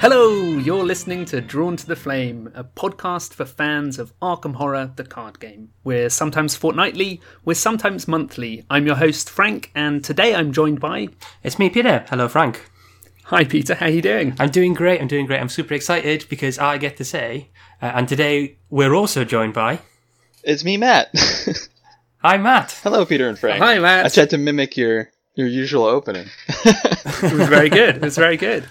Hello, you're listening to Drawn to the Flame, a podcast for fans of Arkham Horror, the card game. We're sometimes fortnightly, we're sometimes monthly. I'm your host, Frank, and today I'm joined by. It's me, Peter. Hello, Frank. Hi, Peter, how are you doing? I'm doing great. I'm doing great. I'm super excited because I get to say, uh, and today we're also joined by. It's me, Matt. Hi, Matt. Hello, Peter and Frank. Hi, Matt. I tried to mimic your your usual opening. It was very good. It was very good.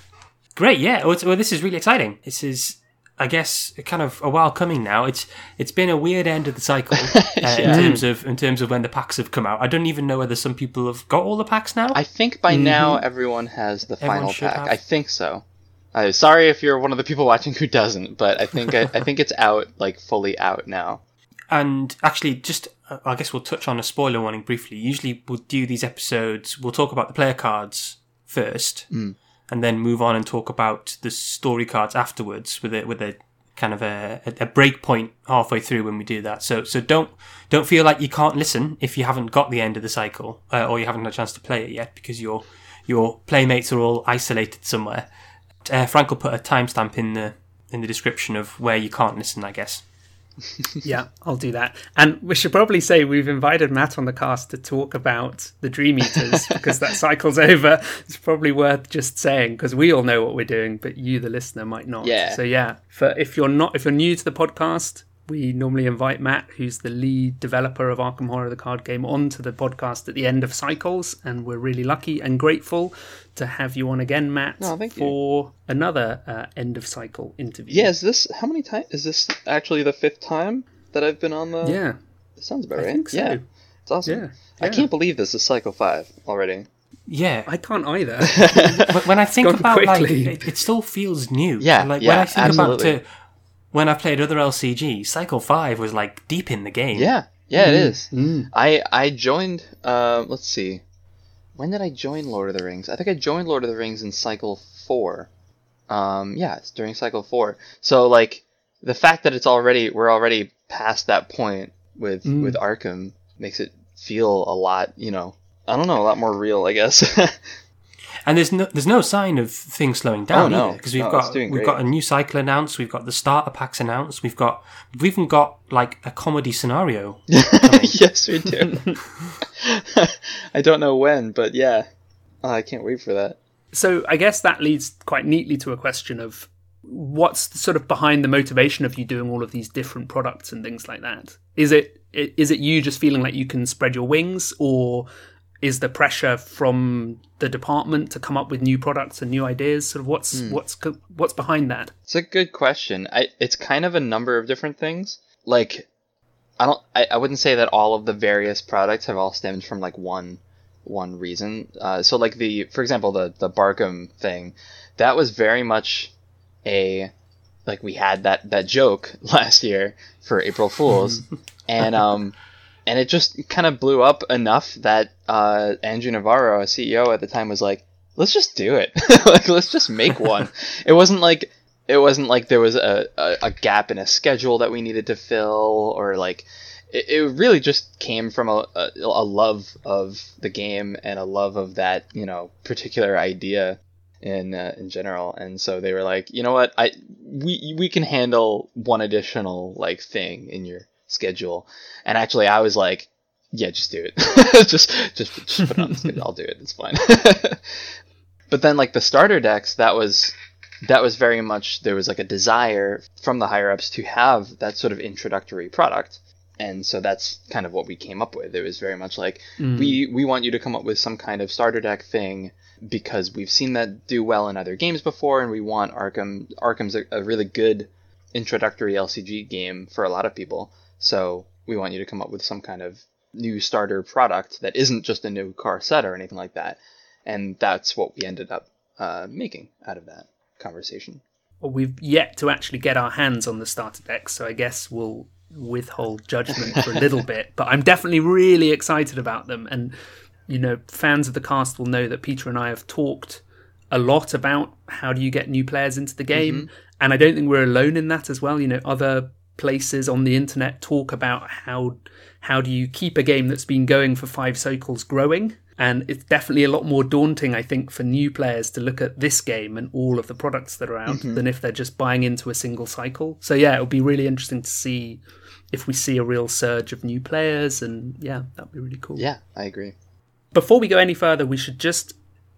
Great, yeah. Well, well, this is really exciting. This is, I guess, kind of a while coming now. It's it's been a weird end of the cycle uh, in terms of in terms of when the packs have come out. I don't even know whether some people have got all the packs now. I think by now everyone has the Everyone final pack. have. I think so. Uh, sorry if you're one of the people watching who doesn't, but I think I, I think it's out, like fully out now. And actually, just uh, I guess we'll touch on a spoiler warning briefly. Usually, we'll do these episodes. We'll talk about the player cards first, and then move on and talk about the story cards afterwards, with a with a kind of a, a break point halfway through when we do that. So so don't don't feel like you can't listen if you haven't got the end of the cycle uh, or you haven't had a chance to play it yet because your your playmates are all isolated somewhere. Uh, Frank will put a timestamp in the in the description of where you can't listen. I guess. Yeah, I'll do that. And we should probably say we've invited Matt on the cast to talk about the Dream Eaters because that cycle's over. It's probably worth just saying because we all know what we're doing, but you, the listener, might not. Yeah. So yeah, for if you're not if you're new to the podcast, we normally invite Matt, who's the lead developer of Arkham Horror, the card game, onto the podcast at the end of cycles, and we're really lucky and grateful to have you on again, Matt, Oh, thank you. for another uh, end of cycle interview. Yeah, is this how many times? Is this actually the fifth time that I've been on the? Yeah. That sounds about I right. think so. Yeah, it's awesome. Yeah, I can't believe this is cycle five already. Yeah, I can't either. When- when I think gone about like quickly. it, it still feels new. Yeah, like when I think absolutely. about to, when I played other LCG, Cycle Five was like deep in the game. Yeah, yeah, it is. Mm. I I joined. Uh, let's see, when did I join Lord of the Rings? I think I joined Lord of the Rings in cycle four. Um, yeah, it's during cycle four. So like the fact that it's already we're already past that point with Mm. with Arkham makes it feel a lot. You know, I don't know, a lot more real, I guess. and there's no there's no sign of things slowing down Oh, no. because we've No, got we've great. got a new cycle announced, we've got the starter packs announced, we've got we've even got like a comedy scenario. yes, we do. I don't know when, but yeah, oh, I can't wait for that. So I guess that leads quite neatly to a question of what's sort of behind the motivation of you doing all of these different products and things like that. Is it is it you just feeling like you can spread your wings, or is the pressure from the department to come up with new products and new ideas? Sort of what's what's what's behind that? It's a good question. I it's kind of a number of different things. Like I don't I, I wouldn't say that all of the various products have all stemmed from like one one reason. Uh, so like the for example the the Barkham thing, that was very much a like we had that that joke last year for April Fools and um and it just kind of blew up enough that uh Andrew Navarro, a CEO at the time was like let's just do it. like let's just make one. it wasn't like it wasn't like there was a, a, a gap in a schedule that we needed to fill or like it, it really just came from a, a, a love of the game and a love of that you know particular idea in uh, in general and so they were like you know what i we we can handle one additional like thing in your schedule. And actually i was like yeah just do it. Just just just put it on the schedule. I'll do it. It's fine. But then like the starter decks that was that was very much there was like a desire from the higher ups to have that sort of introductory product. And so that's kind of what we came up with. It was very much like mm. we we want you to come up with some kind of starter deck thing because we've seen that do well in other games before and we want arkham arkham's a, a really good introductory lcg game for a lot of people so we want you to come up with some kind of new starter product that isn't just a new car set or anything like that and that's what we ended up uh, making out of that conversation Well, we've yet to actually get our hands on the starter decks, so I guess we'll withhold judgment for a little bit. But I'm definitely really excited about them, and you know, fans of the cast will know that Peter and I have talked a lot about how do you get new players into the game, and I don't think we're alone in that as well. You know, other places on the internet talk about how how do you keep a game that's been going for five cycles growing And it's definitely a lot more daunting, I think, for new players to look at this game and all of the products that are out mm-hmm. than if they're just buying into a single cycle. So, yeah, it'll be really interesting to see if we see a real surge of new players. And yeah, that'd be really cool. Yeah, I agree. Before we go any further, we should just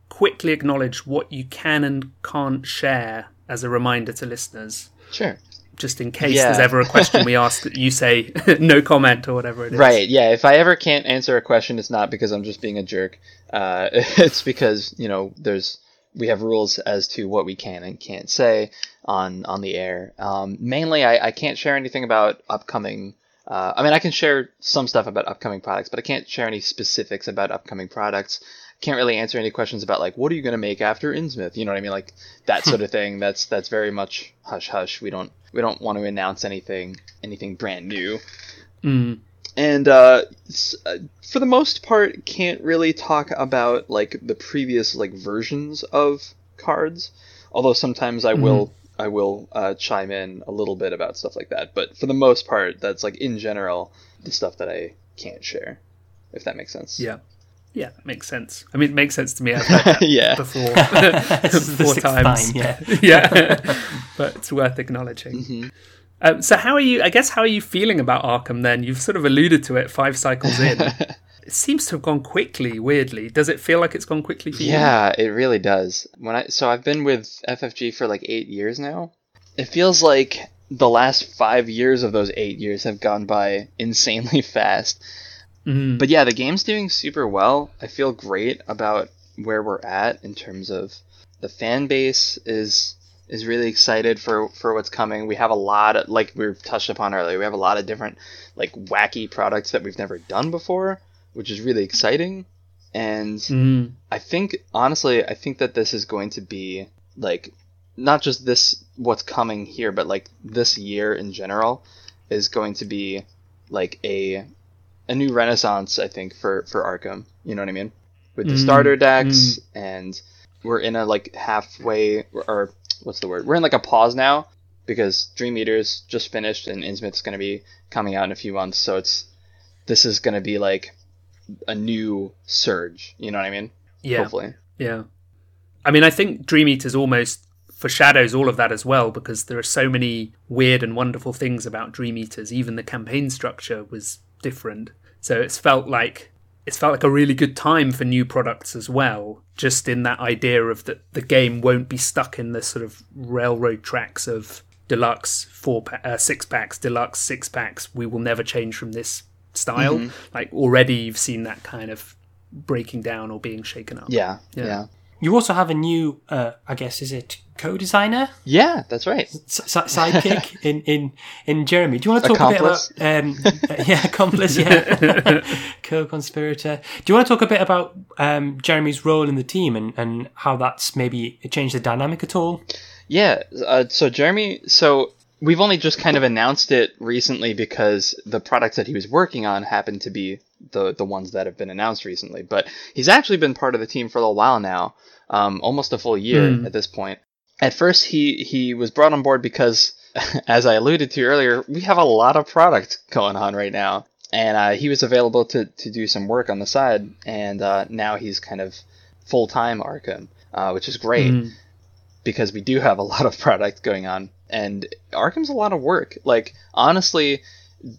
quickly acknowledge what you can and can't share as a reminder to listeners, Sure. Just in case Yeah. there's ever a question we ask that you say no comment or whatever it is. Right. Yeah. If I ever can't answer a question, it's not because I'm just being a jerk. Uh, it's because you know there's we have rules as to what we can and can't say on on the air. Um, mainly, I, I can't share anything about upcoming. Uh, I mean, I can share some stuff about upcoming products, but I can't share any specifics about upcoming products. Can't really answer any questions about like what are you going to make after Innsmouth? You know what I mean? Like that sort of thing. That's that's very much hush hush. We don't we don't want to announce anything anything brand new Mm. and uh, uh, for the most part can't really talk about like the previous like versions of cards although sometimes i will i will uh, chime in a little bit about stuff like that but for the most part that's like in general the stuff that i can't share if that makes sense Yeah. Yeah, that makes sense. I mean, it makes sense to me. I've heard that Yeah. before, This is the four times. time, yeah. yeah, but it's worth acknowledging. Mm-hmm. Um, so, how are you? I guess how are you feeling about Arkham? Then you've sort of alluded to it five cycles in. it seems to have gone quickly. Weirdly, does it feel like it's gone quickly for you? Yeah, it really does. When I so I've been with FFG for like eight years now. It feels like the last five years of those eight years have gone by insanely fast. Mhm. But yeah, the game's doing super well. I feel great about where we're at in terms of the fan base is is really excited for for what's coming. We have a lot of like we have touched upon earlier. We have a lot of different like wacky products that we've never done before, which is really exciting. And Mhm. I think honestly, I think that this is going to be like not just this what's coming here, but like this year in general is going to be like a a new renaissance. I think for for Arkham. You know what I mean? With the Mm, starter decks, and we're in a like halfway or what's the word? We're in like a pause now because Dream Eaters just finished and Innsmouth's going to be coming out in a few months. So it's this is going to be like a new surge. You know what I mean? Yeah. Hopefully. Yeah. I mean, I think Dream Eaters almost foreshadows all of that as well because there are so many weird and wonderful things about Dream Eaters. Even the campaign structure was different. So it's felt like it's felt like a really good time for new products as well. Just in that idea of that the game won't be stuck in the sort of railroad tracks of deluxe four pa- uh, six packs, deluxe six packs. We will never change from this style. Like already, you've seen that kind of breaking down or being shaken up. Yeah. Yeah. Yeah. You also have a new, uh, I guess, is it co-designer, Yeah, that's right. S- sidekick in, in in Jeremy? Do you want to talk Accomplice. a bit about, um, yeah, accomplice, yeah, co-conspirator? Do you want to talk a bit about um, Jeremy's role in the team and and how that's maybe changed the dynamic at all? Yeah. Uh, so Jeremy, so we've only just kind of announced it recently because the products that he was working on happened to be the the ones that have been announced recently. But he's actually been part of the team for a little while now, um, almost a full year Hmm. at this point. At first, he he was brought on board because, as I alluded to earlier, we have a lot of product going on right now, and uh, he was available to to do some work on the side, and uh, now he's kind of full time Arkham, uh, which is great Mm. because we do have a lot of product going on. And arkham's a lot of work. Like honestly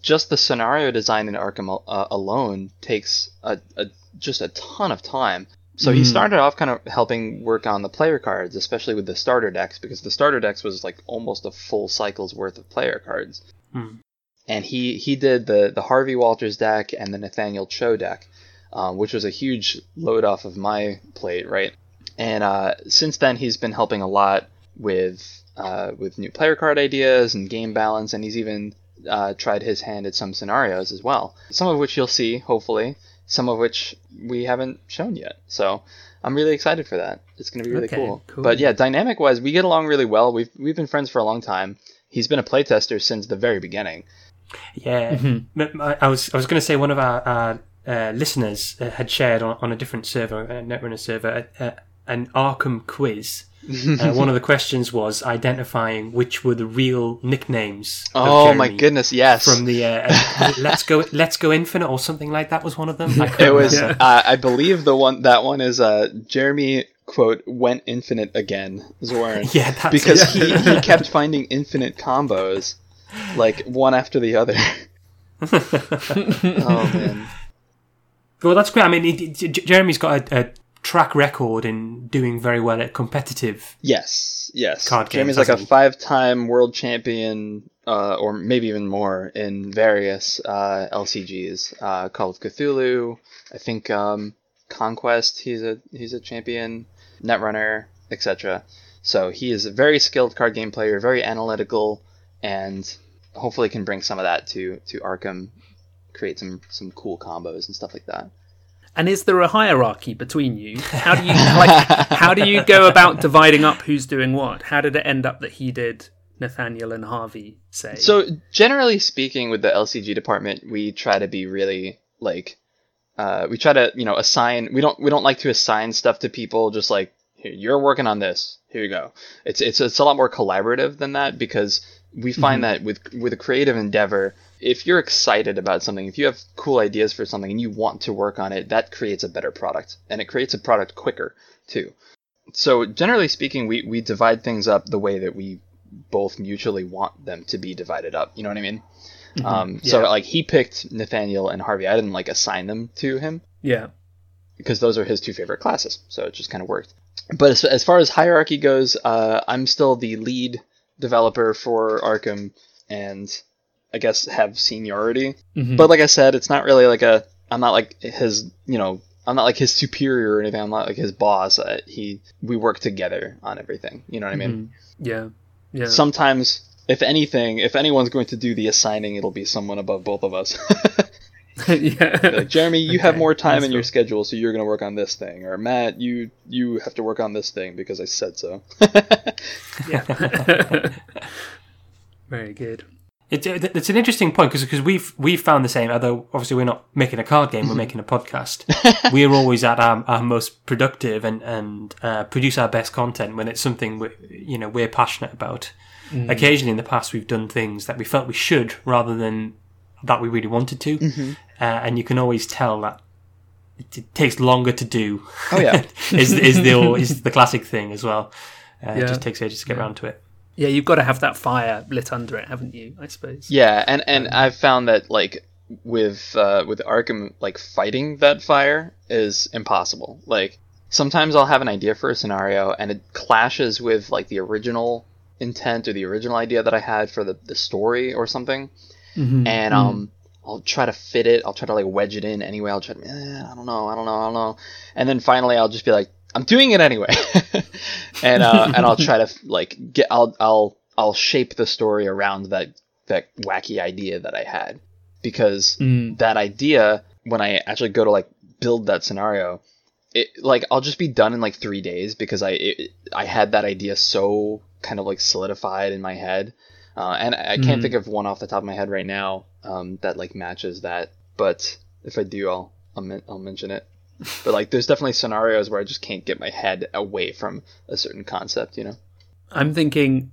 just the scenario design in arkham uh, alone takes a, a just a ton of time so he Mhm. started off kind of helping work on the player cards especially with the starter decks because the starter decks was like almost a full cycle's worth of player cards Hmm. and he he did the the harvey walters deck and the nathaniel cho deck um, which was a huge load off of my plate right and uh, since then he's been helping a lot with uh, with new player card ideas and game balance, and he's even uh, tried his hand at some scenarios as well. Some of which you'll see, hopefully. Some of which we haven't shown yet. So I'm really excited for that. It's going to be really Okay, cool. cool. But yeah, dynamic wise, we get along really well. We've we've been friends for a long time. He's been a playtester since the very beginning. Yeah, Mm-hmm. M- I I was I was going to say one of our, our uh, listeners uh, had shared on, on a different server, a Netrunner server, uh, an Arkham quiz. Uh, one of the questions was identifying which were the real nicknames. Oh my goodness, yes. From the uh, Let's Go Let's Go Infinite or something like that was one of them. I it was uh, I believe the one that one is uh Jeremy quote went infinite again Zwirn. Yeah, that's because it. he, he kept finding infinite combos like one after the other. oh man. Well, that's great. I mean, he, J- Jeremy's got a, a track record in doing very well at competitive. Yes, yes. Card games, Jeremy's like a five-time world champion, uh, or maybe even more in various uh, LCGs. Uh, Call of Cthulhu, I think um, Conquest. He's a he's a champion, Netrunner, etc. So he is a very skilled card game player, very analytical, and hopefully can bring some of that to to Arkham, create some some cool combos and stuff like that. And is there a hierarchy between you? How do you like? how do you go about dividing up who's doing what? How did it end up that he did Nathaniel and Harvey say? So generally speaking, with the LCG department, we try to be really like, uh, we try to you know assign. We don't we don't like to assign stuff to people just like you're working on this. Here you go. It's it's it's a lot more collaborative than that because we find that with with a creative endeavor, if you're excited about something, if you have cool ideas for something and you want to work on it, that creates a better product and it creates a product quicker too. So generally speaking, we we divide things up the way that we both mutually want them to be divided up. You know what I mean? Um, So Yeah. like he picked Nathaniel and Harvey. I didn't like assign them to him yeah, because those are his two favorite classes. So it just kind of worked. But as, as far as hierarchy goes, uh, I'm still the lead developer for Arkham, and I guess have seniority. Mhm. But like I said, it's not really like a. I'm not like his. You know, I'm not like his superior or anything. I'm not like his boss. Uh, he we work together on everything. You know what I mean? yeah, yeah. Sometimes, if anything, if anyone's going to do the assigning, it'll be someone above both of us. yeah. like Jeremy, you have more time that's in your schedule, so you're going to work on this thing. Or Matt, you you have to work on this thing because I said so. yeah. Very good. It's it's an interesting point because because we've we've found the same. Although obviously we're not making a card game, we're making a podcast. we're always at our, our most productive and and uh, produce our best content when it's something we you know we're passionate about. Occasionally in the past we've done things that we felt we should rather than that we really wanted to, uh, and you can always tell that it, it takes longer to do. Oh yeah, is is the is the classic thing as well. Uh, It just takes ages to get around to it. Yeah, you've got to have that fire lit under it, haven't you? I suppose. yeah, and and I've found that like with uh, with Arkham, like fighting that fire is impossible. Like sometimes I'll have an idea for a scenario and it clashes with like the original intent or the original idea that I had for the, the story or something. Mm-hmm. and um I'll try to fit it. I'll try to like wedge it in anyway. I'll try to, eh, I don't know, I don't know, I don't know, and then finally I'll just be like, I'm doing it anyway, and uh, and I'll try to like get, I'll I'll I'll shape the story around that that wacky idea that I had because Mm. that idea when I actually go to like build that scenario, it like I'll just be done in like three days because I it, I had that idea so kind of like solidified in my head, uh, and I I can't Mhm. think of one off the top of my head right now um, that like matches that. But if I do, I'll I'll, men- I'll mention it. But like, there's definitely scenarios where I just can't get my head away from a certain concept, you know. I'm thinking,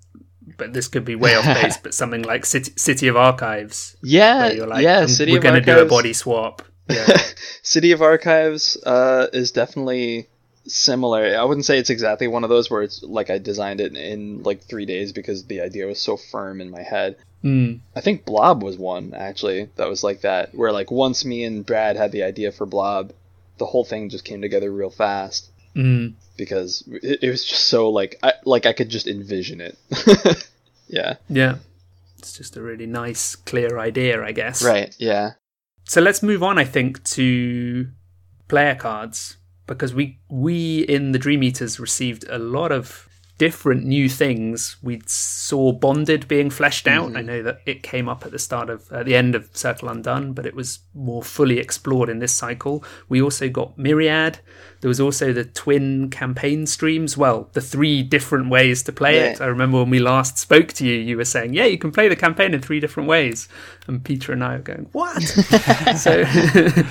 but this could be way off base, but something like City, City of Archives. Yeah, like, yeah. "Um, City we're going to do a body swap. Yeah. City of Archives uh, is definitely similar. I wouldn't say it's exactly one of those where it's like I designed it in like three days because the idea was so firm in my head. Mm. I think Blob was one actually that was like that, where like once me and Brad had the idea for Blob, the whole thing just came together real fast Mm. because it, it was just so like I like I could just envision it. yeah. Yeah. It's just a really nice, clear idea, I guess. Right. Yeah. So let's move on, I think, to player cards because we we in the Dream Eaters received a lot of different new things. We saw Bonded being fleshed out. Mm-hmm. I know that it came up at the start of at the end of Circle Undone, but it was more fully explored in this cycle. We also got Myriad. There was also the twin campaign streams. Well, the three different ways to play it. I remember when we last spoke to you, you were saying, "Yeah, you can play the campaign in three different ways," and Peter and I were going, "What?" so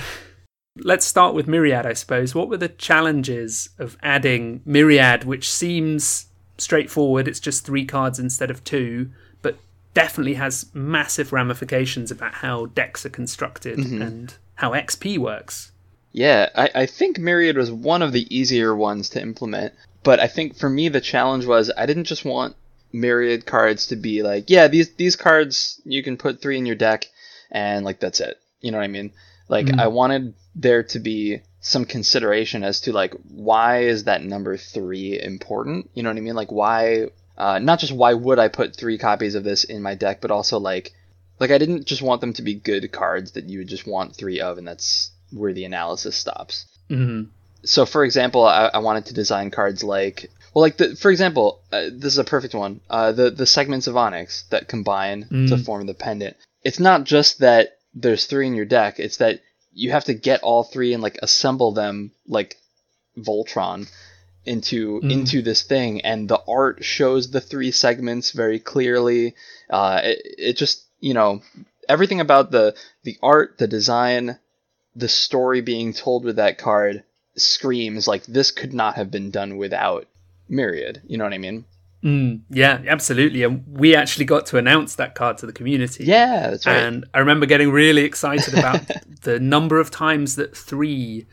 let's start with Myriad, I suppose. What were the challenges of adding Myriad, which seems straightforward? It's just three cards instead of two, but definitely has massive ramifications about how decks are constructed Mm-hmm. and how XP works. Yeah, I, I think Myriad was one of the easier ones to implement. But I think for me the challenge was I didn't just want Myriad cards to be like, yeah, these these cards you can put three in your deck and like that's it. You know what I mean? Like I wanted there to be some consideration as to like why is that number three important? You know what I mean? Like why uh, not just why would I put three copies of this in my deck, but also like like I didn't just want them to be good cards that you would just want three of, and that's where the analysis stops. hmm So, for example, I, I wanted to design cards like, well, like the, for example, uh, this is a perfect one. Uh, the the segments of Onyx that combine to Mm. form the pendant. It's not just that there's three in your deck; it's that you have to get all three and like assemble them like Voltron into Mm. into this thing, and the art shows the three segments very clearly. Uh, it, it just you know everything about the the art, the design, the story being told with that card screams like this could not have been done without Myriad. You know what I mean? Mm, yeah, absolutely. And we actually got to announce that card to the community. Yeah, that's right. And I remember getting really excited about the number of times that three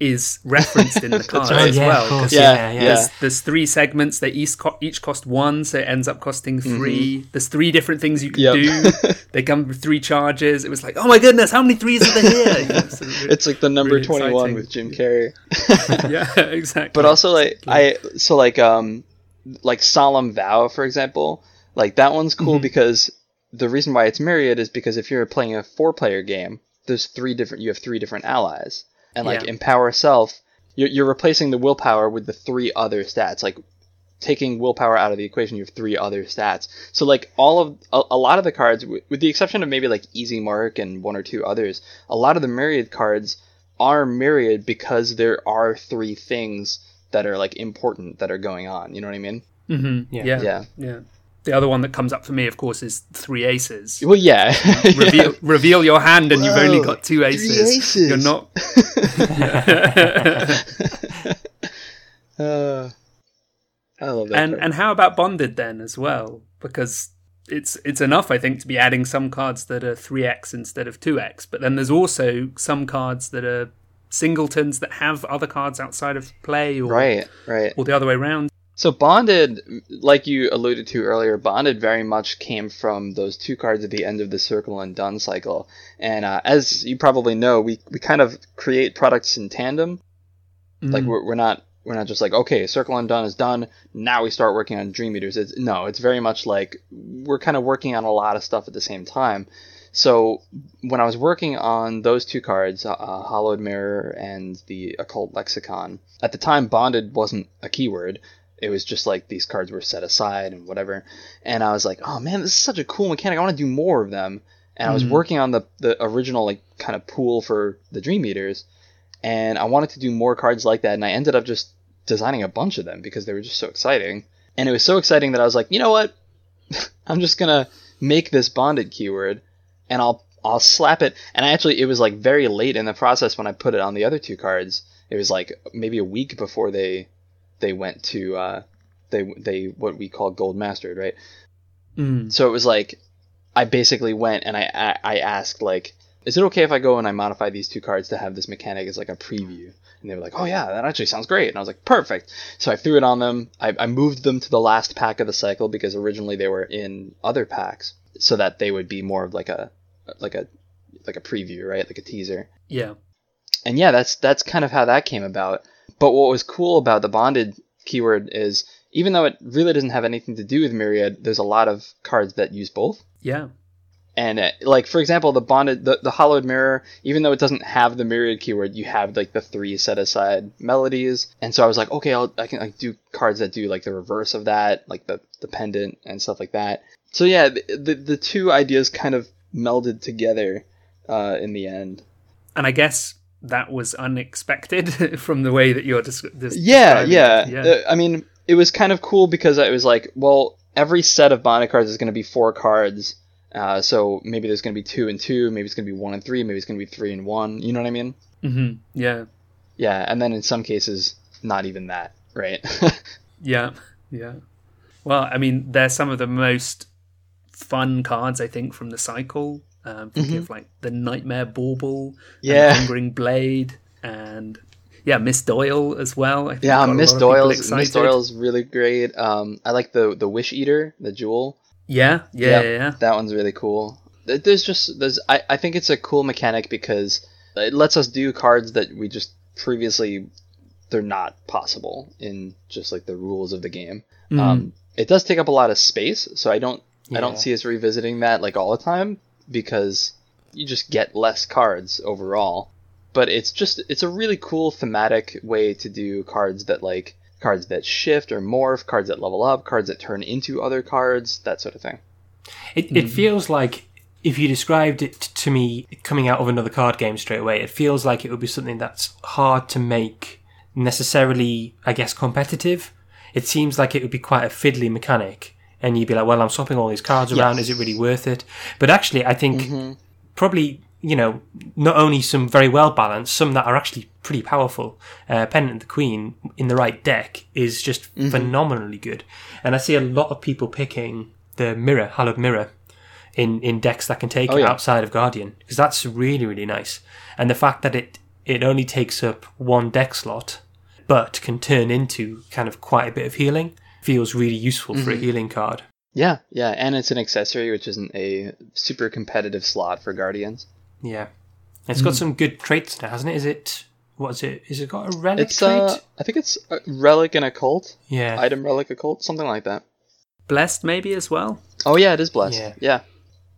is referenced in the card right. as Oh, yeah, well. of Yeah, yeah, yeah. yeah. There's, there's three segments. They each, co- each cost one, so it ends up costing 3 There's three different things you can Mm-hmm. Yep. do. they come with three charges. It was like, oh my goodness, how many threes are there here? You know, so it- it's like the number really 21 exciting. with Jim Carrey. yeah, exactly. but also like I so like um like Solemn Vow for example, like that one's cool mm-hmm. because the reason why it's Myriad is because if you're playing a four player game, there's three different you have three different allies. And like Yeah. Empower Self, you're, you're replacing the willpower with the three other stats. Like taking willpower out of the equation, you have three other stats. So like all of a, a lot of the cards, w- with the exception of maybe like Easy Mark and one or two others, a lot of the Myriad cards are Myriad because there are three things that are like important that are going on. You know what I mean? Mhm. Yeah. yeah, yeah, Yeah. The other one that comes up for me, of course, is three aces. Well, yeah. reveal reveal your hand and you've only got two aces. aces. You're not Uh, I love that. and card. and how about bonded then as well? Because it's it's enough, I think, to be adding some cards that are three X instead of two X. But then there's also some cards that are singletons that have other cards outside of play or right, right. or the other way around. So bonded, like you alluded to earlier, bonded very much came from those two cards at the end of the Circle Undone cycle. And uh, as you probably know, we we kind of create products in tandem. Like Mm. we're, we're not we're not just like okay, Circle Undone is done. Now we start working on dream eaters. It's no, it's very much like we're kind of working on a lot of stuff at the same time. So when I was working on those two cards, uh, Hallowed Mirror and the Occult Lexicon, at the time bonded wasn't a keyword. It was just like these cards were set aside and whatever. And I was like, oh man, this is such a cool mechanic. I want to do more of them. And I was Mhm. working on the the original like kind of pool for the Dream Eaters, and I wanted to do more cards like that. And I ended up just designing a bunch of them because they were just so exciting. And it was so exciting that I was like, you know what? I'm just gonna make this bonded keyword, and I'll I'll slap it. And actually, it was like very late in the process when I put it on the other two cards. It was like maybe a week before they they went to uh, they they what we call gold mastered, right? Mm. So it was like I basically went and I I I asked like, is it okay if I go and I modify these two cards to have this mechanic as like a preview? And they were like, oh yeah, that actually sounds great. And I was like, perfect. So I threw it on them. I, I moved them to the last pack of the cycle because originally they were in other packs, so that they would be more of like a like a like a preview, right? Like a teaser Yeah. and yeah, that's that's kind of how that came about. But what was cool about the bonded keyword is even though it really doesn't have anything to do with Myriad, there's a lot of cards that use both. Yeah. And uh, like for example, the bonded the, the hallowed mirror, even though it doesn't have the Myriad keyword, you have like the three set aside melodies. And so I was like, okay, I'll, I can like, do cards that do like the reverse of that, like the the pendant and stuff like that. So yeah, the the, the two ideas kind of melded together uh, in the end. And I guess that was unexpected from the way that you're des- des- yeah, describing yeah. it. yeah. Uh, I mean, it was kind of cool because it was like, well, every set of bonded cards is going to be four cards. Uh, so maybe there's going to be two and two, maybe it's going to be one and three, maybe it's going to be three and one. You know what I mean? hmm Yeah, Yeah, and then in some cases, not even that, right? yeah, yeah. Well, I mean, they're some of the most fun cards I think from the cycle. Um, thinking of like the Nightmare Bauble, the Yeah. Hungering Blade, and yeah, Miss Doyle as well. I think yeah, Miss Doyle's Miss Miss Doyle's really great. Um, I like the the Wish Eater, the jewel. Yeah, yeah, Yep, yeah, yeah. That one's really cool. There's just there's I, I think it's a cool mechanic because it lets us do cards that we just previously they're not possible in just like the rules of the game. Mm. Um, it does take up a lot of space, so I don't I don't see us revisiting that like all the time because you just get less cards overall. But it's just it's a really cool thematic way to do cards that like cards that shift or morph, cards that level up, cards that turn into other cards, that sort of thing. It, it mm-hmm. feels like if you described it to me coming out of another card game straight away, it feels like it would be something that's hard to make necessarily, I guess, competitive. It seems like it would be quite a fiddly mechanic, and you'd be like, "Well, I'm swapping all these cards around. Is it really worth it?" But actually, I think probably you know not only some very well balanced, some that are actually pretty powerful. Uh, Pendant the Queen in the right deck is just phenomenally good, and I see a lot of people picking the Mirror, Hallowed Mirror, in in decks that can take Oh, it yeah. outside of Guardian because that's really really nice, and the fact that it it only takes up one deck slot, but can turn into kind of quite a bit of healing feels really useful for a mm-hmm. healing card. Yeah, yeah, and it's an accessory which isn't a super competitive slot for Guardians. Yeah. It's got mm. some good traits now, hasn't it? Is it what is it? Is it got a relic It's uh, trait? uh I think it's a relic and occult, yeah. item relic occult, something like that. Blessed maybe as well. Oh yeah, it is blessed. Yeah. Yeah,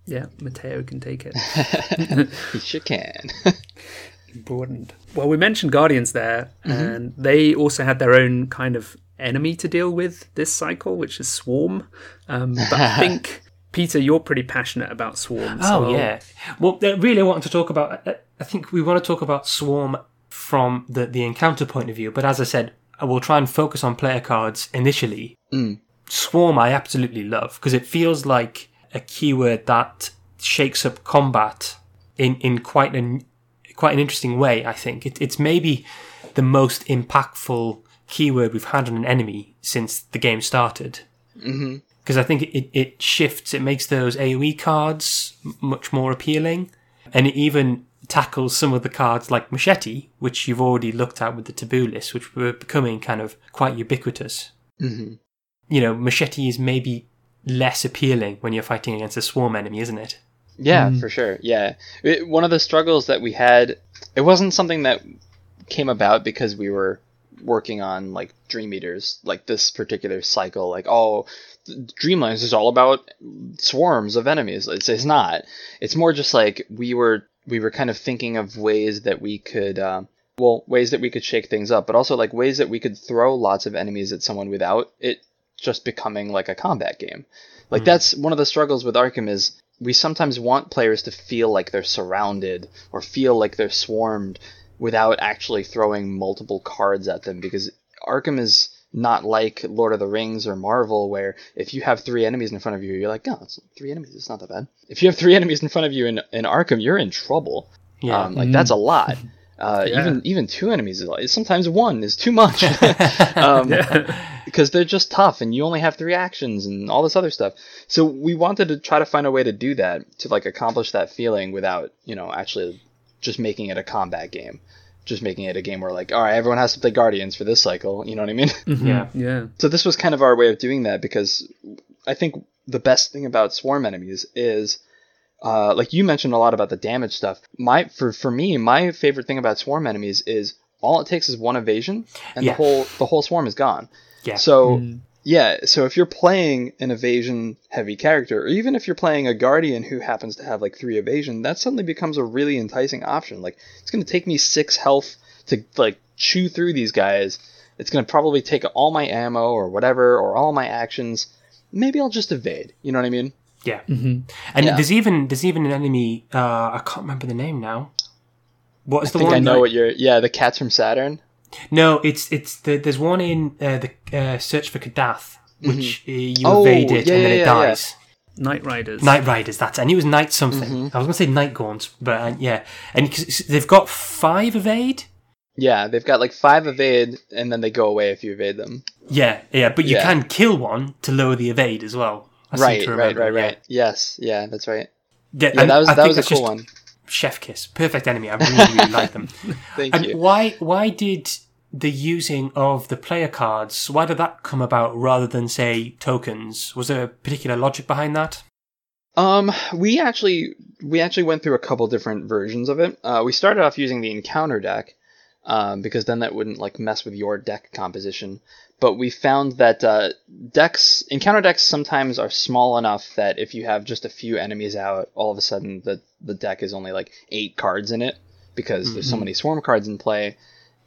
Yeah, Mateo can take it. he sure can. Important. Well, we mentioned Guardians there, mm-hmm. and they also had their own kind of enemy to deal with this cycle, which is Swarm. Um, but I think Peter, you're pretty passionate about Swarm. Oh so yeah. Well, really, I want to talk about. uh, I think we want to talk about Swarm from the the encounter point of view. But as I said, I will try and focus on player cards initially. Mm. Swarm, I absolutely love because it feels like a keyword that shakes up combat in in quite an quite an interesting way. I think it, it's maybe the most impactful keyword we've had on an enemy since the game started because I think it, it shifts, it makes those AoE cards much more appealing, and it even tackles some of the cards like Machete, which you've already looked at with the taboo list, which were becoming kind of quite ubiquitous. hmm You know, Machete is maybe less appealing when you're fighting against a swarm enemy, isn't it? Yeah, for sure. Yeah, it, one of the struggles that we had, it wasn't something that came about because we were working on like Dream Eaters, like this particular cycle. Like, oh, Dreamlands is all about swarms of enemies. It's, it's not. It's more just like we were we were kind of thinking of ways that we could. Uh, well, ways that we could shake things up, but also like ways that we could throw lots of enemies at someone without it just becoming like a combat game. Like that's one of the struggles with Arkham is we sometimes want players to feel like they're surrounded or feel like they're swarmed without actually throwing multiple cards at them because Arkham is not like Lord of the Rings or Marvel where if you have three enemies in front of you you're like, "Oh, it's three enemies, it's not that bad." If you have three enemies in front of you in in Arkham, you're in trouble. Yeah. Um, like that's a lot. Uh, Yeah. Even even two enemies is like sometimes one is too much. um, because they're just tough and you only have three actions and all this other stuff. So we wanted to try to find a way to do that to like accomplish that feeling without, you know, actually just making it a combat game. Just making it a game where like, all right, everyone has to play Guardians for this cycle, you know what I mean? yeah. Yeah. so this was kind of our way of doing that because I think the best thing about swarm enemies is uh, like you mentioned a lot about the damage stuff. My for for me, my favorite thing about swarm enemies is all it takes is one evasion and Yeah. the whole the whole swarm is gone. Yeah. So yeah, so if you're playing an evasion heavy character, or even if you're playing a guardian who happens to have like three evasion, that suddenly becomes a really enticing option. Like it's gonna take me six health to like chew through these guys. It's gonna probably take all my ammo or whatever or all my actions. Maybe I'll just evade. You know what I mean? Yeah. And Yeah. there's even there's even an enemy. Uh, I can't remember the name now. What is I the think one? I know that- what you're. Yeah, the cats from Saturn. No, it's it's the, there's one in uh, the uh, Search for Kadath, which uh, you Oh, evade it yeah, and then yeah, it yeah, yeah. dies. Night Riders. Night Riders. That's it. and it was Night something. I was going to say Night Gaunt, but uh, yeah, and 'cause they've got five evade. Yeah, they've got like five evade, and then they go away if you evade them. Yeah, yeah, but you Yeah. can kill one to lower the evade as well. I seem Right, to right, remember, right, yeah. right. Yes, yeah, that's right. Yeah, Yeah, that was I that was a cool one. Chef kiss, perfect enemy. I really, really like them. Thank And you. why why did the using of the player cards? Why did that come about rather than say tokens? Was there a particular logic behind that? Um, we actually we actually went through a couple different versions of it. Uh, we started off using the encounter deck, um, because then that wouldn't like mess with your deck composition. But we found that uh, decks encounter decks sometimes are small enough that if you have just a few enemies out, all of a sudden the the deck is only like eight cards in it because there's so many swarm cards in play.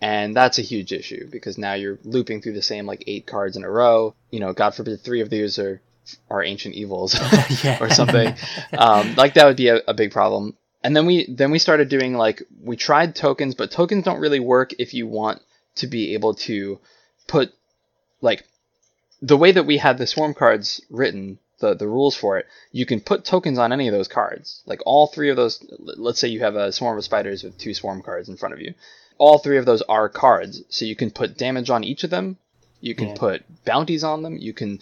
And that's a huge issue because now you're looping through the same like eight cards in a row. You know, God forbid three of these are are ancient evils or something. um, like that would be a, a big problem. And then we then we started doing like we tried tokens, but tokens don't really work if you want to be able to put like the way that we had the swarm cards written, the the rules for it, you can put tokens on any of those cards. Like all three of those. Let's say you have a swarm of spiders with two swarm cards in front of you. All three of those are cards, so you can put damage on each of them. You can Yeah. put bounties on them. You can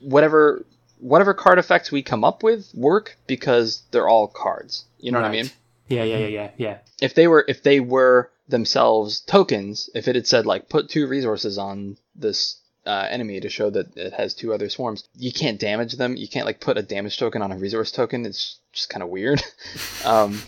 whatever whatever card effects we come up with work because they're all cards. You know what I mean? Yeah, yeah, yeah, yeah, yeah. If they were if they were themselves tokens, if it had said like put two resources on this uh, enemy to show that it has two other swarms, you can't damage them. You can't like put a damage token on a resource token. It's just kind of weird. um,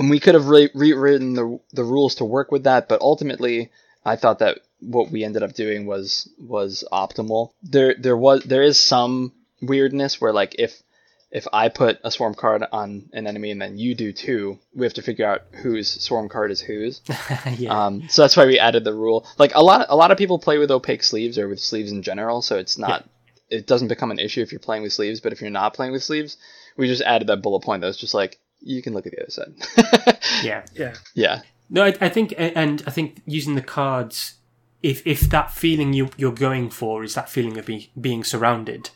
and we could have re- rewritten the the rules to work with that, but ultimately, I thought that what we ended up doing was was optimal. There there was there is some weirdness where like if if I put a swarm card on an enemy and then you do too, we have to figure out whose swarm card is whose. yeah. Um, so that's why we added the rule. Like a lot, a lot of people play with opaque sleeves or with sleeves in general, so it's not, it doesn't become an issue if you're playing with sleeves. But if you're not playing with sleeves, we just added that bullet point that was just like you can look at the other side. yeah. Yeah. yeah, No, I, I think, and I think using the cards, if if that feeling you you're going for is that feeling of be, being surrounded,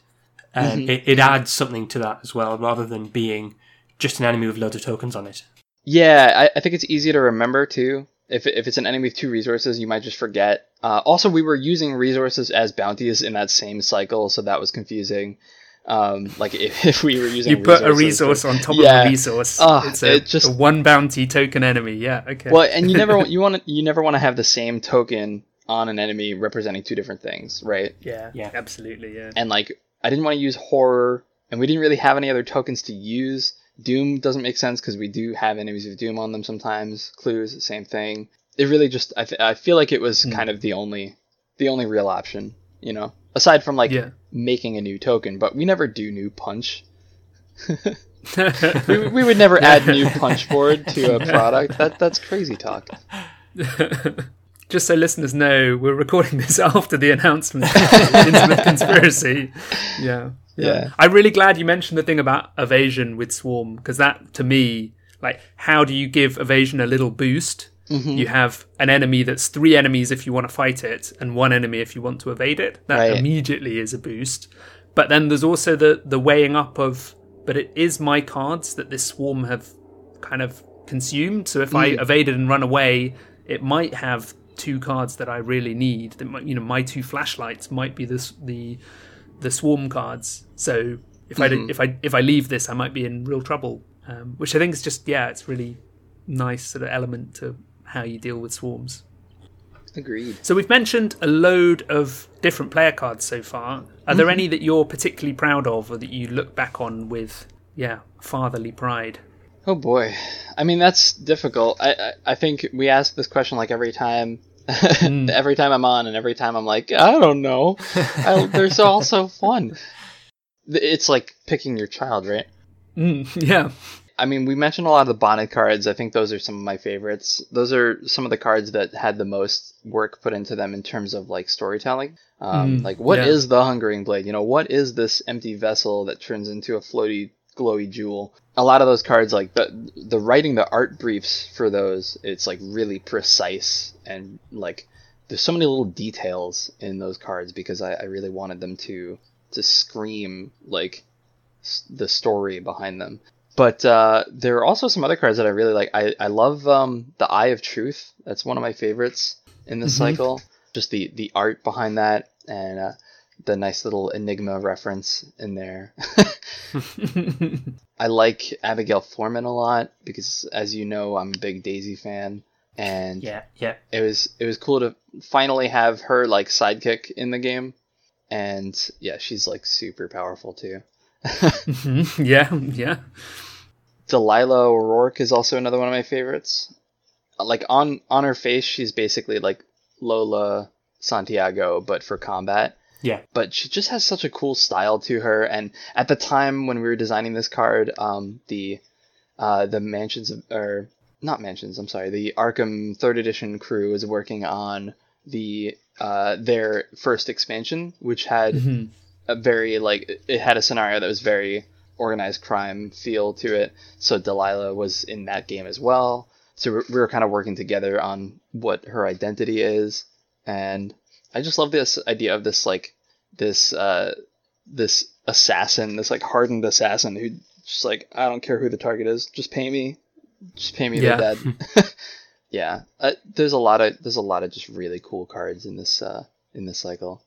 um, it, it adds something to that as well, rather than being just an enemy with loads of tokens on it. yeah. I, I think it's easy to remember too. If if it's an enemy with two resources, you might just forget. Uh, also, we were using resources as bounties in that same cycle, so that was confusing. Um, like if, if we were using You put a resource to- on top Yeah. of a resource. Ah, it's a, it just- a one bounty token enemy. Yeah. Okay. Well, and you never you want to you never want to have the same token on an enemy representing two different things, right? Yeah. Yeah. Absolutely. Yeah. And like I didn't want to use horror, and we didn't really have any other tokens to use. Doom doesn't make sense because we do have enemies with Doom on them sometimes. Clues, same thing. It really just I, th- I feel like it was Hmm. kind of the only the only real option, you know, aside from like Yeah. making a new token. But we never do new punch. We, we would never add new punch board to a product. That that's crazy talk. Just so listeners know, we're recording this after the announcement of Innsmouth Conspiracy. Yeah. Yeah. I'm really glad you mentioned the thing about evasion with Swarm, because that, to me, like, how do you give evasion a little boost? Mm-hmm. You have an enemy that's three enemies if you want to fight it, and one enemy if you want to evade it. That Right. immediately is a boost. But then there's also the, the weighing up of, but it is my cards that this Swarm have kind of consumed. So if I Mm. evaded and run away, it might have two cards that I really need. That might, you know, my two flashlights might be this the the swarm cards. So if I Mm-hmm. did, if I if I leave this, I might be in real trouble. Um, which I think is just yeah, it's really nice sort of element to how you deal with swarms. Agreed. So we've mentioned a load of different player cards so far. Are there Mm-hmm. any that you're particularly proud of, or that you look back on with yeah fatherly pride? Oh boy, I mean that's difficult. I I, I think we ask this question like every time, every time I'm on, and every time I'm like, I don't know. I, they're so all so fun. It's like picking your child, right? Mm, yeah, I mean, we mentioned a lot of the Bonded cards. I think those are some of my favorites. Those are some of the cards that had the most work put into them in terms of like storytelling. Um, Mm, like, what is yeah. the Hungering Blade? You know, what is this empty vessel that turns into a floaty, glowy jewel? A lot of those cards, like the the writing, the art briefs for those, it's like really precise and like there's so many little details in those cards because I, I really wanted them to to scream like the story behind them. But uh, there are also some other cards that I really like. I, I love um, the Eye of Truth. That's one of my favorites in this cycle. Just the, the art behind that and uh, the nice little Enigma reference in there. I like Abigail Foreman a lot because, as you know, I'm a big Daisy fan, and Yeah, yeah. it was it was cool to finally have her like sidekick in the game, and yeah, she's like super powerful too. Mhm. yeah, yeah. Delilah O'Rourke is also another one of my favorites. Like on on her face, she's basically like Lola Santiago, but for combat. Yeah. But she just has such a cool style to her. And at the time when we were designing this card, um, the uh, the mansions of, or not mansions, I'm sorry, the Arkham Third Edition crew was working on the uh, their first expansion, which had Mhm. A very like it had a scenario that was very organized crime feel to it. So Delilah was in that game as well. So we we were kind of working together on what her identity is, and I just love this idea of this like this uh this assassin, this like hardened assassin who just like I don't care who the target is, just pay me, just pay me Yeah. the dead. yeah, uh, there's a lot of there's a lot of just really cool cards in this uh in this cycle.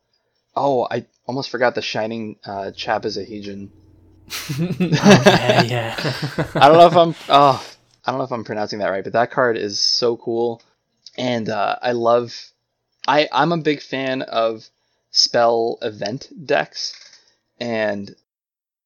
Oh, I almost forgot the shining uh, Chapazahedron. yeah, yeah. I don't know if I'm oh I don't know if I'm pronouncing that right, but that card is so cool, and uh, I love. I I'm a big fan of spell event decks, and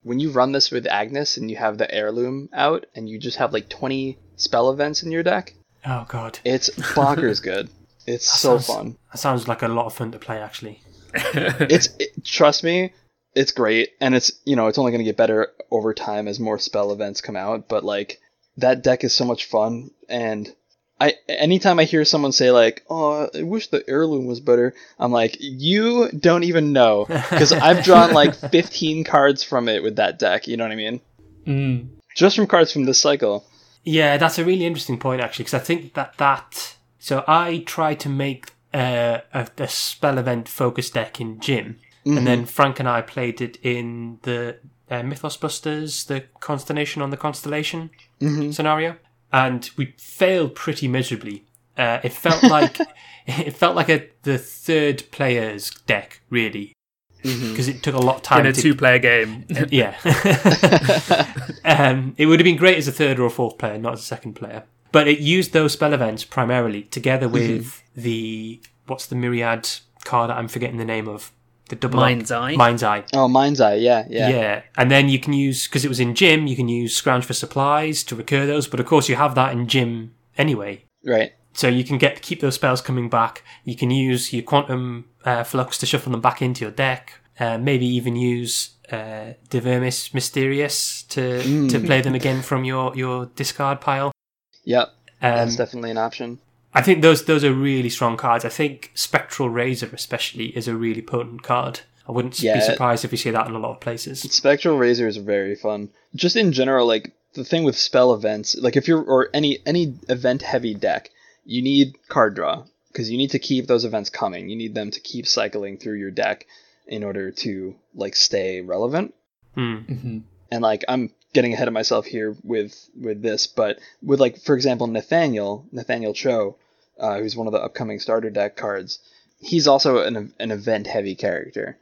when you run this with Agnes and you have the heirloom out and you just have like 20 spell events in your deck, oh god, it's bonkers good. It's so sounds- fun. that sounds like a lot of fun to play. Actually, it's it, trust me it's great and it's you know it's only going to get better over time as more spell events come out but like that deck is so much fun and i anytime i hear someone say like oh i wish the heirloom was better i'm like you don't even know because i've drawn like 15 cards from it with that deck you know what i mean Mm. just from cards from this cycle yeah, that's a really interesting point actually, because I think that that. So I try to make uh, a, a spell event focus deck in Jim, and then Frank and I played it in the uh, Mythos Busters, the Constellation on the Constellation scenario, and we failed pretty miserably. Uh, it felt like it felt like a the third player's deck really, because it took a lot of time In a to two-player game. yeah. um, it would have been great as a third or a fourth player, not as a second player. But it used those spell events primarily together with the what's the myriad card that I'm forgetting the name of the double up- Mind's Eye? Mind's Eye. oh mind's eye yeah yeah, Yeah. and then you can use because it was in Jim. You can use scrounge for supplies to recur those, but of course you have that in Jim anyway. right So you can get keep those spells coming back. You can use your quantum uh, flux to shuffle them back into your deck. Uh, maybe even use uh, De Vermis Mysteriis to to play them again from your your discard pile. Yep Um, that's definitely an option I think those those are really strong cards. I think Spectral Razor especially is a really potent card. I wouldn't Yeah. be surprised if you see that in a lot of places. Spectral Razor is very fun. Just in general, like the thing with spell events, like if you're or any any event heavy deck, you need card draw because you need to keep those events coming. You need them to keep cycling through your deck in order to like stay relevant. Hmm. And like I'm getting ahead of myself here with with this, but with like for example Nathaniel Nathaniel Cho, uh, who's one of the upcoming starter deck cards, he's also an an event heavy character,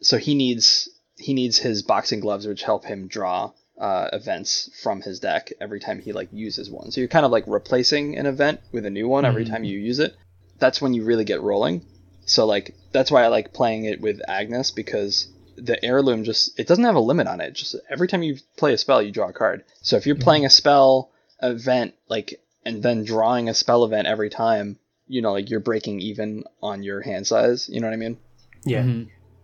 so he needs he needs his boxing gloves, which help him draw uh, events from his deck every time he like uses one. So you're kind of like replacing an event with a new one every time you use it. That's when you really get rolling. So like that's why I like playing it with Agnes because the heirloom just it doesn't have a limit on it. Just every time you play a spell, you draw a card. So if you're playing a spell event like and then drawing a spell event every time, you know, like you're breaking even on your hand size. You know what I mean? Yeah.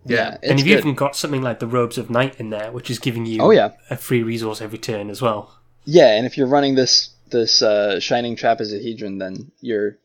Yeah. it's and you've good. even got something like the Robes of Night in there, which is giving you Oh, yeah. a free resource every turn as well. Yeah, and if you're running this this uh, shining trapezohedron, then you're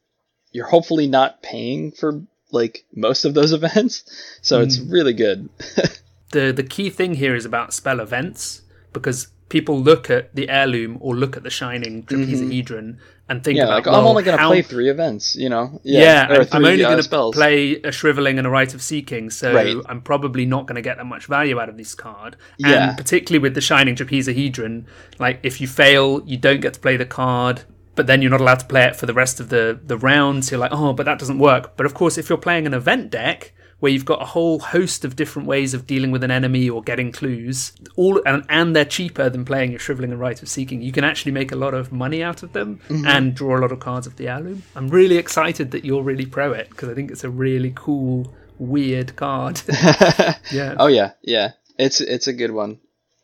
you're hopefully not paying for like most of those events, so it's really good. the the key thing here is about spell events because people look at the heirloom or look at the shining trapezohedron and think Mm-hmm. Yeah, about, like well, I'm only gonna how- play three events, you know. Yeah, or I'm, I'm only uh, going to play a shriveling and a rite of seeking, so Right. I'm probably not going to get that much value out of this card. Yeah. And particularly with the shining trapezohedron, like if you fail, you don't get to play the card, but then you're not allowed to play it for the rest of the the rounds. You're like, oh, but that doesn't work. But of course, if you're playing an event deck where you've got a whole host of different ways of dealing with an enemy or getting clues, all and, and they're cheaper than playing your shriveling and rite of seeking, you can actually make a lot of money out of them and draw a lot of cards of the heirloom. I'm really excited that you're really pro it because I think it's a really cool, weird card. yeah. Oh yeah, yeah. It's it's a good one.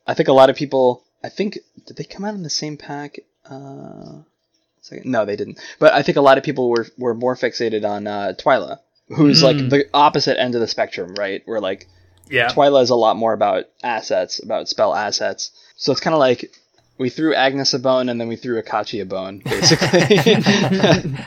I think a lot of people. I think did they come out in the same pack? Uh, no, they didn't. But I think a lot of people were were more fixated on uh, Twila, who's like the opposite end of the spectrum, right? Where like Yeah. Twila is a lot more about assets, about spell assets. So it's kind of like we threw Agnes a bone and then we threw Akachi a bone, basically.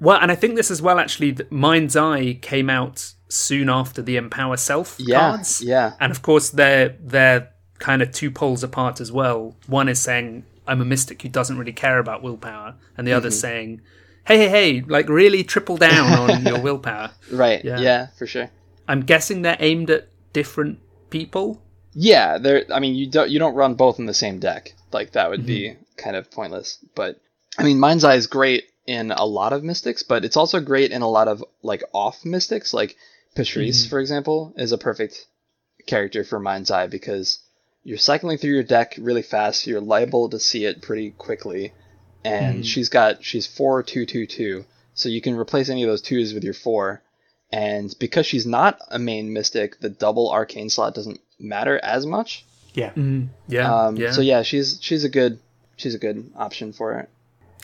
Well, and I think this as well, actually, Mind's Eye came out soon after the Empower Self Yeah, cards. yeah. And of course, they're, they're kind of two poles apart as well. One is saying, I'm a mystic who doesn't really care about willpower. And the Mm-hmm. other's saying, hey, hey, hey, like really triple down on your willpower. right. Yeah. Yeah. for sure. I'm guessing they're aimed at different people. Yeah, there. I mean, you don't you don't run both in the same deck. Like that would be kind of pointless. But I mean, Mind's Eye is great in a lot of mystics, but it's also great in a lot of like off mystics. Like Patrice, for example, is a perfect character for Mind's Eye because you're cycling through your deck really fast. You're liable to see it pretty quickly, and she's got she's four two two two, so you can replace any of those twos with your four. And because she's not a main mystic, the double arcane slot doesn't matter as much. Yeah. Yeah. Um, yeah. So yeah, she's she's a good she's a good option for it.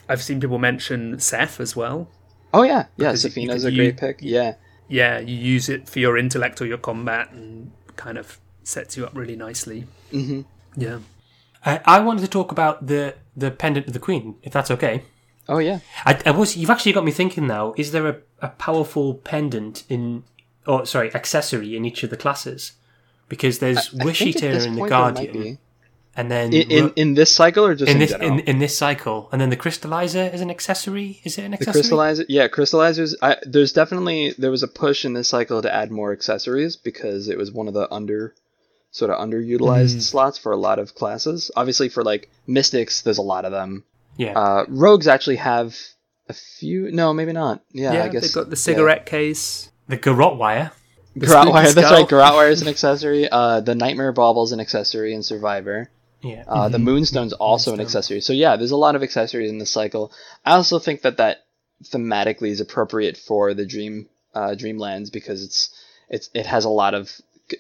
I've seen people mention Seth as well. Oh yeah, yeah. Because you Sefina's a great u- pick. Yeah, Yeah, you use it for your intellect or your combat and kind of sets you up really nicely. Mhm. Yeah. Uh, I wanted to talk about the the pendant of the queen, if that's okay. Oh yeah. I, I was. You've actually got me thinking now. Is there a, a powerful pendant in, or sorry, accessory in each of the classes? Because there's I Wish think Eater in the point Guardian, and then In, in in this cycle or just in, in this in, in this cycle, and then the crystallizer is an accessory. Is it an accessory? the accessory? crystallizer, yeah, crystallizers. I, there's definitely there was a push in this cycle to add more accessories because it was one of the under sort of underutilized Mm. slots for a lot of classes. Obviously, for like mystics, there's a lot of them. Yeah. Uh, rogues actually have a few. No, maybe not. Yeah, Yeah, I guess they've got the cigarette case. the garrote wire. the Garrote Wire, spooky that's right. right. Garrote Wire is an accessory. Uh, the Nightmare Bauble's an accessory in Survivor. Yeah. Uh, The Moonstone's also an accessory. So yeah, there's a lot of accessories in this cycle. I also think that that thematically is appropriate for the Dream uh, Dreamlands because it's it's it has a lot of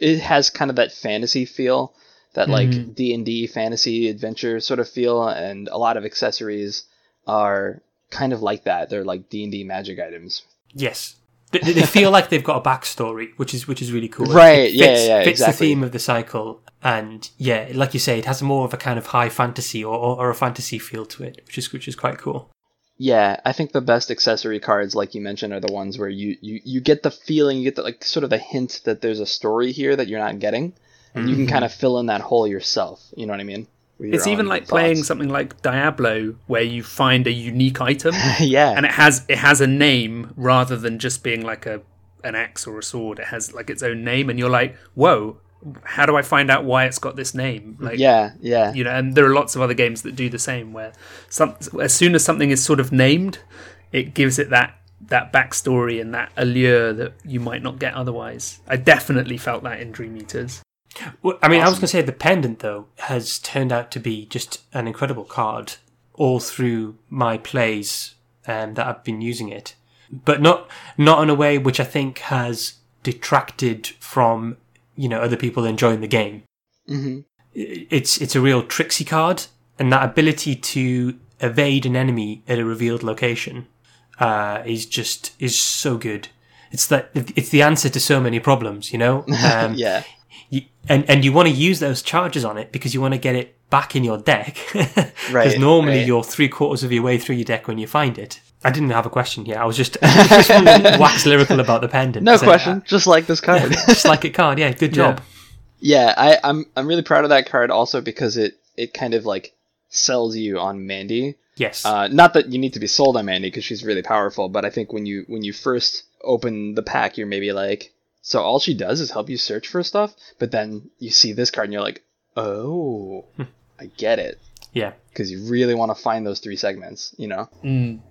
it has kind of that fantasy feel, that like mm-hmm. D and D fantasy adventure sort of feel, and a lot of accessories are kind of like that. They're like D and D magic items. Yes. They, they feel like they've got a backstory, which is which is really cool. Right, It yeah, fits, yeah, fits exactly. the theme of the cycle, and yeah, like you say, it has more of a kind of high fantasy or, or, or a fantasy feel to it, which is which is quite cool. Yeah, I think the best accessory cards, like you mentioned, are the ones where you, you, you get the feeling, you get the like sort of the hint that there's a story here that you're not getting, and you can mm-hmm. kind of fill in that hole yourself. You know what I mean? It's even like playing something like Diablo, where you find a unique item yeah, and it has it has a name rather than just being like a an axe or a sword. It has like its own name, and you're like, whoa, how do I find out why it's got this name? Like, yeah, yeah, you know, and there are lots of other games that do the same, where some as soon as something is sort of named, it gives it that that backstory and that allure that you might not get otherwise. I definitely felt that in Dream Eaters. Well, I mean, I was going to say the pendant though has turned out to be just an incredible card all through my plays um, that I've been using it, but not not in a way which I think has detracted from you know other people enjoying the game. hmm It's it's a real tricksy card, and that ability to evade an enemy at a revealed location uh, is just is so good. It's that it's the answer to so many problems, you know. Um, yeah, you, and and you want to use those charges on it because you want to get it back in your deck. Because Right, normally right. you're three quarters of your way through your deck when you find it. I didn't have a question here. I was just, just wax lyrical about the pendant. no So, question. Just like this card. uh, just like a card. Yeah, good job. Yeah, I, I'm I'm really proud of that card also because it it kind of like sells you on Mandy. Yes. Uh, not that you need to be sold on Mandy because she's really powerful, but I think when you when you first open the pack, you're maybe like, so all she does is help you search for stuff. But then you see this card and you're like, oh, I get it yeah. Because you really want to find those three segments. You know?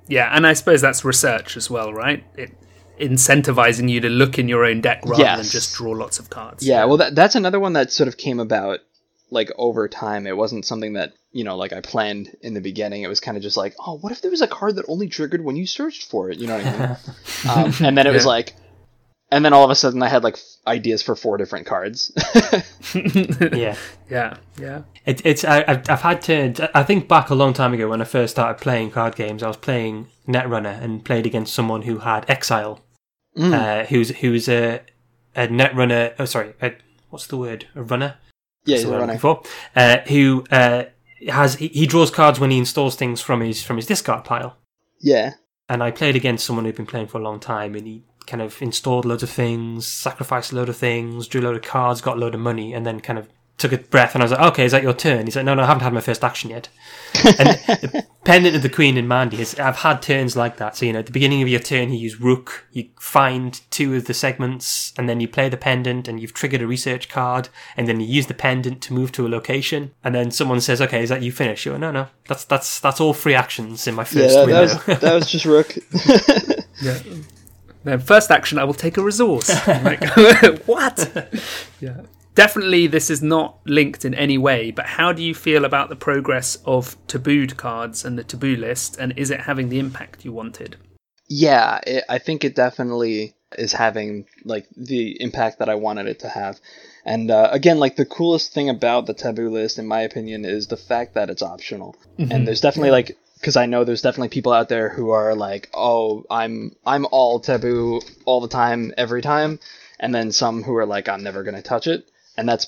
Yeah, and I suppose that's research as well, right? It incentivizing you to look in your own deck rather than just draw lots of cards. Yeah. Well, that, that's another one that sort of came about like over time. It wasn't something that you know like I planned in the beginning. It was kind of just like, oh, what if there was a card that only triggered when you searched for it? You know what I mean? um, and then it was like. And then all of a sudden, I had like f- ideas for four different cards. Yeah. yeah, yeah. It, it's I, I've, I've had to. I think back a long time ago when I first started playing card games, I was playing Netrunner and played against someone who had Exile, uh, who's who's a a Netrunner. Oh, sorry, a, what's the word? A runner. yeah, he's the a runner. looking for. Uh, who uh, has he, he draws cards when he installs things from his from his discard pile. Yeah, And I played against someone who'd been playing for a long time, and he kind of installed loads of things, sacrificed a load of things, drew a load of cards, got a load of money, and then kind of took a breath. And I was like, "Okay, is that your turn?" He's like, "No, no, I haven't had my first action yet." and the pendant of the Queen in Mandy is I've had turns like that. So you know, at the beginning of your turn, you use Rook, you find two of the segments, and then you play the pendant, and you've triggered a research card, and then you use the pendant to move to a location, and then someone says, "Okay, is that you finished?" You're no, no, that's that's that's all free actions in my yeah, first that, window. that was that was just Rook. Yeah. Then first action, I will take a resource. Like, what? yeah. Definitely, this is not linked in any way. But how do you feel about the progress of tabooed cards and the taboo list? And is it having the impact you wanted? yeah, it, I think it definitely is having like the impact that I wanted it to have. And uh, again, like the coolest thing about the taboo list, in my opinion, is the fact that it's optional. And there's definitely like because I know there's definitely people out there who are like, oh, I'm I'm all taboo all the time, every time, and then some who are like, I'm never gonna touch it, and that's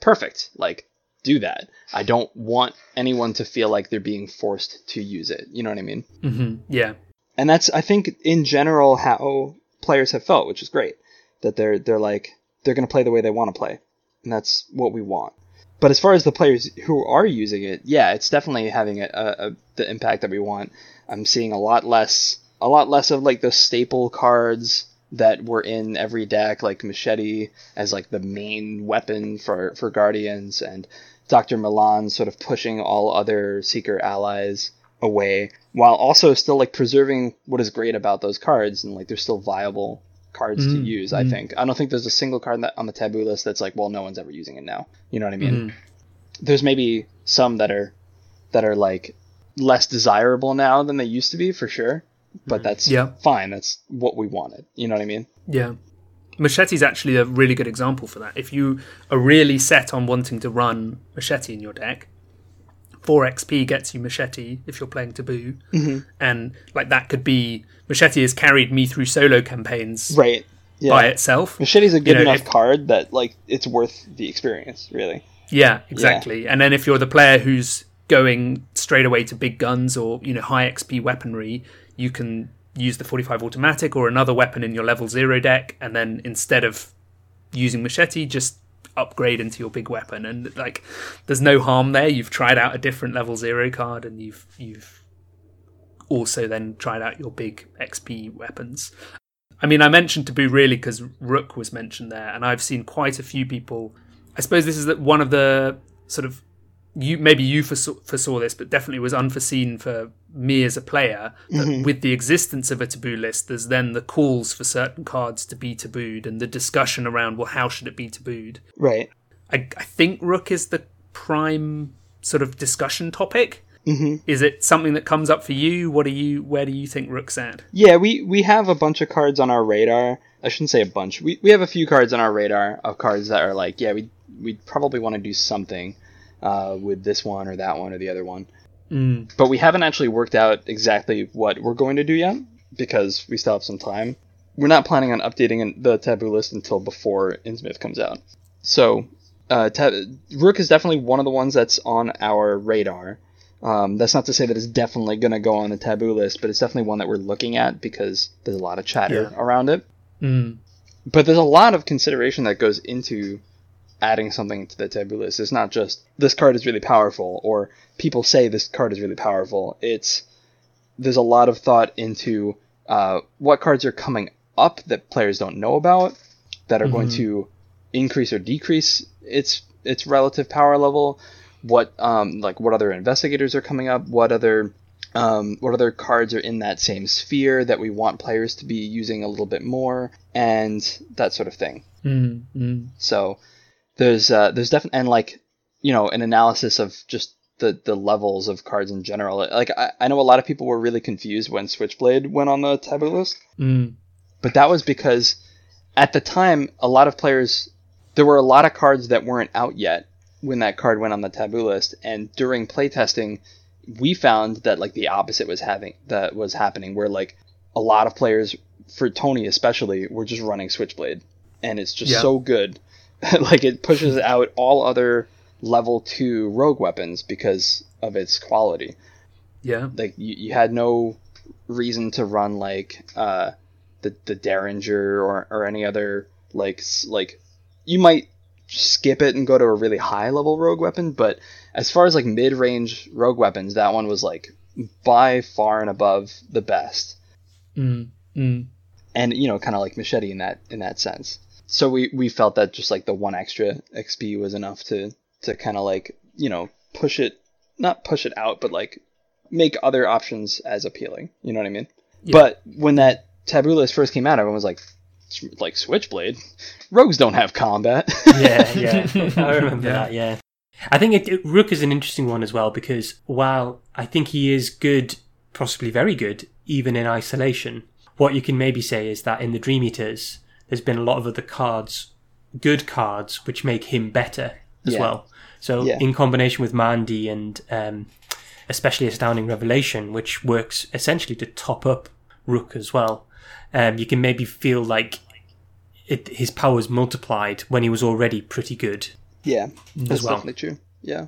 perfect. Like, do that. I don't want anyone to feel like they're being forced to use it. You know what I mean? hmm Yeah. and that's I think in general how players have felt, which is great. That they're they're like they're going to play the way they want to play, and that's what we want. But as far as the players who are using it, yeah, it's definitely having a, a, a the impact that we want. I'm seeing a lot less a lot less of like the staple cards that were in every deck, like Machete as like the main weapon for for Guardians, and Dr. Milan sort of pushing all other Seeker allies away, while also still like preserving what is great about those cards, and like they're still viable cards to mm-hmm. use. I mm-hmm. think I don't think there's a single card that, on the taboo list that's like, well, no one's ever using it now. You know what I mean? Mm-hmm. There's maybe some that are that are like less desirable now than they used to be for sure, but that's Yeah. fine. That's what we wanted. You know what I mean? Yeah. Machete's actually a really good example for that. If you are really set on wanting to run Machete in your deck, 4 XP gets you Machete if you're playing Taboo. Mm-hmm. And like that could be Machete has carried me through solo campaigns Right. Yeah. by itself. Machete's a good know, enough if- card that like it's worth the experience, really. Yeah, exactly. And then if you're the player who's going straight away to big guns or you know high XP weaponry, you can use the 45 automatic or another weapon in your level zero deck, and then instead of using machete, just upgrade into your big weapon. And like, there's no harm there. You've tried out a different level zero card, and you've you've also then tried out your big XP weapons. I mean, I mentioned Taboo really because Rook was mentioned there, and I've seen quite a few people. I suppose this is the- one of the sort of you maybe you foresaw, foresaw this, but definitely was unforeseen for me as a player. That with the existence of a taboo list, there's then the calls for certain cards to be tabooed, and the discussion around well, how should it be tabooed? Right. I, I think Rook is the prime sort of discussion topic. Mm-hmm. Is it something that comes up for you? What do you? Where do you think Rook's at? Yeah, we we have a bunch of cards on our radar. I shouldn't say a bunch. We we have a few cards on our radar of cards that are like, yeah, we we probably want to do something uh, with this one or that one or the other one. Mm. But we haven't actually worked out exactly what we're going to do yet because we still have some time. We're not planning on updating the taboo list until before Innsmouth comes out. So, uh, tab- Rook is definitely one of the ones that's on our radar. Um, that's not to say that it's definitely going to go on the taboo list, but it's definitely one that we're looking at because there's a lot of chatter Yeah. around it. Mm. But there's a lot of consideration that goes into adding something to the taboo list. It's not just this card is really powerful or people say this card is really powerful. It's there's a lot of thought into uh, what cards are coming up that players don't know about that are going to increase or decrease its its relative power level. What um, like what other investigators are coming up? What other um, what other cards are in that same sphere that we want players to be using a little bit more, and that sort of thing. Mm, mm. So there's uh, there's definitely and like you know an analysis of just the the levels of cards in general. Like I, I know a lot of people were really confused when Switchblade went on the taboo list, Mm. but that was because at the time a lot of players there were a lot of cards that weren't out yet when that card went on the taboo list, and during playtesting we found that like the opposite was having that was happening where like a lot of players for Tony especially were just running Switchblade and it's just Yeah. so good like it pushes out all other level 2 rogue weapons because of its quality Yeah. like you, you had no reason to run like uh the the Derringer or or any other like like you might skip it and go to a really high level rogue weapon but as far as like mid-range rogue weapons that one was like by far and above the best Mm. Mm. and you know kind of like machete in that in that sense so we we felt that just like the one extra xp was enough to to kind of like you know push it not push it out but like make other options as appealing you know what i mean Yeah. but when that taboo list first came out everyone was like like switchblade rogues don't have combat yeah, yeah. I remember Yeah. that. Yeah, I think it, it- Rook is an interesting one as well because while I think he is good, possibly very good, even in isolation, what you can maybe say is that in the Dream Eaters, there's been a lot of other cards, good cards, which make him better as Yeah. well. So Yeah. in combination with Mandy and um, especially Astounding Revelation, which works essentially to top up Rook as well, um, you can maybe feel like it, his powers multiplied when he was already pretty good. yeah that's well. definitely true yeah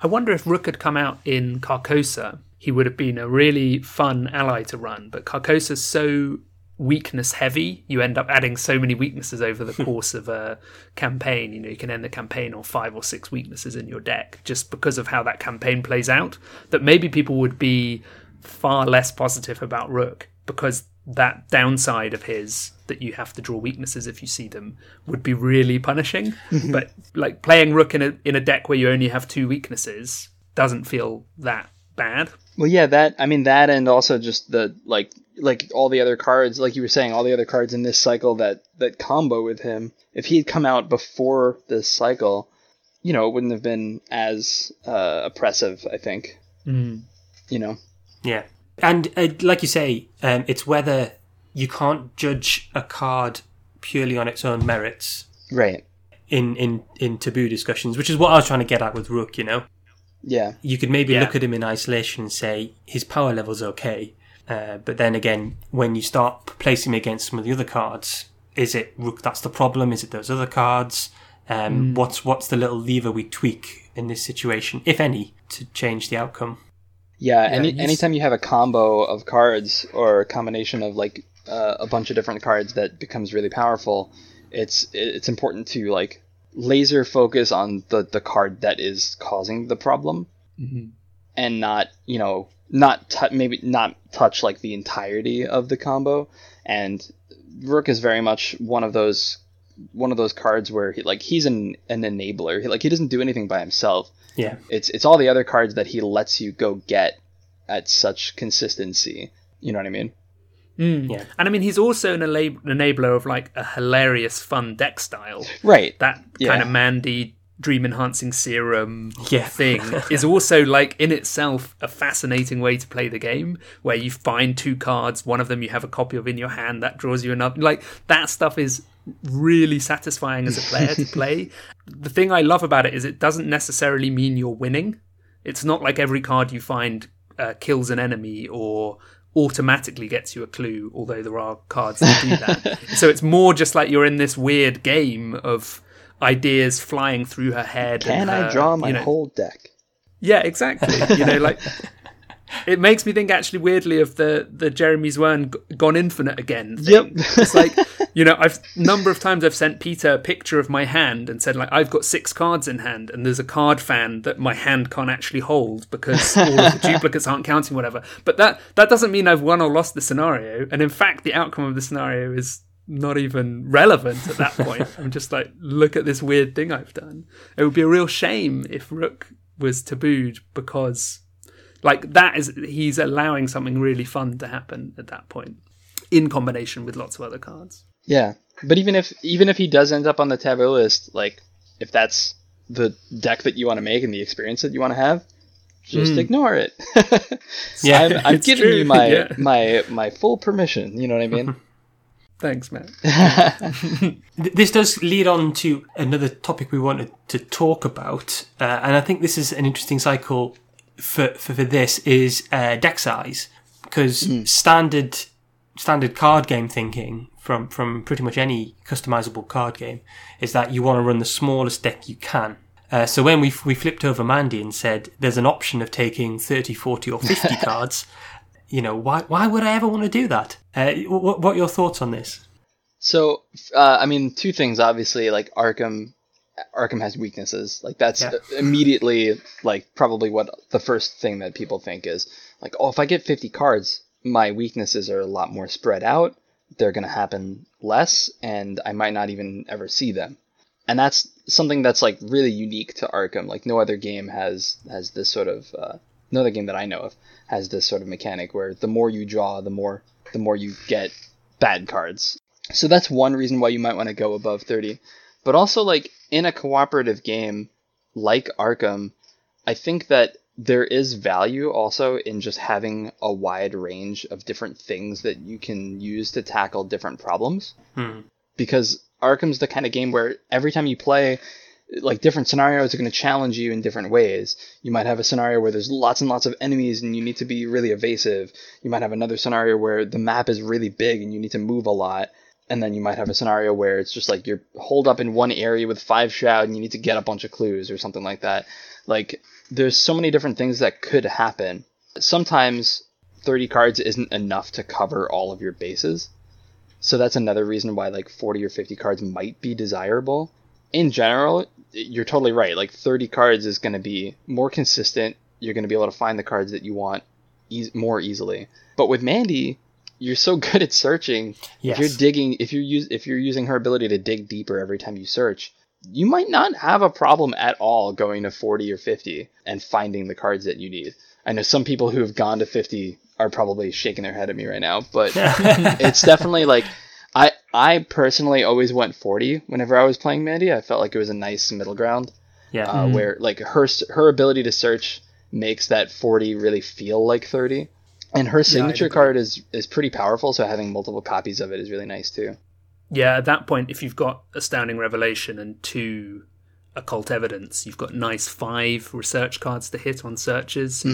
I wonder if Rook had come out in Carcosa, he would have been a really fun ally to run. But Carcosa's so weakness heavy, you end up adding so many weaknesses over the course of a campaign. You know, you can end the campaign on five or six weaknesses in your deck just because of how that campaign plays out. That maybe people would be far less positive about Rook because that downside of his that you have to draw weaknesses if you see them would be really punishing. Mm-hmm. but like playing Rook in a in a deck where you only have two weaknesses doesn't feel that bad. Well, yeah, that I mean that, and also just the like like all the other cards, like you were saying, all the other cards in this cycle that that combo with him. If he had come out before this cycle, you know, it wouldn't have been as uh, oppressive. I think. Mm. You know. Yeah. And uh, like you say, um, it's whether you can't judge a card purely on its own merits Right. in, in, in taboo discussions, which is what I was trying to get at with Rook, you know? Yeah. You could maybe Yeah. look at him in isolation and say his power level's okay. Uh, but then again, when you start placing him against some of the other cards, is it Rook that's the problem? Is it those other cards? Um, What's what's the little lever we tweak in this situation, if any, to change the outcome? Yeah. any he's- anytime you have a combo of cards or a combination of like uh, a bunch of different cards that becomes really powerful, it's it's important to like laser focus on the the card that is causing the problem. Mhm. and not you know not tou maybe not touch like the entirety of the combo and rook is very much one of those one of those cards where he like he's an an enabler he, like he doesn't do anything by himself Yeah. it's it's all the other cards that he lets you go get at such consistency you know what i mean Mm. Yeah. And I mean, he's also an enabler of like a hilarious, fun deck style. right That Yeah. kind of Mandy dream enhancing serum Yeah. thing is also like in itself a fascinating way to play the game where you find two cards one of them you have a copy of in your hand that draws you another like that stuff is really satisfying as a player to play. The thing i love about it is it doesn't necessarily mean you're winning. It's not like every card you find uh, kills an enemy or automatically gets you a clue although there are cards that do that. So it's more just like you're in this weird game of ideas flying through her head can and i draw my you know, whole deck yeah, exactly. You know, like it makes me think actually weirdly of the the Jeremy Zwirn Gone Infinite again. Thing. Yep. it's like you know, I've number of times I've sent Peter a picture of my hand and said like I've got six cards in hand, and there's a card fan that my hand can't actually hold because all of the duplicates aren't counting, whatever. But that that doesn't mean I've won or lost the scenario, and in fact, the outcome of the scenario is not even relevant at that point. I'm just like, look at this weird thing I've done. It would be a real shame if Rook was tabooed because, like, that is he's allowing something really fun to happen at that point in combination with lots of other cards. Yeah, but even if even if he does end up on the taboo list, like if that's the deck that you want to make and the experience that you want to have, just Mm. ignore it. Yeah, I'm, I'm giving true, you my yeah. my my full permission. You know what I mean? Thanks, Matt. This does lead on to another topic we wanted to talk about, uh, and I think this is an interesting cycle for for, for this is uh, deck size because standard standard card game thinking from from pretty much any customizable card game is that you want to run the smallest deck you can. Uh, so when we we flipped over Mandy and said there's an option of taking 30, 40 or 50 cards, you know, why why would I ever want to do that? Uh, what, what are your thoughts on this? So, uh, I mean, two things. Obviously, like Arkham, Arkham has weaknesses. Like that's Yeah. immediately like probably what the first thing that people think is like, oh, if I get 50 cards, my weaknesses are a lot more spread out. They're gonna happen less, and I might not even ever see them. And that's something that's like really unique to Arkham. Like no other game has has this sort of uh, no other game that I know of has this sort of mechanic where the more you draw, the more the more you get bad cards. So that's one reason why you might want to go above 30. But also, like, in a cooperative game like Arkham, I think that there is value also in just having a wide range of different things that you can use to tackle different problems. Hmm. Because Arkham's the kind of game where every time you play, like different scenarios are going to challenge you in different ways. You might have a scenario where there's lots and lots of enemies and you need to be really evasive. You might have another scenario where the map is really big and you need to move a lot. And then you might have a scenario where it's just like you're holed up in one area with five shroud and you need to get a bunch of clues or something like that. Like there's so many different things that could happen. Sometimes 30 cards isn't enough to cover all of your bases. So that's another reason why like 40 or 50 cards might be desirable. In general, you're totally right. Like 30 cards is going to be more consistent. You're going to be able to find the cards that you want eas more easily. But with Mandy, you're so good at searching. Yes. If you're digging, if you're use, if you're using her ability to dig deeper every time you search, you might not have a problem at all going to 40 or 50 and finding the cards that you need. I know some people who have gone to 50 are probably shaking their head at me right now, but it's definitely like I I personally always went 40 whenever I was playing Mandy. I felt like it was a nice middle ground yeah. uh, where like her her ability to search makes that 40 really feel like 30. And her signature agree. card is is pretty powerful, so having multiple copies of it is really nice too. Yeah, at that point, if you've got Astounding Revelation and two Occult Evidence, you've got nice five research cards to hit on searches.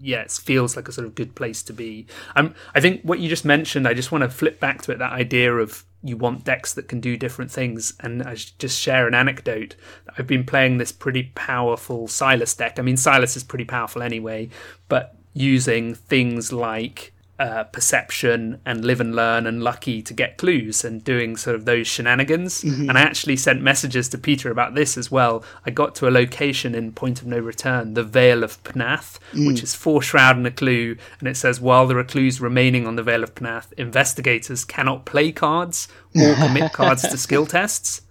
Yeah, it feels like a sort of good place to be. Um, I think what you just mentioned, I just want to flip back to it that idea of you want decks that can do different things. And I just share an anecdote. I've been playing this pretty powerful Silas deck. I mean, Silas is pretty powerful anyway, but using things like uh, perception and live and learn and lucky to get clues and doing sort of those shenanigans. And I actually sent messages to Peter about this as well. I got to a location in Point of No Return, the Vale of Pnath, which is four shroud and a clue. And it says, while there are clues remaining on the Vale of Pnath, investigators cannot play cards or commit cards to skill tests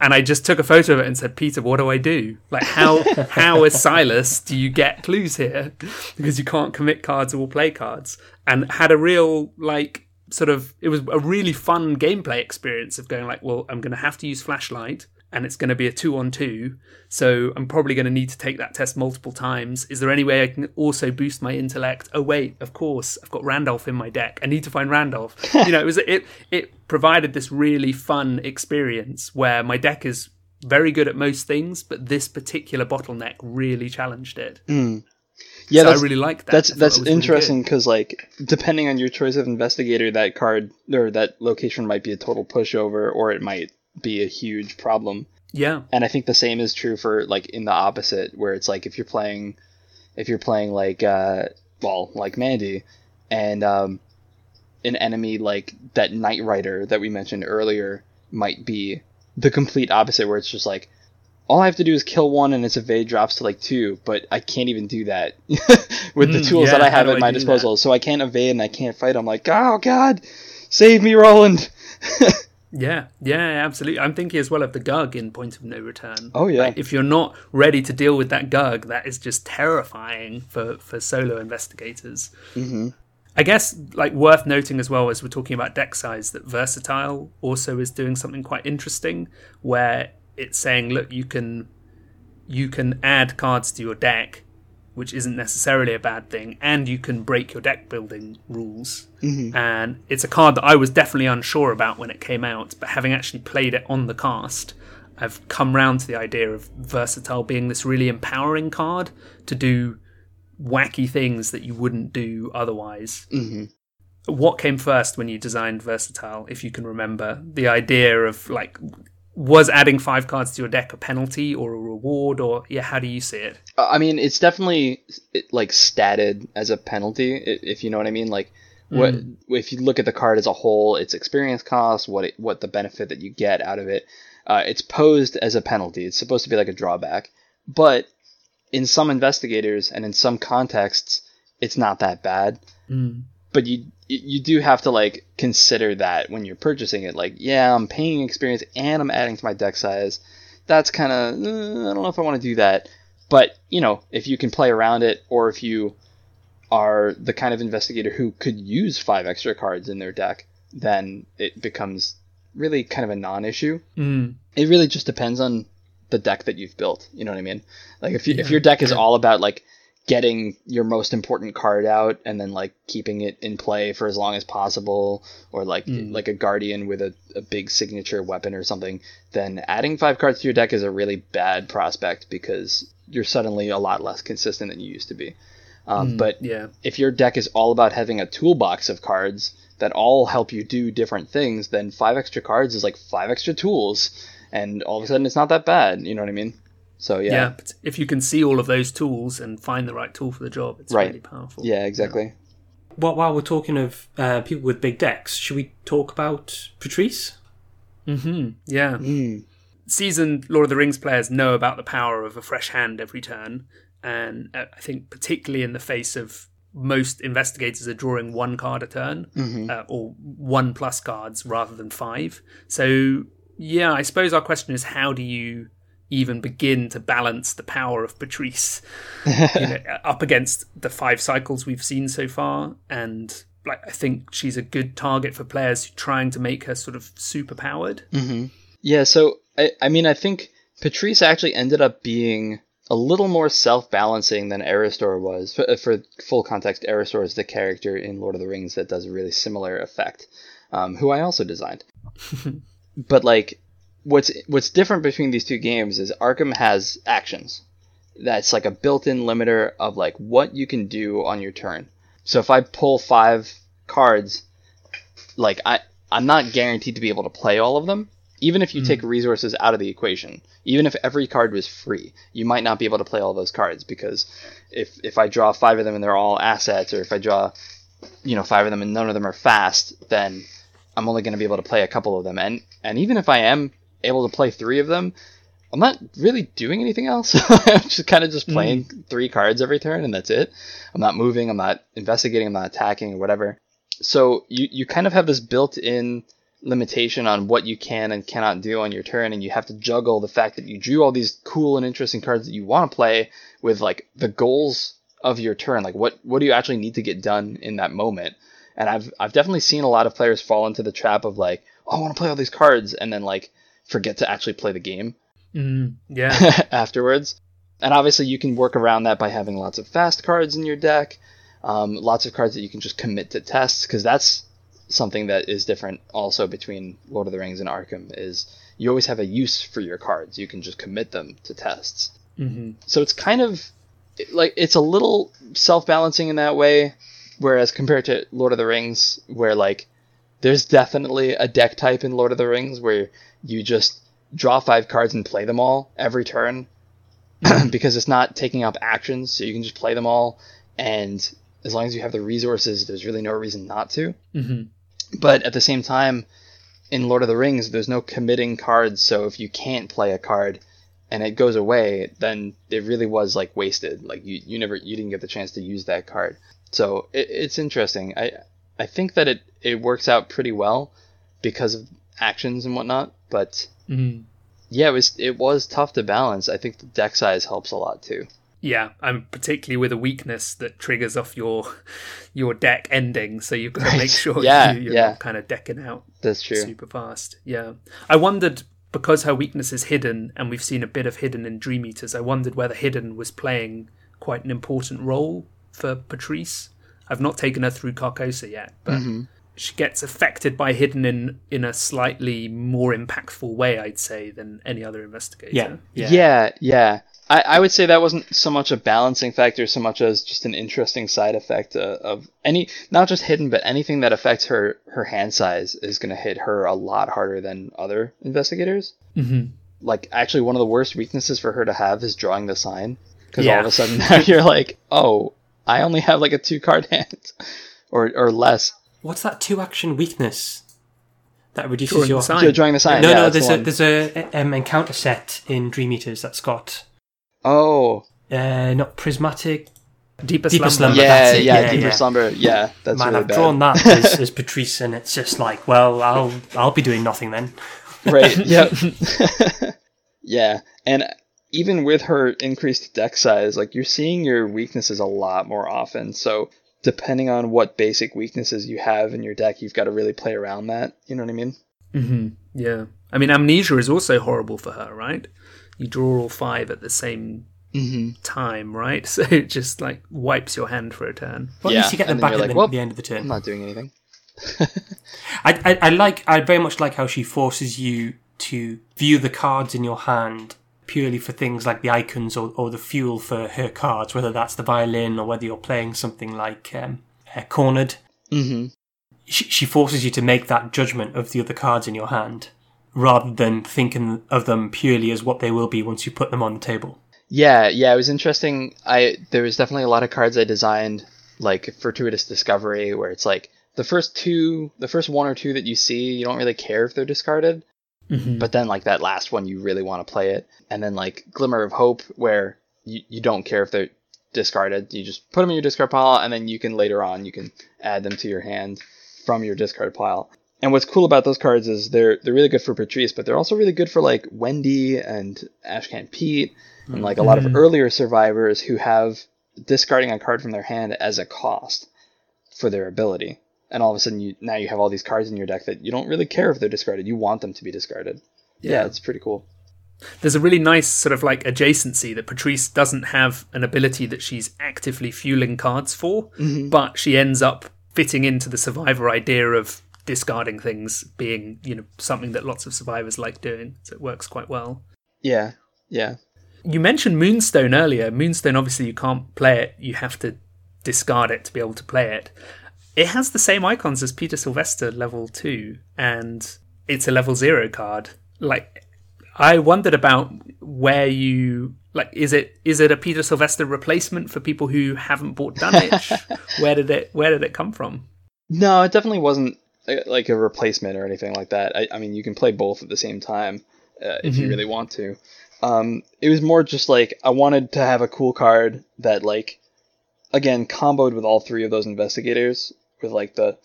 and I just took a photo of it and said, "Peter, what do I do? Like, how how as Silas do you get clues here? Because you can't commit cards or play cards." And had a real like sort of it was a really fun gameplay experience of going like, "Well, I'm going to have to use flashlight." And it's going to be a two on two, so I'm probably going to need to take that test multiple times. Is there any way I can also boost my intellect? Oh wait, of course, I've got Randolph in my deck. I need to find Randolph. you know, it was it it provided this really fun experience where my deck is very good at most things, but this particular bottleneck really challenged it. Hmm. Yeah, so I really like that. that's that's really interesting because like depending on your choice of investigator, that card or that location might be a total pushover, or it might be a huge problem. yeah, And I think the same is true for like in the opposite, where it's like if you're playing, if you're playing like uh, well, like Mandy, and um, an enemy like that Knight Rider that we mentioned earlier might be the complete opposite, where it's just like all I have to do is kill one and its evade drops to like two, but I can't even do that with the Mm, tools yeah, that I have at I my disposal. So I can't evade and I can't fight. I'm like, oh god, save me, Roland. Yeah, yeah, absolutely. I'm thinking as well of the Gug in Point of No Return. Oh, yeah. Like, if you're not ready to deal with that Gug, that is just terrifying for, for solo investigators. Mhm. I guess, like, worth noting as well as we're talking about deck size, that Versatile also is doing something quite interesting where it's saying, look, you can you can add cards to your deck, which isn't necessarily a bad thing, and you can break your deck building rules. And it's a card that I was definitely unsure about when it came out, but having actually played it on the cast, I've come round to the idea of Versatile being this really empowering card to do wacky things that you wouldn't do otherwise. hmm What came first when you designed Versatile, if you can remember? The idea of like, was adding five cards to your deck a penalty or a reward, or yeah, how do you see it? I mean, it's definitely like statted as a penalty, if you know what I mean. Like, what if you look at the card as a whole, its experience cost, what it, what the benefit that you get out of it, uh, it's posed as a penalty. It's supposed to be like a drawback, but in some investigators and in some contexts, it's not that bad. Mm. But you you do have to like consider that when you're purchasing it. Like, yeah, I'm paying experience and I'm adding to my deck size. That's kind of I don't know if I want to do that. But you know, if you can play around it, or if you are the kind of investigator who could use five extra cards in their deck, then it becomes really kind of a non-issue. Mm. It really just depends on the deck that you've built. You know what I mean? Like if you, if your deck is all about like getting your most important card out and then like keeping it in play for as long as possible, or like Mm. like a guardian with a, a big signature weapon or something, then adding five cards to your deck is a really bad prospect because you're suddenly a lot less consistent than you used to be. Um, Mm, but yeah, if your deck is all about having a toolbox of cards that all help you do different things, then five extra cards is like five extra tools, and all of a sudden it's not that bad. You know what I mean? So yeah. yeah, But if you can see all of those tools and find the right tool for the job, it's Right. really powerful. yeah, exactly. While, while we're talking of uh, people with big decks, should we talk about Patrice? Mm-hmm. Yeah. Mm. seasoned Lord of the Rings players know about the power of a fresh hand every turn, and uh, I think particularly in the face of most investigators are drawing one card a turn Mm-hmm. uh, or one plus cards rather than five. So yeah, I suppose our question is how do you even begin to balance the power of Patrice you know, up against the five cycles we've seen so far and like I think she's a good target for players trying to make her sort of super powered. hmm Yeah, so I, I mean, I think Patrice actually ended up being a little more self-balancing than Erestor was. For, for full context, Erestor is the character in Lord of the Rings that does a really similar effect, um, who I also designed. but like, what's what's different between these two games is Arkham has actions. That's like a built-in limiter of like what you can do on your turn. So if I pull five cards, like I I'm not guaranteed to be able to play all of them. Even if you hmm. take resources out of the equation, even if every card was free, you might not be able to play all those cards because if if I draw five of them and they're all assets, or if I draw, you know, five of them and none of them are fast, then I'm only going to be able to play a couple of them. And and even if I am able to play three of them, I'm not really doing anything else. I'm just kind of just hmm. playing three cards every turn, and that's it. I'm not moving. I'm not investigating. I'm not attacking or whatever. So you you kind of have this built-in limitation on what you can and cannot do on your turn, and you have to juggle the fact that you drew all these cool and interesting cards that you want to play with like the goals of your turn. Like what what do you actually need to get done in that moment? And I've I've definitely seen a lot of players fall into the trap of like, oh, I want to play all these cards, and then like forget to actually play the game Mm, yeah. afterwards. And obviously, you can work around that by having lots of fast cards in your deck, um, lots of cards that you can just commit to tests, because that's something that is different also between Lord of the Rings and Arkham. Is you always have a use for your cards. You can just commit them to tests. hmm So it's kind of like it's a little self-balancing in that way, whereas compared to Lord of the Rings, where like there's definitely a deck type in Lord of the Rings where you just draw five cards and play them all every turn because it's not taking up actions, so you can just play them all and as long as you have the resources, there's really no reason not to. hmm But at the same time, in Lord of the Rings, there's no committing cards. So if you can't play a card and it goes away, then it really was like wasted. Like you, you never, you didn't get the chance to use that card. So it, it's interesting. I, I think that it, it works out pretty well because of actions and whatnot. But hmm yeah, it was, it was tough to balance. I think the deck size helps a lot too. Yeah, I'm particularly with a weakness that triggers off your your deck ending, so you've got to make sure Yeah, you, you're yeah. not kind of decking out That's true. super fast. Yeah, I wondered because her weakness is hidden, and we've seen a bit of hidden in Dream Eaters. I wondered whether hidden was playing quite an important role for Patrice. I've not taken her through Carcosa yet, but Mm-hmm. she gets affected by hidden in in a slightly more impactful way, I'd say, than any other investigator. Yeah, yeah. Yeah, yeah. I, I would say that wasn't so much a balancing factor, so much as just an interesting side effect uh, of any, not just hidden, but anything that affects her her hand size is going to hit her a lot harder than other investigators. hmm Like, actually, one of the worst weaknesses for her to have is drawing the sign, because Yeah. all of a sudden now you're like, oh, I only have like a two card hand, or or less. What's that two action weakness that reduces Drawing your sign. Yeah, drawing the sign. No, yeah, no. There's the a one. there's a um, encounter set in Dream Eaters that's got Oh, uh, not prismatic. Deeper, Deeper slumber. Slumber. yeah, that's it, yeah, yeah, deeper yeah. slumber. Yeah, that's Man, really I've bad. drawn that as, as Patrice, and it's just like, well, I'll I'll be doing nothing then. right yep yeah and even with her increased deck size like you're seeing your weaknesses a lot more often so depending on what basic weaknesses you have in your deck you've got to really play around that you know what i mean Mm-hmm. Yeah. I mean, amnesia is also horrible for her, right? You draw all five at the same mm-hmm. time, right? So it just like wipes your hand for a turn. Well, Yeah, at least you get them back at like, the, well, the end of the turn. i'm not doing anything I, I I like I very much like how she forces you to view the cards in your hand purely for things like the icons or, or the fuel for her cards, whether that's the violin or whether you're playing something like um, uh, cornered. mm-hmm. She, she forces you to make that judgment of the other cards in your hand rather than thinking of them purely as what they will be once you put them on the table. Yeah, yeah, it was interesting. I there was definitely a lot of cards I designed, like Fortuitous Discovery, where it's like the first two, the first one or two that you see, you don't really care if they're discarded, Mm-hmm. but then like that last one, you really want to play it, and then like Glimmer of Hope, where you, you don't care if they're discarded, you just put them in your discard pile, and then you can later on you can add them to your hand from your discard pile. And what's cool about those cards is they're they're really good for Patrice, but they're also really good for like Wendy and Ashcan Pete and like a lot of earlier survivors who have discarding a card from their hand as a cost for their ability. And all of a sudden, you now you have all these cards in your deck that you don't really care if they're discarded. You want them to be discarded. Yeah, it's pretty cool. There's a really nice sort of like adjacency that Patrice doesn't have an ability that she's actively fueling cards for, mm-hmm. but she ends up fitting into the survivor idea of discarding things being, you know, something that lots of survivors like doing. So it works quite well. Yeah, yeah, You mentioned Moonstone earlier. Moonstone, obviously, you can't play it. You have to discard it to be able to play it. It has the same icons as Peter Sylvester level 2, and it's a level 0 card. Like, I wondered about where you. Like, is it is it a Peter Sylvester replacement for people who haven't bought Dunwich? where did it Where did it come from? No, it definitely wasn't uh, like a replacement or anything like that. I, I mean, you can play both at the same time uh, if you really want to. Um, it was more just like I wanted to have a cool card that, like, again, comboed with all three of those investigators. With like the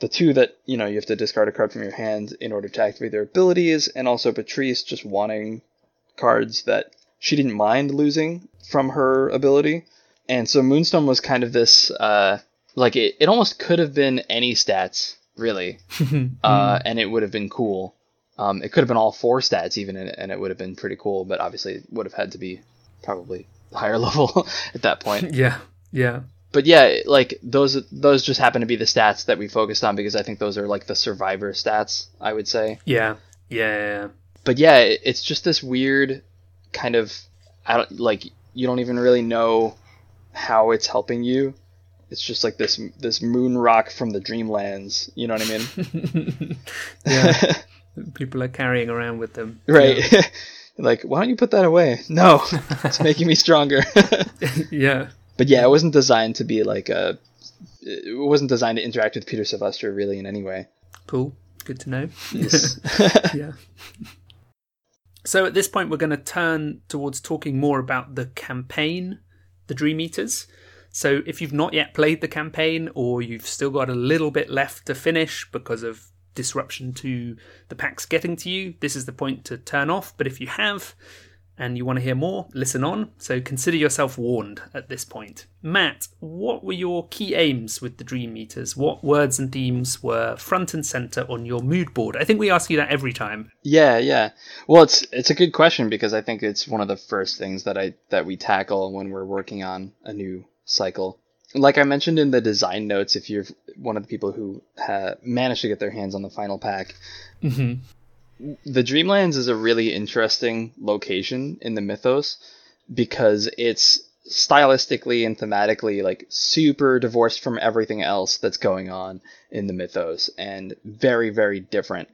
the two that you know you have to discard a card from your hand in order to activate their abilities, and also Patrice just wanting cards that she didn't mind losing from her ability. And so Moonstone was kind of this, uh, like it, it almost could have been any stats, really, uh, and it would have been cool. Um, it could have been all four stats even, and, and it would have been pretty cool. But obviously, it would have had to be probably higher level at that point. Yeah, yeah. But yeah, like those those just happen to be the stats that we focused on because I think those are like the survivor stats. I would say. Yeah, yeah, yeah. but yeah, it- it's just this weird kind of I don't like you don't even really know how it's helping you. It's just like this this moon rock from the dreamlands. You know what I mean? yeah. People are carrying around with them. right. like, why don't you put that away? No, it's making me stronger. Yeah. But yeah, it wasn't designed to be like a it wasn't designed to interact with Peter Sylvester really in any way. Cool. Good to know. Yes. yeah. So at this point, we're going to turn towards talking more about the campaign, the Dream Eaters. So if you've not yet played the campaign, or you've still got a little bit left to finish because of disruption to the packs getting to you, this is the point to turn off. But if you have, and you want to hear more, listen on. So consider yourself warned at this point. Matt, what were your key aims with the Dream Eaters? What words and themes were front and center on your mood board? I think we ask you that every time. Yeah, yeah. Well, it's it's a good question because I think it's one of the first things that I that we tackle when we're working on a new cycle. Like I mentioned in the design notes, if you're one of the people who ha- managed to get their hands on the final pack, Mm-hmm. The Dreamlands is a really interesting location in the mythos because it's stylistically and thematically like super divorced from everything else that's going on in the mythos and very very different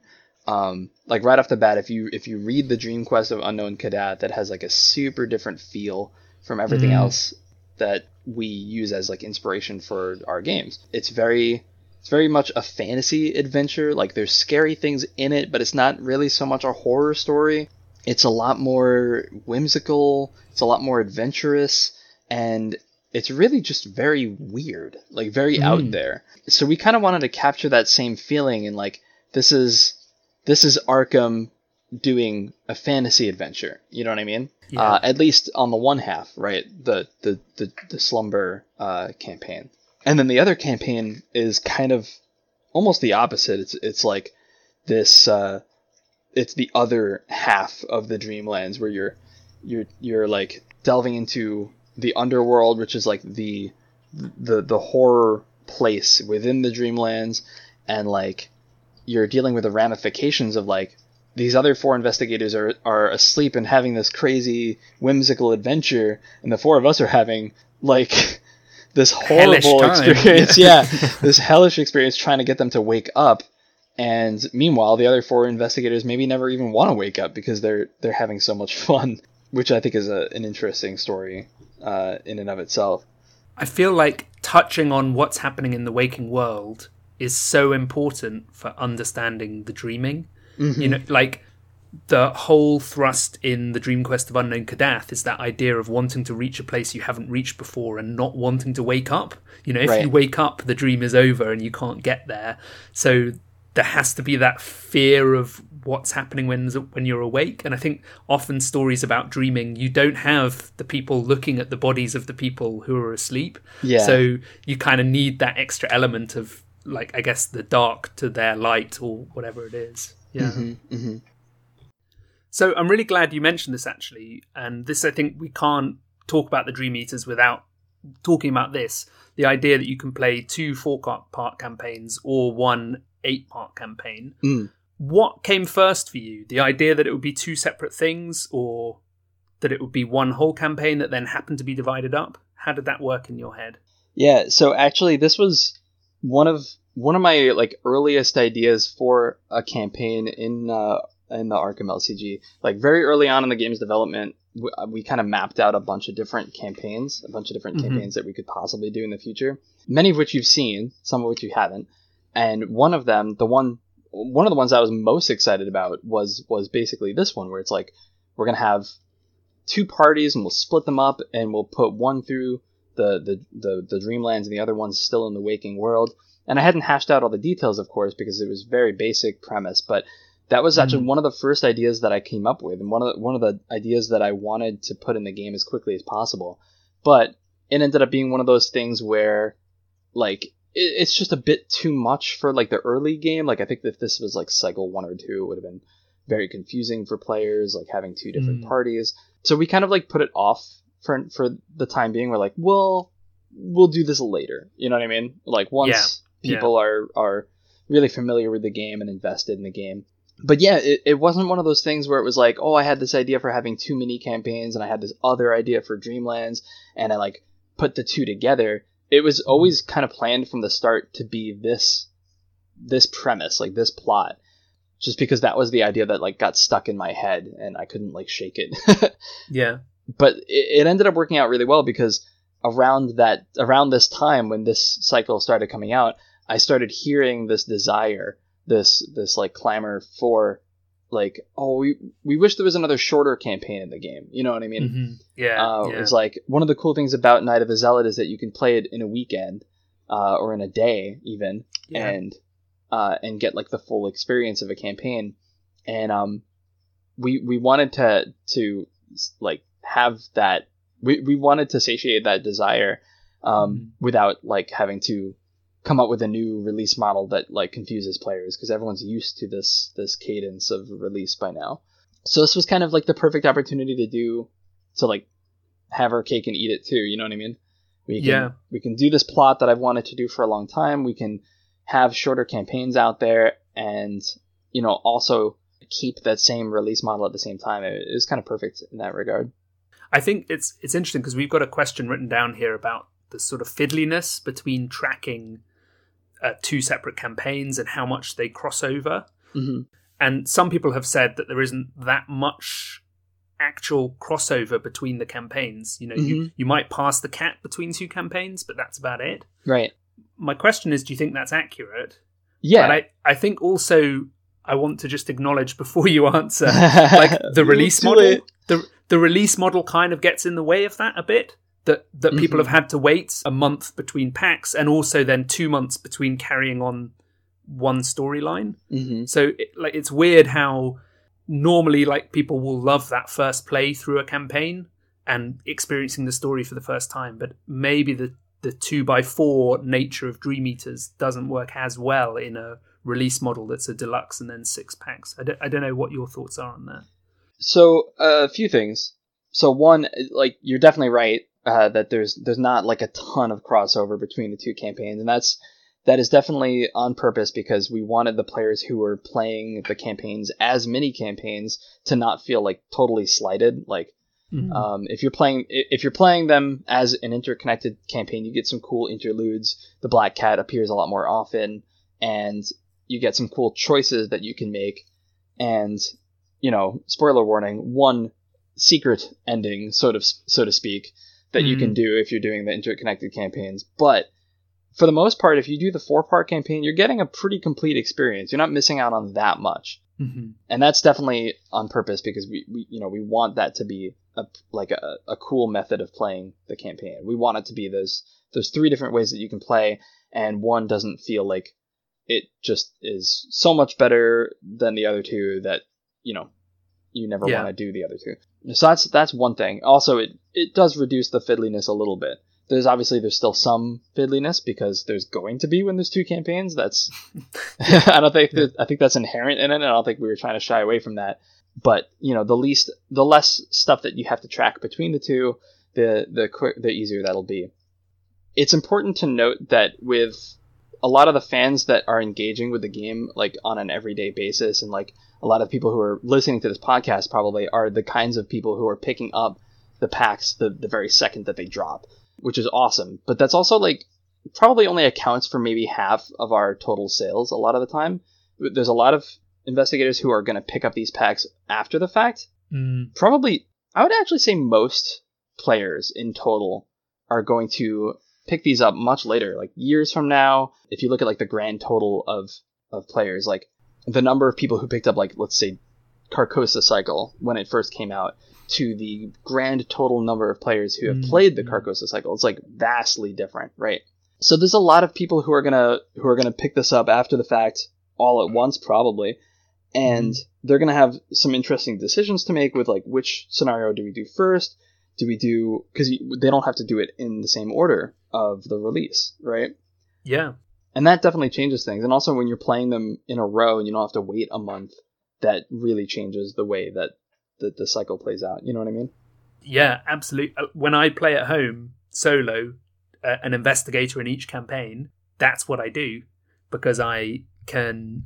um like right off the bat if you if you read the dream quest of unknown Kadath that has like a super different feel from everything Mm. else that we use as like inspiration for our games it's very it's very much a fantasy adventure. Like there's scary things in it, but it's not really so much a horror story. It's a lot more whimsical. It's a lot more adventurous, and it's really just very weird, like very out Mm. there. So we kind of wanted to capture that same feeling, and like this is this is Arkham doing a fantasy adventure. You know what I mean? Yeah. Uh, at least on the one half, right? The the the, the slumber uh, campaign, and then the other campaign is kind of almost the opposite. It's it's like this. Uh, it's the other half of the Dreamlands where you're you're you're like delving into the underworld, which is like the the the horror place within the Dreamlands, and like you're dealing with the ramifications of like these other four investigators are are asleep and having this crazy whimsical adventure, and the four of us are having like this Hellish horrible experience. yeah, this hellish experience trying to get them to wake up. And meanwhile, the other four investigators maybe never even want to wake up because they're they're having so much fun, which I think is a, an interesting story uh, in and of itself. I feel like touching on what's happening in the waking world is so important for understanding the dreaming. You know, like the whole thrust in the Dream Quest of Unknown Kadath is that idea of wanting to reach a place you haven't reached before and not wanting to wake up. You know, if Right. you wake up, the dream is over and you can't get there. So there has to be that fear of what's happening when when you're awake. And I think often stories about dreaming, you don't have the people looking at the bodies of the people who are asleep. Yeah. So you kind of need that extra element of like I guess the dark to their light or whatever it is. Yeah. Mm-hmm. So I'm really glad you mentioned this actually, and this I think we can't talk about the Dream Eaters without talking about this. The idea that you can play two four part campaigns or one eight part campaign. Mm. What came first for you? The idea that it would be two separate things, or that it would be one whole campaign that then happened to be divided up? How did that work in your head? Yeah, so actually this was one of one of my like earliest ideas for a campaign in uh, in the Arkham LCG. Like very early on in the game's development, we, we kind of mapped out a bunch of different campaigns, a bunch of different Mhm. campaigns that we could possibly do in the future. Many of which you've seen, some of which you haven't. And one of them, the one one of the ones I was most excited about was was basically this one where it's like we're going to have two parties and we'll split them up and we'll put one through the, the, the, the dreamlands and the other one's still in the waking world. And I hadn't hashed out all the details, of course, because it was very basic premise, but that was actually one of the first ideas that I came up with and one of the, one of the ideas that I wanted to put in the game as quickly as possible. But it ended up being one of those things where like it, it's just a bit too much for like the early game. Like I think if this was like cycle one or two, it would have been very confusing for players, like having two different Mm. parties. So we kind of like put it off for for the time being. We're like, well, we'll do this later. You know what I mean? Like once Yeah. people are are really familiar with the game and invested in the game. But yeah, it, it wasn't one of those things where it was like, oh, I had this idea for having two mini campaigns and I had this other idea for Dreamlands and I like put the two together. It was mm-hmm. always kind of planned from the start to be this this premise, like this plot. Just because that was the idea that like got stuck in my head and I couldn't like shake it. Yeah. but it, it ended up working out really well because around that around this time when this cycle started coming out, I started hearing this desire, this this like clamor for like oh we we wish there was another shorter campaign in the game. You know what I mean? Mm-hmm. Yeah, Uh, yeah. It's like one of the cool things about Night of the Zealot is that you can play it in a weekend uh, or in a day even, Yeah. and uh, and get like the full experience of a campaign. And um, we we wanted to to like have that. We we wanted to satiate that desire um, Mhm. without like having to come up with a new release model that like confuses players because everyone's used to this this cadence of release by now. So this was kind of like the perfect opportunity to do to like have our cake and eat it too. You know what I mean? We can, Yeah. We can do this plot that I've wanted to do for a long time. We can have shorter campaigns out there, and you know also keep that same release model at the same time. It, it was kind of perfect in that regard. I think it's it's interesting because we've got a question written down here about the sort of fiddliness between tracking uh, two separate campaigns and how much they cross over. hmm And some people have said that there isn't that much actual crossover between the campaigns. You know, you, Mhm. you might pass the cat between two campaigns, but that's about it. Right. My question is, do you think that's accurate? Yeah. But I, I think also I want to just acknowledge before you answer, like the release model, the the release model kind of gets in the way of that a bit. That that people Mhm. have had to wait a month between packs, and also then two months between carrying on one storyline. hmm So it, like it's weird how normally like people will love that first play through a campaign and experiencing the story for the first time, but maybe the the two by four nature of Dream Eaters doesn't work as well in a release model that's a deluxe and then six packs. I don't, I don't know what your thoughts are on that. So uh, a few things. So one, like you're definitely right uh, that there's there's not like a ton of crossover between the two campaigns, and that's that is definitely on purpose because we wanted the players who were playing the campaigns as mini campaigns to not feel like totally slighted. Like um, if you're playing if you're playing them as an interconnected campaign, you get some cool interludes. The Black Cat appears a lot more often, and you get some cool choices that you can make. And you know, spoiler warning: one secret ending, so to so to speak, that you can do if you're doing the interconnected campaigns. But for the most part, if you do the four part campaign, you're getting a pretty complete experience. You're not missing out on that much hmm and that's definitely on purpose because we, we you know we want that to be a like a, a cool method of playing the campaign we want it to be those those three different ways that you can play and one doesn't feel like it just is so much better than the other two that you know you never Yeah. want to do the other two so that's that's one thing. Also it it does reduce the fiddliness a little bit. There's obviously there's still some fiddliness because there's going to be when there's two campaigns. That's i don't think that, i think that's inherent in it and i don't think we were trying to shy away from that. But you know the least the less stuff that you have to track between the two the the quick the easier that'll be. It's important to note that with a lot of the fans that are engaging with the game like on an everyday basis and like a lot of people who are listening to this podcast probably are the kinds of people who are picking up the packs the, the very second that they drop which is awesome. But that's also like probably only accounts for maybe half of our total sales a lot of the time. There's a lot of investigators who are going to pick up these packs after the fact. Mm. probably i would actually say most players in total are going to pick these up much later like years from now if you look at like the grand total of of players like the number of people who picked up like let's say carcosa cycle when it first came out to the grand total number of players who have Mm. played the carcosa cycle it's like vastly different right? So there's a lot of people who are gonna who are gonna pick this up after the fact all at once probably and they're going to have some interesting decisions to make with like which scenario do we do first do we do because they don't have to do it in the same order of the release right Yeah. and that definitely changes things and also when you're playing them in a row and you don't have to wait a month that really changes the way that the, the cycle plays out you know what i mean Yeah, absolutely. When I play at home solo, uh, an investigator in each campaign, that's what I do because I can.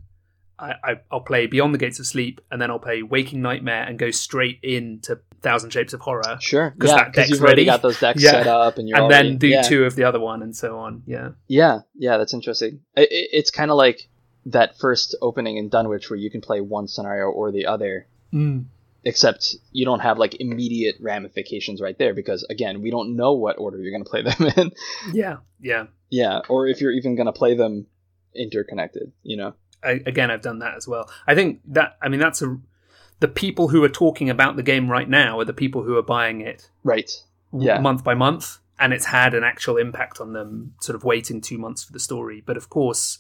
I, I, I'll play Beyond the Gates of Sleep, and then I'll play Waking Nightmare and go straight into Thousand Shapes of Horror, sure 'Cause yeah that because you've deck's already ready. got those decks Yeah. set up and you're and already, then do yeah. two of the other one, and so on. Yeah, Yeah, yeah, that's interesting. It, it, it's kind of like that first opening in Dunwich where you can play one scenario or the other. mm. except you don't have like immediate ramifications right there because again, we don't know what order you're going to play them in. Yeah, yeah. yeah, or if you're even going to play them interconnected, you know. I, again, I've done that as well. I think that I mean that's a the people who are talking about the game right now are the people who are buying it Right. Yeah. month by month, and it's had an actual impact on them. Sort of waiting two months for the story, but of course,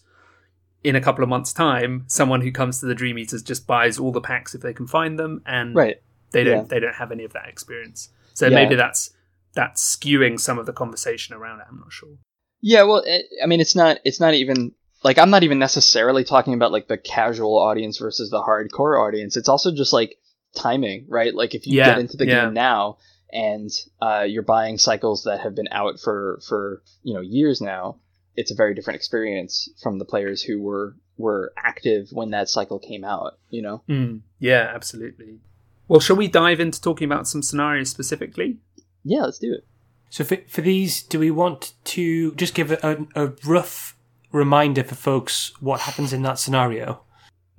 in a couple of months' time, someone who comes to the Dream Eaters just buys all the packs if they can find them, and Right. they don't Yeah. they don't have any of that experience. So Yeah. maybe that's that's skewing some of the conversation around it. I'm not sure. Yeah, well, it, I mean, it's not. It's not even like I'm not even necessarily talking about like the casual audience versus the hardcore audience. It's also just like timing, right? Like if you Yeah, get into the yeah. game now and uh, you're buying cycles that have been out for for you know years now, it's a very different experience from the players who were were active when that cycle came out. You know. Mm, yeah, absolutely. Well, shall we dive into talking about some scenarios specifically? Yeah, let's do it. So for, for these, do we want to just give a, a, a rough reminder for folks what happens in that scenario?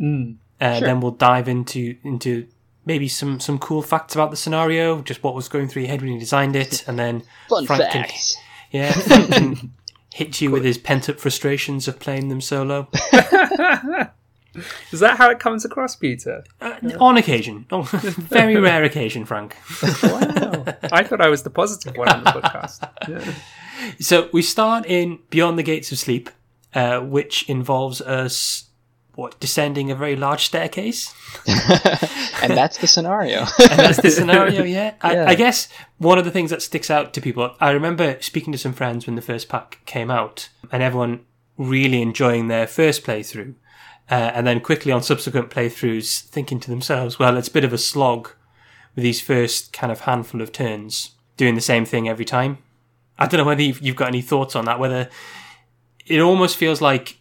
Mm. Uh, Sure. Then we'll dive into into maybe some some cool facts about the scenario, just what was going through your head when you designed it, and then Fun Frank can- yeah, Frank can hit you with his pent up frustrations of playing them solo Is that how it comes across, Peter? uh, on occasion. Oh, very rare occasion, Frank. Wow. I thought I was the positive one on the podcast. Yeah. So we start in Beyond the Gates of Sleep, uh, which involves us what descending a very large staircase. and that's the scenario. And that's the scenario, yeah. I, Yeah. I guess one of the things that sticks out to people, I remember speaking to some friends when the first pack came out, and everyone really enjoying their first playthrough, uh, and then quickly on subsequent playthroughs thinking to themselves, well, it's a bit of a slog with these first kind of handful of turns, doing the same thing every time. I don't know whether you've, you've got any thoughts on that, whether it almost feels like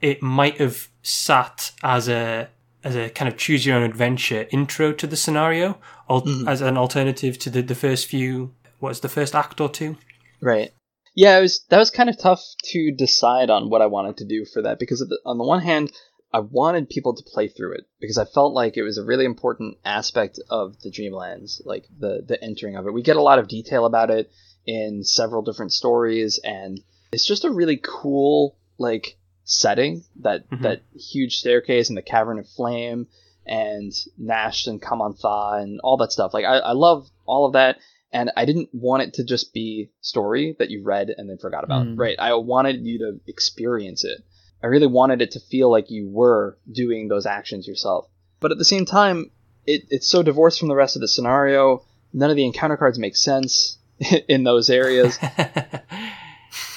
it might have sat as a as a kind of choose your own adventure intro to the scenario, al- hmm. as an alternative to the, the first few. What is the first act or two? Right. Yeah, it was that was kind of tough to decide on what I wanted to do for that because of the, on the one hand, I wanted people to play through it because I felt like it was a really important aspect of the Dreamlands, like the the entering of it. We get a lot of detail about it in several different stories, and it's just a really cool like setting that Mhm. that huge staircase and the cavern of flame and Nasht and Kaman-Tha and all that stuff. Like I, I love all of that and I didn't want it to just be story that you read and then forgot about. Mm. Right. I wanted you to experience it. I really wanted it to feel like you were doing those actions yourself. But at the same time, it, it's so divorced from the rest of the scenario. None of the encounter cards make sense in those areas.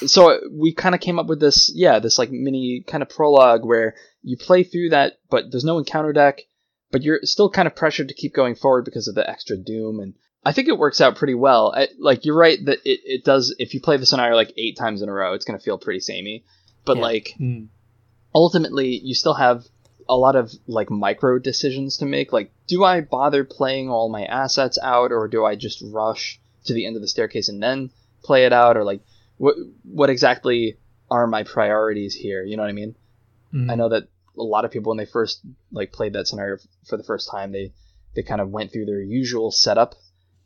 so we kind of came up with this, yeah, this like mini kind of prologue where you play through that, but there's no encounter deck, but you're still kind of pressured to keep going forward because of the extra doom. And I think it works out pretty well. I, like you're right that it, it does. If you play the scenario like eight times in a row, it's going to feel pretty samey. But Yeah. like Mm. ultimately, you still have a lot of like micro decisions to make. Like, do I bother playing all my assets out, or do I just rush to the end of the staircase and then play it out, or like what what exactly are my priorities here? You know what I mean? Mm. I know that a lot of people when they first like played that scenario f- for the first time, they they kind of went through their usual setup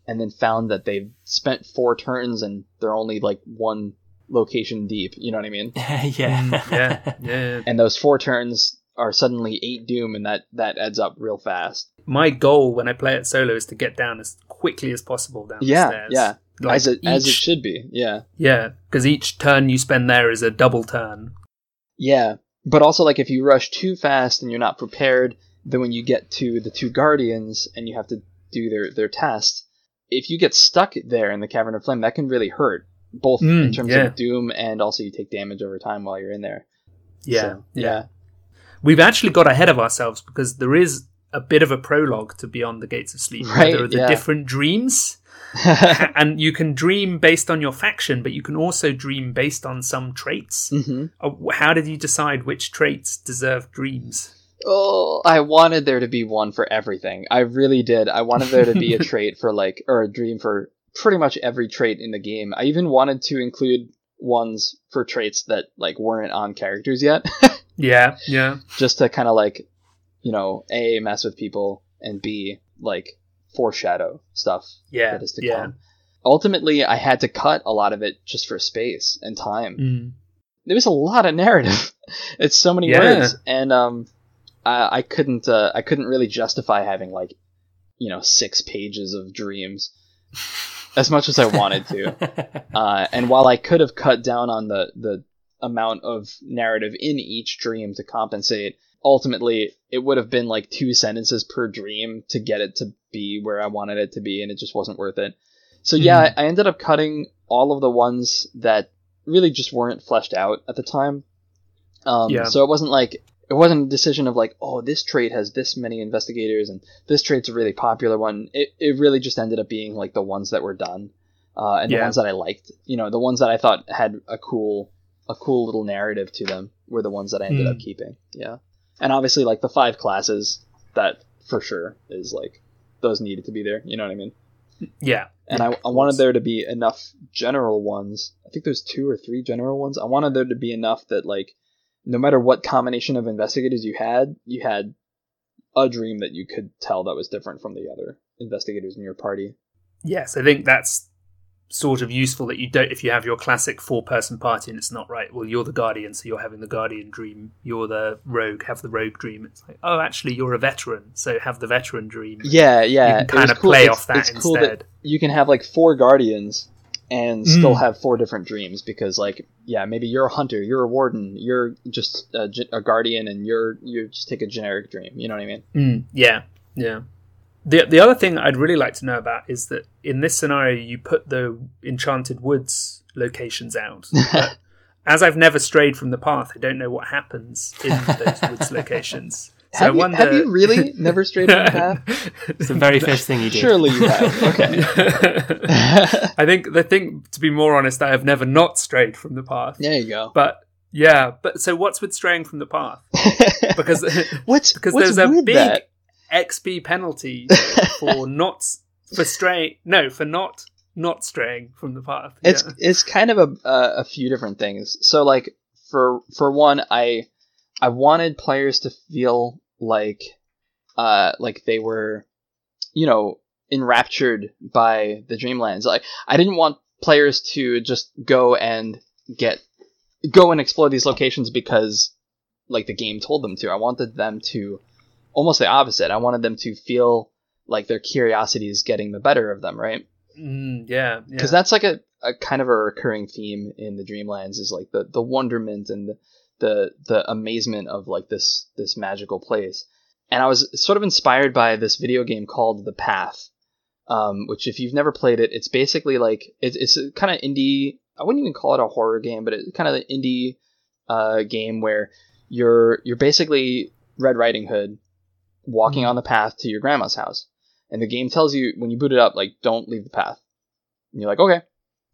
and then found that they've spent four turns and they're only like one location deep. You know what I mean? yeah. Mm, yeah, yeah. And those four turns are suddenly eight doom, and that that adds up real fast. My goal when I play it solo is to get down as quickly as possible down Yeah, the stairs. yeah. Like as it as it should be. Yeah, Yeah, because each turn you spend there is a double turn. yeah. But also, like if you rush too fast and you're not prepared, then when you get to the two guardians and you have to do their their test, if you get stuck there in the cavern of flame, that can really hurt. Both Mm, in terms yeah. of doom and also you take damage over time while you're in there. Yeah, So, yeah. We've actually got ahead of ourselves because there is a bit of a prologue to Beyond the Gates of Sleep. Right, there are the yeah. different dreams. and you can dream based on your faction, but you can also dream based on some traits. hmm Uh, How did you decide which traits deserve dreams? Oh, I wanted there to be one for everything. I really did. I wanted there to be a trait for like, or a dream for pretty much every trait in the game. I even wanted to include ones for traits that like weren't on characters yet, Yeah, yeah. just to kind of like, you know, a mess with people and b like foreshadow stuff Yeah, that is to yeah. come. Ultimately, I had to cut a lot of it just for space and time. Mm. There was a lot of narrative. it's so many Yeah. words, and um, I, I couldn't uh, I couldn't really justify having like you know six pages of dreams as much as I wanted to. Uh, and while I could have cut down on the the amount of narrative in each dream to compensate, ultimately it would have been like two sentences per dream to get it to be where I wanted it to be, and it just wasn't worth it. So yeah, I I ended up cutting all of the ones that really just weren't fleshed out at the time. Um, Yeah. So it wasn't like it wasn't a decision of like, oh, this trait has this many investigators and this trait's a really popular one. It it really just ended up being like the ones that were done, uh, and the ones that I liked. You know, the ones that I thought had a cool a cool little narrative to them were the ones that I ended Hmm. up keeping. Yeah, and obviously like the five classes that for sure is like those needed to be there. You know what I mean? Yeah. and Yeah, I, I wanted there to be enough general ones. I think there's two or three general ones. I wanted there to be enough that like no matter what combination of investigators you had, you had a dream that you could tell that was different from the other investigators in your party. Yes, I think that's sort of useful that you don't if you have your classic four person party and it's not right well you're the guardian so you're having the guardian dream you're the rogue have the rogue dream it's like oh actually you're a veteran so have the veteran dream Yeah, yeah. You can kind of cool. play It's- off that it's cool that instead. you can have like four guardians and still Mm. have four different dreams because like yeah maybe you're a hunter you're a warden you're just a, a guardian and you're you just take a generic dream you know what i mean Mm, yeah, yeah. The the other thing I'd really like to know about is that in this scenario you put the Enchanted Woods locations out. As I've never strayed from the path, I don't know what happens in those woods locations. So have, you, wonder. have you really never strayed from the path it's the very first thing you did. surely you have okay I think the thing, to be more honest, I have never not strayed from the path. there you go But yeah, but so what's with straying from the path? Because what's because what's there's a with big that? XP penalty for not for straying. No, for not not straying from the path. it's Yeah. it's kind of a uh, a few different things. So like for for one, I I wanted players to feel like uh like they were you know enraptured by the dreamlands. Like I didn't want players to just go and get go and explore these locations because like the game told them to. I wanted them to almost the opposite. I wanted them to feel like their curiosity is getting the better of them, right? Mm, yeah, yeah. because that's like a, a kind of a recurring theme in the dreamlands is like the the wonderment and the the, the amazement of like this this magical place and i was sort of inspired by this video game called the path um, which if you've never played it it's basically like it, it's a kind of indie i wouldn't even call it a horror game but it's kind of an indie uh, game where you're you're basically red riding hood walking on the path to your grandma's house and the game tells you when you boot it up like don't leave the path and you're like, okay.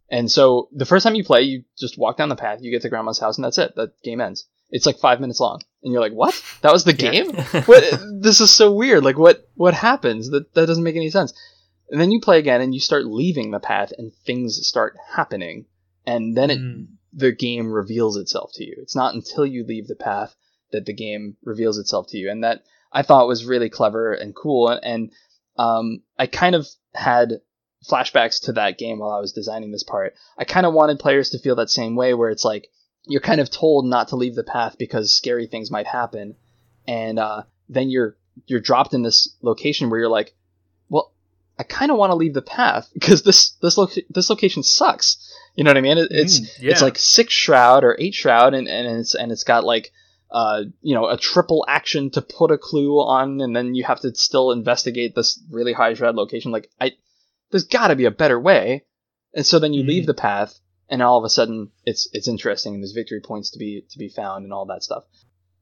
And so the first time you play, you just walk down the path, you get to grandma's house, and that's it. That game ends. It's like five minutes long, and you're like, what? That was the Yeah. game? what? This is so weird. Like, what? What happens? That that doesn't make any sense. And then you play again, and you start leaving the path, and things start happening, and then it Mm. the game reveals itself to you. It's not until you leave the path that the game reveals itself to you, and that I thought was really clever and cool. And um, I kind of had flashbacks to that game while I was designing this part. I kind of wanted players to feel that same way, where it's like you're kind of told not to leave the path because scary things might happen, and uh, then you're you're dropped in this location where you're like, well, I kind of want to leave the path because this this loca- this location sucks. You know what I mean? It, it's Mm, yeah. it's like six shroud or eight shroud, and, and it's and it's got like uh you know a triple action to put a clue on, and then you have to still investigate this really high shroud location. Like I, there's got to be a better way, and so then you Mhm. leave the path, and all of a sudden it's it's interesting, and there's victory points to be to be found, and all that stuff.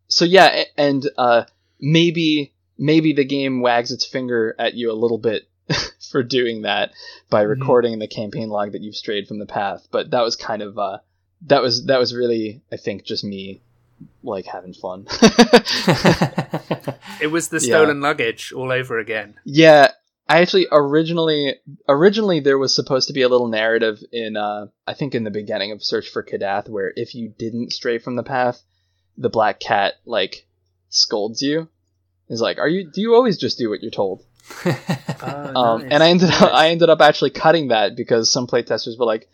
So yeah, and uh maybe maybe the game wags its finger at you a little bit for doing that by Mhm. recording in the campaign log that you've strayed from the path. But that was kind of uh, that was that was really I think just me like having fun. It was the Yeah. stolen luggage all over again. yeah, I actually originally originally there was supposed to be a little narrative in uh, I think in the beginning of Search for Kadath where if you didn't stray from the path, the black cat like scolds you. Is like, are you? Do you always just do what you're told? Oh, Um, nice, and I ended up I ended up actually cutting that because some playtesters were like,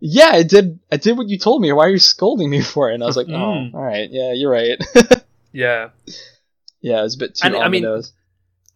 "Yeah, I did I did what you told me. Why are you scolding me for it?" And I was like, Mm. "Oh, all right, yeah, you're right." yeah. yeah, it was a bit too And, I mean-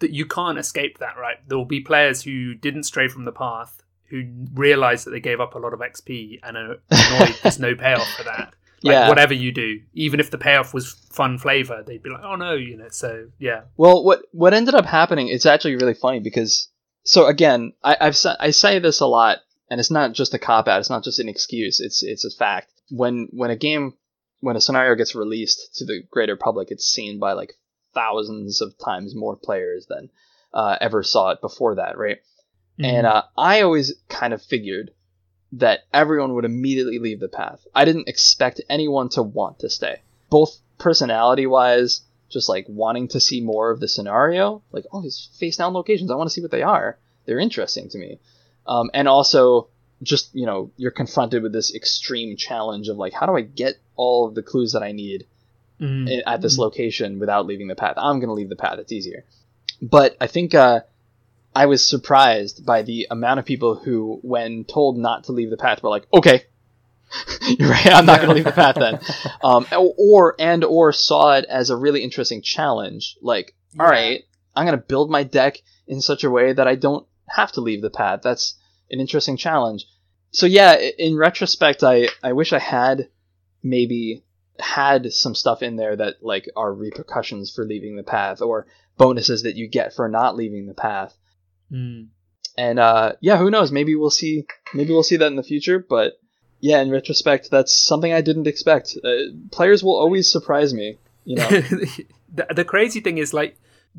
that you can't escape that, right? There will be players who didn't stray from the path, who realize that they gave up a lot of XP and are annoyed there's no payoff for that. Like, Yeah. whatever you do, even if the payoff was fun flavor, they'd be like, "Oh no," you know. So yeah, Well, what what ended up happening? It's actually really funny because so again, I, I've I say this a lot, and it's not just a cop out. It's not just an excuse. It's it's a fact. When when a game when a scenario gets released to the greater public, it's seen by like thousands of times more players than uh, ever saw it before that, right? And uh, I always kind of figured that everyone would immediately leave the path. I didn't expect anyone to want to stay, both personality wise, just like wanting to see more of the scenario, like oh these face down locations, I want to see what they are. They're interesting to me, um, and also just you know you're confronted with this extreme challenge of like how do I get all of the clues that I need Mhm. at this location without leaving the path. I'm going to leave the path. It's easier. But I think uh, I was surprised by the amount of people who, when told not to leave the path, were like, "Okay, you're right. I'm not going to leave the path then." Um, or and or saw it as a really interesting challenge. Like, all Yeah. right, I'm going to build my deck in such a way that I don't have to leave the path. That's an interesting challenge. So yeah, in retrospect, I I wish I had maybe had some stuff in there that like are repercussions for leaving the path or bonuses that you get for not leaving the path. Mm. And uh, yeah, who knows? Maybe we'll see. Maybe we'll see that in the future. But yeah, in retrospect, that's something I didn't expect. Uh, players will always surprise me. You know. the, the crazy thing is like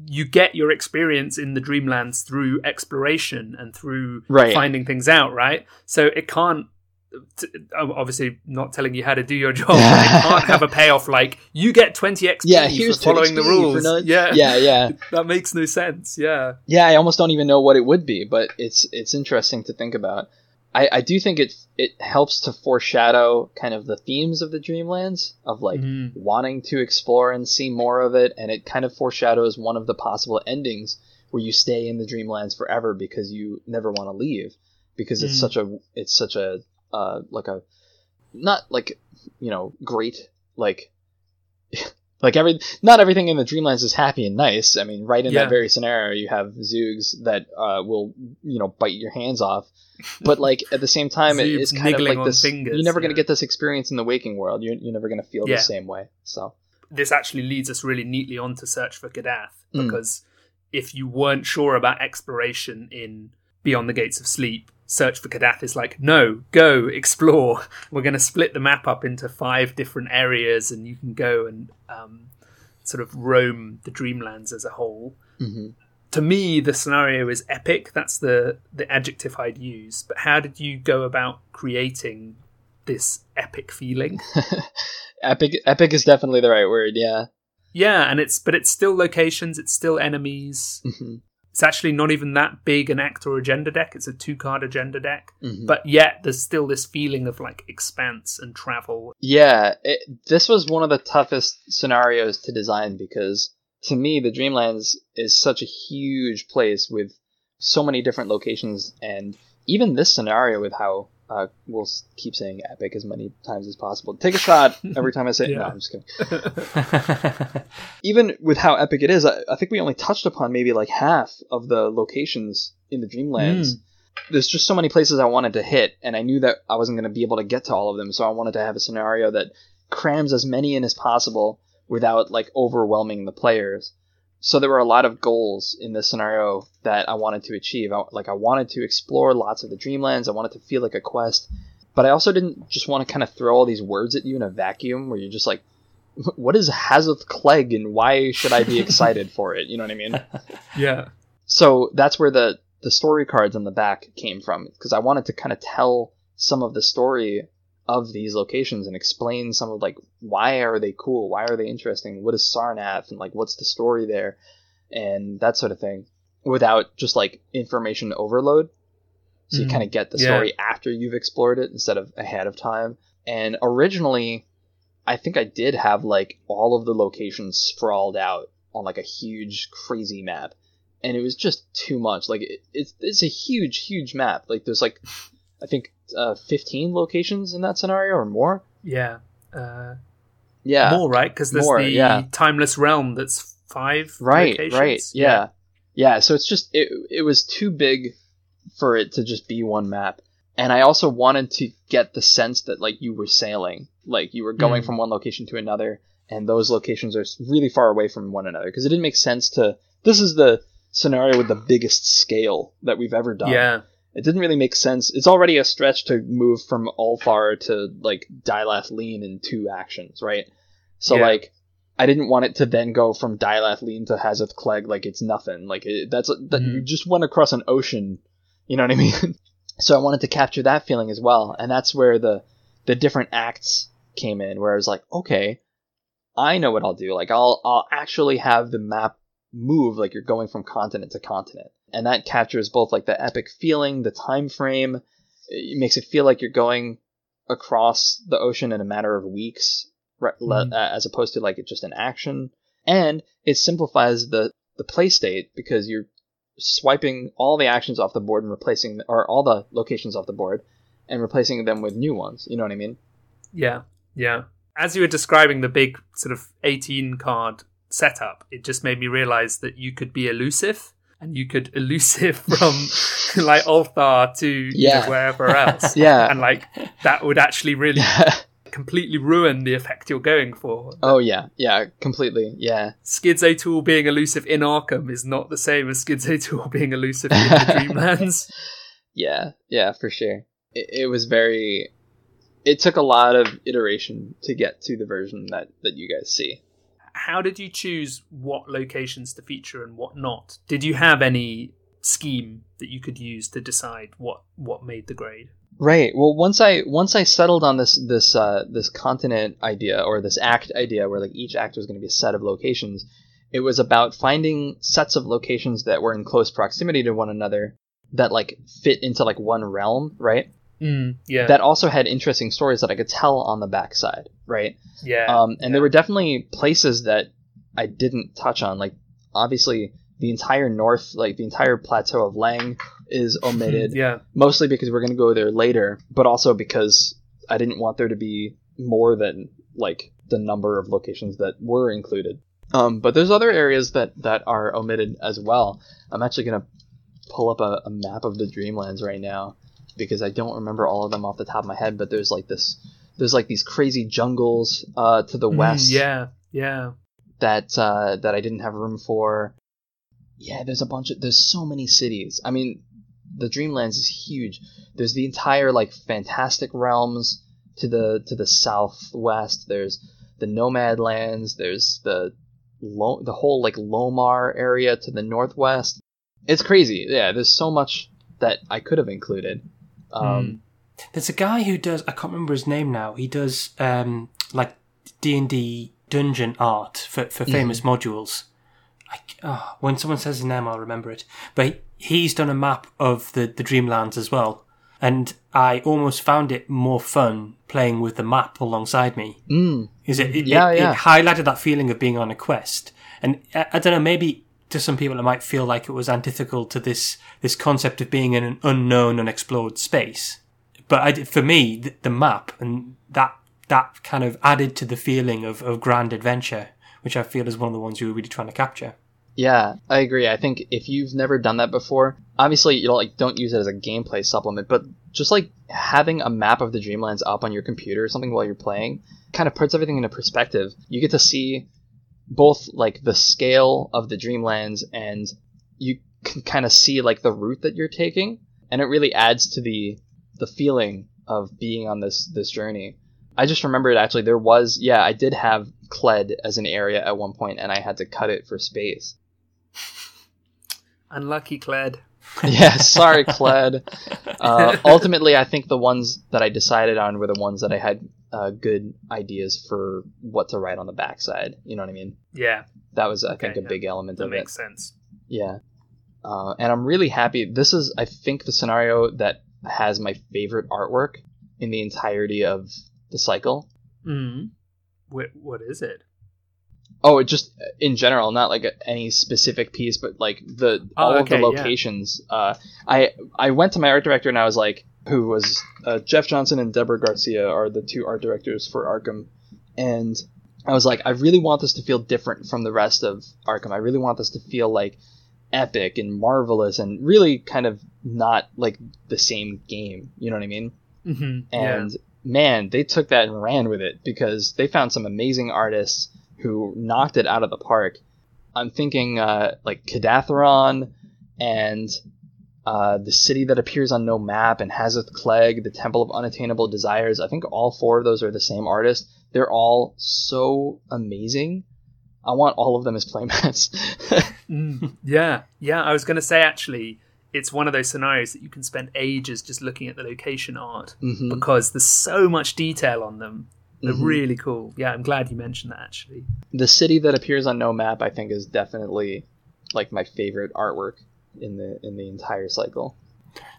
you get your experience in the dreamlands through exploration and through Right. finding things out right so it can't t- I'm obviously not telling you how to do your job it can't have a payoff like you get 20 xp yeah, here's for following 10 the rules yeah yeah, yeah, that makes no sense yeah yeah. I almost don't even know what it would be, but it's it's interesting to think about. I, I do think it it helps to foreshadow kind of the themes of the Dreamlands of like Mhm. wanting to explore and see more of it, and it kind of foreshadows one of the possible endings where you stay in the Dreamlands forever because you never want to leave because it's Mm. such a it's such a uh like a not like you know great like like every not everything in the Dreamlands is happy and nice. I mean, right in Yeah. that very scenario, you have Zoogs that uh, will you know bite your hands off, but like at the same time, it, it's kind of like this. fingers, you're never going to get this experience in the waking world. You're, you're never going to feel Yeah. the same way. So this actually leads us really neatly on to search for Kadath Mm. because if you weren't sure about exploration in Beyond the Gates of Sleep, search for Kadath is like, no, go explore. We're going to split the map up into five different areas, and you can go and um, sort of roam the Dreamlands as a whole. mhm. To me, the scenario is epic. That's the the adjective I'd use. But how did you go about creating this epic feeling? epic, epic is definitely the right word. Yeah. Yeah, and it's but it's still locations, it's still enemies. Mhm. It's actually not even that big an act or agenda deck. It's a two card agenda deck, Mhm. but yet there's still this feeling of like expanse and travel. Yeah, it, this was one of the toughest scenarios to design because to me, the Dreamlands is such a huge place with so many different locations, and even this scenario with how uh, we'll keep saying epic as many times as possible. Take a shot every time I say it. No, I'm just kidding. Even with how epic it is, I, I think we only touched upon maybe like half of the locations in the Dreamlands. There's just so many places I wanted to hit, and I knew that I wasn't going to be able to get to all of them. So I wanted to have a scenario that crams as many in as possible without like overwhelming the players. So there were a lot of goals in this scenario that I wanted to achieve. I, like I wanted to explore lots of the Dreamlands. I wanted to feel like a quest, but I also didn't just want to kind of throw all these words at you in a vacuum where you're just like, "What is Hatheg-Kla and why should I be excited for it?" You know what I mean? Yeah, so that's where the the story cards on the back came from because I wanted to kind of tell some of the story of these locations and explain some of like why are they cool, why are they interesting, what is Sarnath, and like what's the story there, and that sort of thing, without just like information overload. So you Mhm. kind of get the Yeah. story after you've explored it instead of ahead of time. And originally, I think I did have like all of the locations sprawled out on like a huge crazy map and it was just too much. Like it, it's it's a huge, huge map. Like there's like I think uh, 15 locations in that scenario or more. Yeah. Uh, Yeah, more right because there's more, the yeah. timeless realm that's five. right, locations. right, yeah. yeah, So it's just it it was too big for it to just be one map. And I also wanted to get the sense that like you were sailing, like you were going Mm. from one location to another, and those locations are really far away from one another because it didn't make sense to. This is the scenario with the biggest scale that we've ever done. Yeah. It didn't really make sense. It's already a stretch to move from Ulthar to like Dylath-Leen in two actions, right? So Yeah. like, I didn't want it to then go from Dylath-Leen to Hatheg-Kla like it's nothing. Like it, that's that you Mhm. just went across an ocean. You know what I mean? so I wanted to capture that feeling as well, and that's where the the different acts came in, where I was like, okay, I know what I'll do. Like I'll I'll actually have the map move like you're going from continent to continent, and that captures both like the epic feeling, the time frame. It makes it feel like you're going across the ocean in a matter of weeks, uh, as opposed to like it's just an action. And it simplifies the the play state because you're swiping all the actions off the board and replacing or all the locations off the board and replacing them with new ones. You know what I mean? Yeah, yeah. As you were describing the big sort of 18 card setup, it just made me realize that you could be elusive and you could elusive from like Ulthar to you know, wherever else. Yeah. And like that would actually really completely ruin the effect you're going for. oh yeah, yeah, completely. Yeah, Skids O'Toole being elusive in Arkham is not the same as Skids O'Toole being elusive in the Dreamlands. yeah, yeah, for sure. It, it was very. It took a lot of iteration to get to the version that that you guys see. How did you choose what locations to feature and what not? Did you have any scheme that you could use to decide what what made the grade? Right. Well, once I once I settled on this this uh, this continent idea or this act idea, where like each act was going to be a set of locations, it was about finding sets of locations that were in close proximity to one another that like fit into like one realm, right? Mm, yeah, That also had interesting stories that I could tell on the backside, right? yeah. Um, and yeah. there were definitely places that I didn't touch on. Like obviously the entire north, like the entire plateau of Leng, is omitted yeah, mostly because we're going to go there later, but also because I didn't want there to be more than like the number of locations that were included. Um, but there's other areas that that are omitted as well. I'm actually going to pull up a, a map of the Dreamlands right now because I don't remember all of them off the top of my head. But there's like this, there's like these crazy jungles uh, to the Mm, west yeah, yeah. that uh, that I didn't have room for. Yeah, there's a bunch of there's so many cities. I mean, the Dreamlands is huge. There's the entire like fantastic realms to the to the southwest. There's the Nomad Lands. There's the Lo- the whole like Lomar area to the northwest. It's crazy. Yeah, there's so much that I could have included. Um, There's a guy who does. I can't remember his name now. He does um, like D and D dungeon art for for famous modules. I, oh, when someone says his name, I'll remember it. But he, he's done a map of the the Dreamlands as well, and I almost found it more fun playing with the map alongside me. mm, Is it? it Yeah, it, yeah. It highlighted that feeling of being on a quest, and I, I don't know. Maybe to some people it might feel like it was antithetical to this this concept of being in an unknown, unexplored space. But I, for me, the, the map and that that kind of added to the feeling of, of grand adventure, which I feel is one of the ones you were really trying to capture. Yeah, I agree. I think if you've never done that before, obviously you like don't use it as a gameplay supplement, but just like having a map of the Dreamlands up on your computer or something while you're playing kind of puts everything into perspective. You get to see both like the scale of the Dreamlands and you can kind of see like the route that you're taking, and it really adds to the the feeling of being on this this journey. I just remembered actually there was yeah I did have Kled as an area at one point and I had to cut it for space. Unlucky Kled. yeah, sorry, Kled. Uh, ultimately, I think the ones that I decided on were the ones that I had uh, good ideas for what to write on the backside. You know what I mean? Yeah, That was, I Okay, think, a yeah. big element that of makes sense. Yeah. Uh, and I'm really happy. This is, I think, the scenario that has my favorite artwork in the entirety of the cycle. Mm. What, what is it? Oh, it just in general, not like any specific piece, but like the Oh, all of okay, the yeah. locations. Uh, I I went to my art director and I was like, who was uh, Jeff Johnson and Deborah Garcia are the two art directors for Arkham, and I was like, I really want this to feel different from the rest of Arkham. I really want this to feel like epic and marvelous and really kind of not like the same game. You know what I mean? hmm And man, they took that and ran with it because they found some amazing artists who knocked it out of the park. I'm thinking uh, like Kadatheron and uh, the city that appears on no map and Hatheg-Kla, the Temple of Unattainable Desires. I think all four of those are the same artist. They're all so amazing. I want all of them as playmats. Mm, yeah, yeah. I was going to say actually, it's one of those scenarios that you can spend ages just looking at the location art Mhm. because there's so much detail on them. They're Mhm. really cool. Yeah, I'm glad you mentioned that actually. the city that appears on no map, I think, is definitely like my favorite artwork in the in the entire cycle.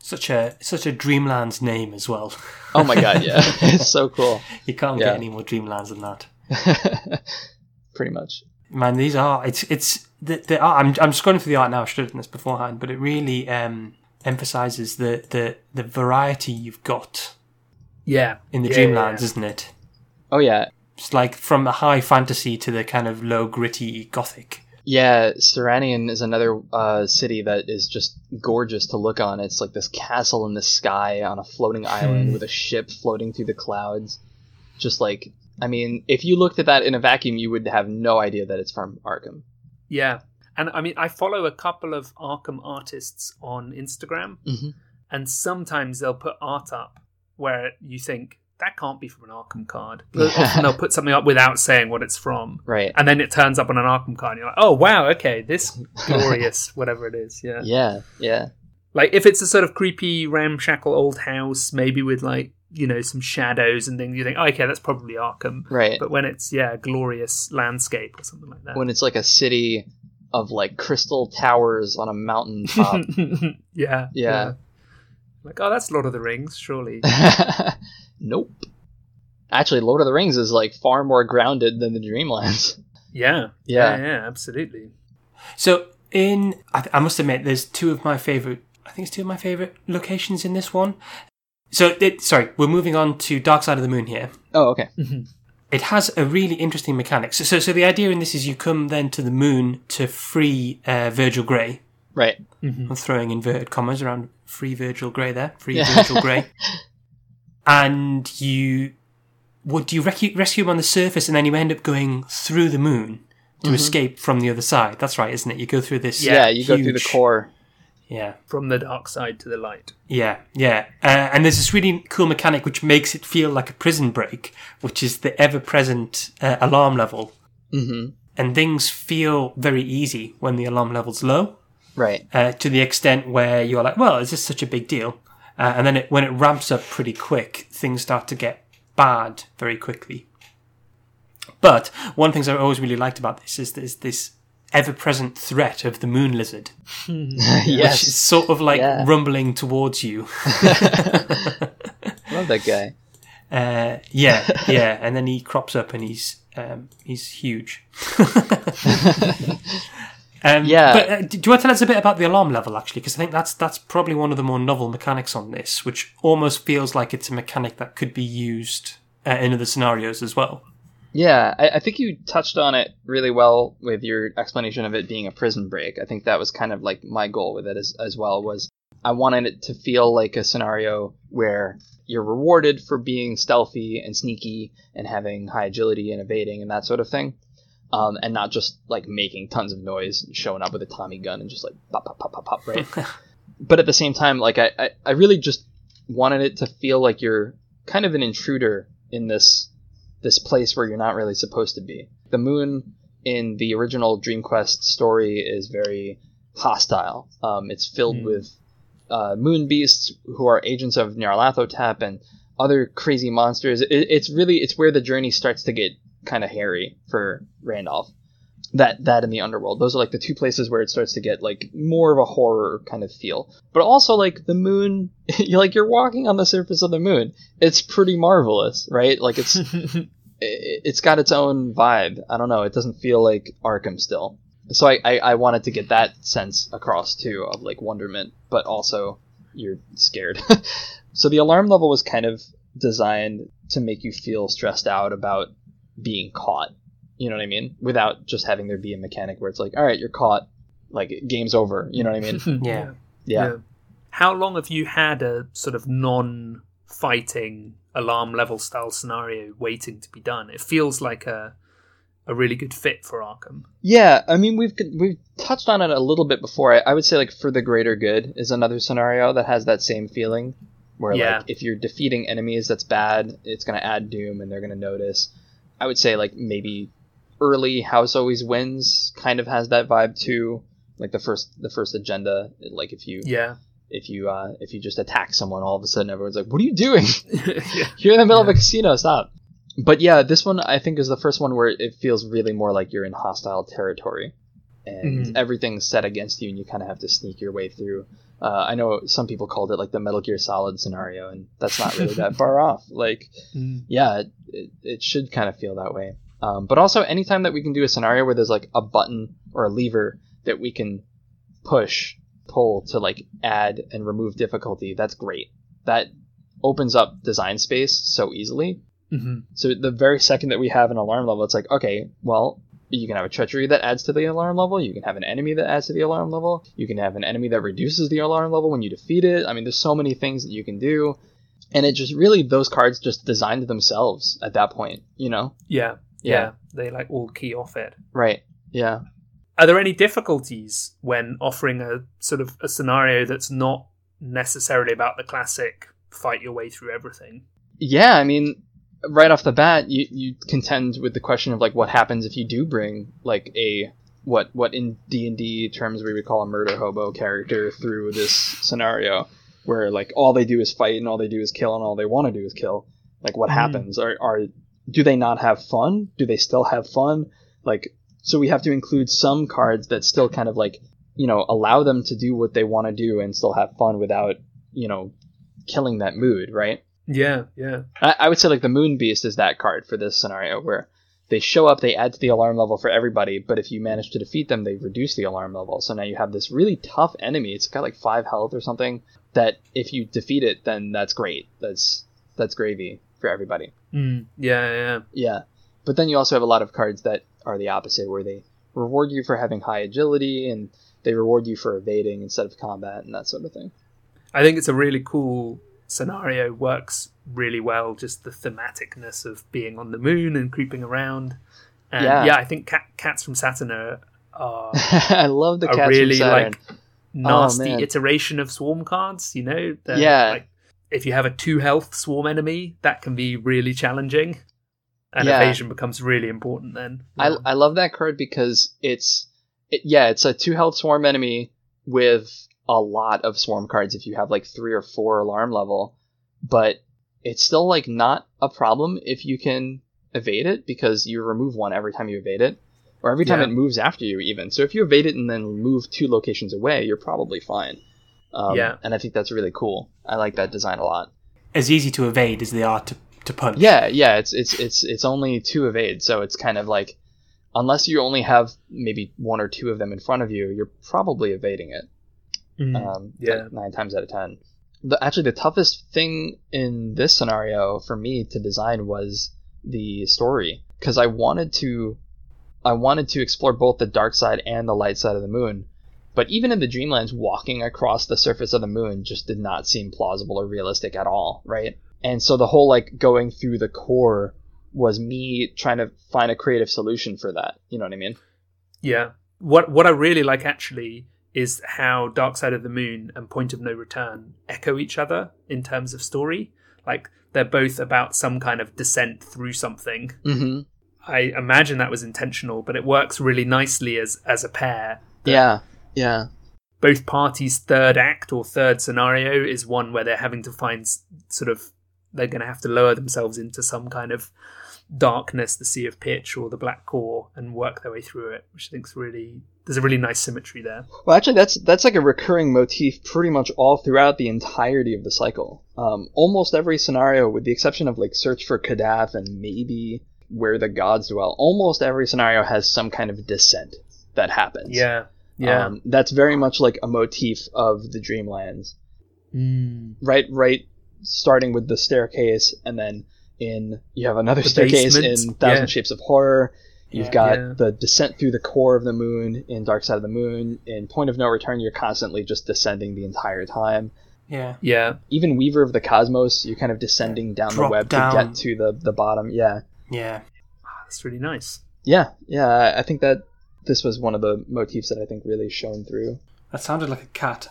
Such a such a Dreamlands name as well. Oh my god, yeah, it's so cool. You can't Yeah. get any more Dreamlands than that. Pretty much. Man, these are it's it's the, the art. I'm I'm scrolling through the art now. I should have done this beforehand, but it really um, emphasizes the, the the variety you've got Yeah, in the Yeah, Dreamlands, yeah. isn't it? Oh yeah, It's like from the high fantasy to the kind of low gritty gothic. yeah. Serannian is another uh, city that is just gorgeous to look on. It's like this castle in the sky on a floating island with a ship floating through the clouds. Just like, I mean, if you looked at that in a vacuum, you would have no idea that it's from Arkham. Yeah. And I mean, I follow a couple of Arkham artists on Instagram, Mhm. and sometimes they'll put art up where you think that can't be from an Arkham card. Often they'll put something up without saying what it's from. Right. And then it turns up on an Arkham card, and you're like, oh, wow, okay, this glorious, whatever it is. Yeah. Yeah. Yeah. Like, if it's a sort of creepy, ramshackle old house, maybe with, like, you know, some shadows and things, you think, oh, okay, that's probably Arkham. Right. But when it's, yeah, a glorious landscape or something like that. when it's like a city of like crystal towers on a mountain top. yeah, Yeah. Like, oh, that's Lord of the Rings, surely. Nope. Actually, Lord of the Rings is like far more grounded than the Dreamlands. yeah, Yeah. yeah, yeah, absolutely. So in I, I must admit, there's two of my favorite. I think it's two of my favorite locations in this one. So it, sorry, we're moving on to Dark Side of the Moon here. Oh, okay. It has a really interesting mechanic. So, so, so the idea in this is you come then to the moon to free uh, Virgil Gray. Right. I'm throwing inverted commas around free Virgil Gray there. Free Yeah. Virgil Gray. And you would you rescue, rescue him on the surface, and then you end up going through the moon to escape from the other side. That's right, isn't it? You go through this. Mm-hmm. Yeah, you go through the core. Yeah. From the dark side to the light. Yeah, yeah. Uh, and there's this really cool mechanic which makes it feel like a prison break, which is the ever present uh, alarm level. hmm And things feel very easy when the alarm level's low, Right. uh, to the extent where you're like, well, is this such a big deal? Uh, and then it, when it ramps up pretty quick, things start to get bad very quickly. But one of the things I always really liked about this is there's this ever present threat of the moon lizard, which is sort of like Yeah. rumbling towards you. Love that guy. Uh, yeah, yeah, and then he crops up and he's um, he's huge. Um, Yeah. but uh, do you want to tell us a bit about the alarm level actually? Because I think that's that's probably one of the more novel mechanics on this, which almost feels like it's a mechanic that could be used uh, in other scenarios as well. Yeah, I, I think you touched on it really well with your explanation of it being a prison break. I think that was kind of like my goal with it as, as well was I wanted it to feel like a scenario where you're rewarded for being stealthy and sneaky and having high agility and evading and that sort of thing. Um, and not just like making tons of noise and showing up with a Tommy gun and just like pop pop pop pop pop right. but at the same time, like I, I, I really just wanted it to feel like you're kind of an intruder in this this place where you're not really supposed to be. The moon in the original Dream Quest story is very hostile. Um, it's filled Hmm. with uh, moon beasts who are agents of Nyarlathotep and other crazy monsters. It, it's really it's where the journey starts to get kind of hairy for Randolph. That that and the underworld. Those are like the two places where it starts to get like more of a horror kind of feel. But also like the moon, you're like you're walking on the surface of the moon. It's pretty marvelous, right? Like it's it, it's got its own vibe. I don't know. It doesn't feel like Arkham still. So I, I, I wanted to get that sense across too of like wonderment, but also you're scared. so the alarm level was kind of designed to make you feel stressed out about being caught. You know what I mean? Without just having there be a mechanic where it's like, all right, you're caught, like game's over. You know what I mean? Yeah. Yeah. How long have you had a sort of non-fighting alarm level style scenario waiting to be done? It feels like a a really good fit for Arkham. Yeah, I mean we've we've touched on it a little bit before. I, I would say like for the greater good is another scenario that has that same feeling, where Yeah. like if you're defeating enemies that's bad, it's gonna add doom and they're gonna notice. I would say like maybe early House Always Wins kind of has that vibe too. Like the first the first agenda, like if you Yeah. if you uh, if you just attack someone, all of a sudden everyone's like, "What are you doing? yeah. You're in the middle of a casino. Stop." But yeah, this one I think is the first one where it feels really more like you're in hostile territory, and Mhm. everything's set against you, and you kind of have to sneak your way through. Uh, I know some people called it like the Metal Gear Solid scenario, and that's not really that far off. Like, Mm. yeah, it, it, it should kind of feel that way. Um, but also, anytime that we can do a scenario where there's like a button or a lever that we can push, pull to like add and remove difficulty, that's great. That opens up design space so easily. Mhm. So the very second that we have an alarm level, it's like, okay, well, you can have a treachery that adds to the alarm level. You can have an enemy that adds to the alarm level. You can have an enemy that reduces the alarm level when you defeat it. I mean, there's so many things that you can do. And it just really, those cards just designed themselves at that point, you know? Yeah. Yeah. Yeah. They like all key off it. Right. Yeah. Are there any difficulties when offering a sort of a scenario that's not necessarily about the classic fight your way through everything? Yeah, I mean, right off the bat, you, you contend with the question of like what happens if you do bring like a what what in D and D terms we would call a murder hobo character through this scenario, where like all they do is fight and all they do is kill and all they want to do is kill. Like what Mhm. happens? Are are do they not have fun? Do they still have fun? Like so we have to include some cards that still kind of like you know allow them to do what they want to do and still have fun without you know killing that mood, right? Yeah, yeah. I, I would say like the Moon Beast is that card for this scenario where they show up, they add to the alarm level for everybody, but if you manage to defeat them, they reduce the alarm level. So now you have this really tough enemy. It's got like five health or something. That if you defeat it, then that's great. That's that's gravy for everybody. Mm, yeah, yeah. Yeah, but then you also have a lot of cards that are the opposite, where they reward you for having high agility and they reward you for evading instead of combat and that sort of thing. I think it's a really cool scenario. Works really well. Just the thematicness of being on the moon and creeping around. And Yeah. yeah, I think cat, cats from Saturn are, are I love the cats really from Saturn. like nasty man. iteration of swarm cards. You know, They're, Yeah. Like, if you have a two health swarm enemy, that can be really challenging, and Yeah. evasion becomes really important. Then I, I love that card because it's it, yeah it's a two health swarm enemy with a lot of swarm cards if you have like three or four alarm level but it's still like not a problem if you can evade it because you remove one every time you evade it or every time Yeah. it moves after you even so if you evade it and then move two locations away you're probably fine um, Yeah. and i think that's really cool i like that design a lot As easy to evade as they are to, to punch. yeah, yeah, it's it's it's it's only two evade, so it's kind of like unless you only have maybe one or two of them in front of you, you're probably evading it. Mm, Um, yeah. like nine times out of ten. The, actually, the toughest thing in this scenario for me to design was the story because I wanted to, I wanted to explore both the dark side and the light side of the moon. But even in the Dreamlands, walking across the surface of the moon just did not seem plausible or realistic at all, right? And so the whole like going through the core was me trying to find a creative solution for that. You know what I mean? Yeah. What what I really like actually is how Dark Side of the Moon and Point of No Return echo each other in terms of story. Like they're both about some kind of descent through something. Mm-hmm. I imagine that was intentional, but it works really nicely as as a pair. Yeah, yeah. Both parties' third act or third scenario is one where they're having to find sort of they're going to have to lower themselves into some kind of darkness, the sea of pitch or the black core, and work their way through it, which I think's really there's a really nice symmetry there. Well, actually, that's that's like a recurring motif pretty much all throughout the entirety of the cycle. Um, almost every scenario, with the exception of like Search for Kadath and maybe where the gods dwell, almost every scenario has some kind of descent that happens. Yeah. Yeah. Um, that's very much like a motif of the Dreamlands. Mm. Right, right. Starting with the staircase, and then in you have another The staircase basement, in Thousand yeah. Shapes of Horror. You've Yeah. got Yeah. the descent through the core of the moon in Dark Side of the Moon. In Point of No Return, you're constantly just descending the entire time. Yeah. Yeah. Even Weaver of the Cosmos, you're kind of descending down the web down. to get to the the bottom. Yeah, Yeah. That's really nice. yeah, yeah. I- I think that this was one of the motifs that I think really shone through. That sounded like a cat.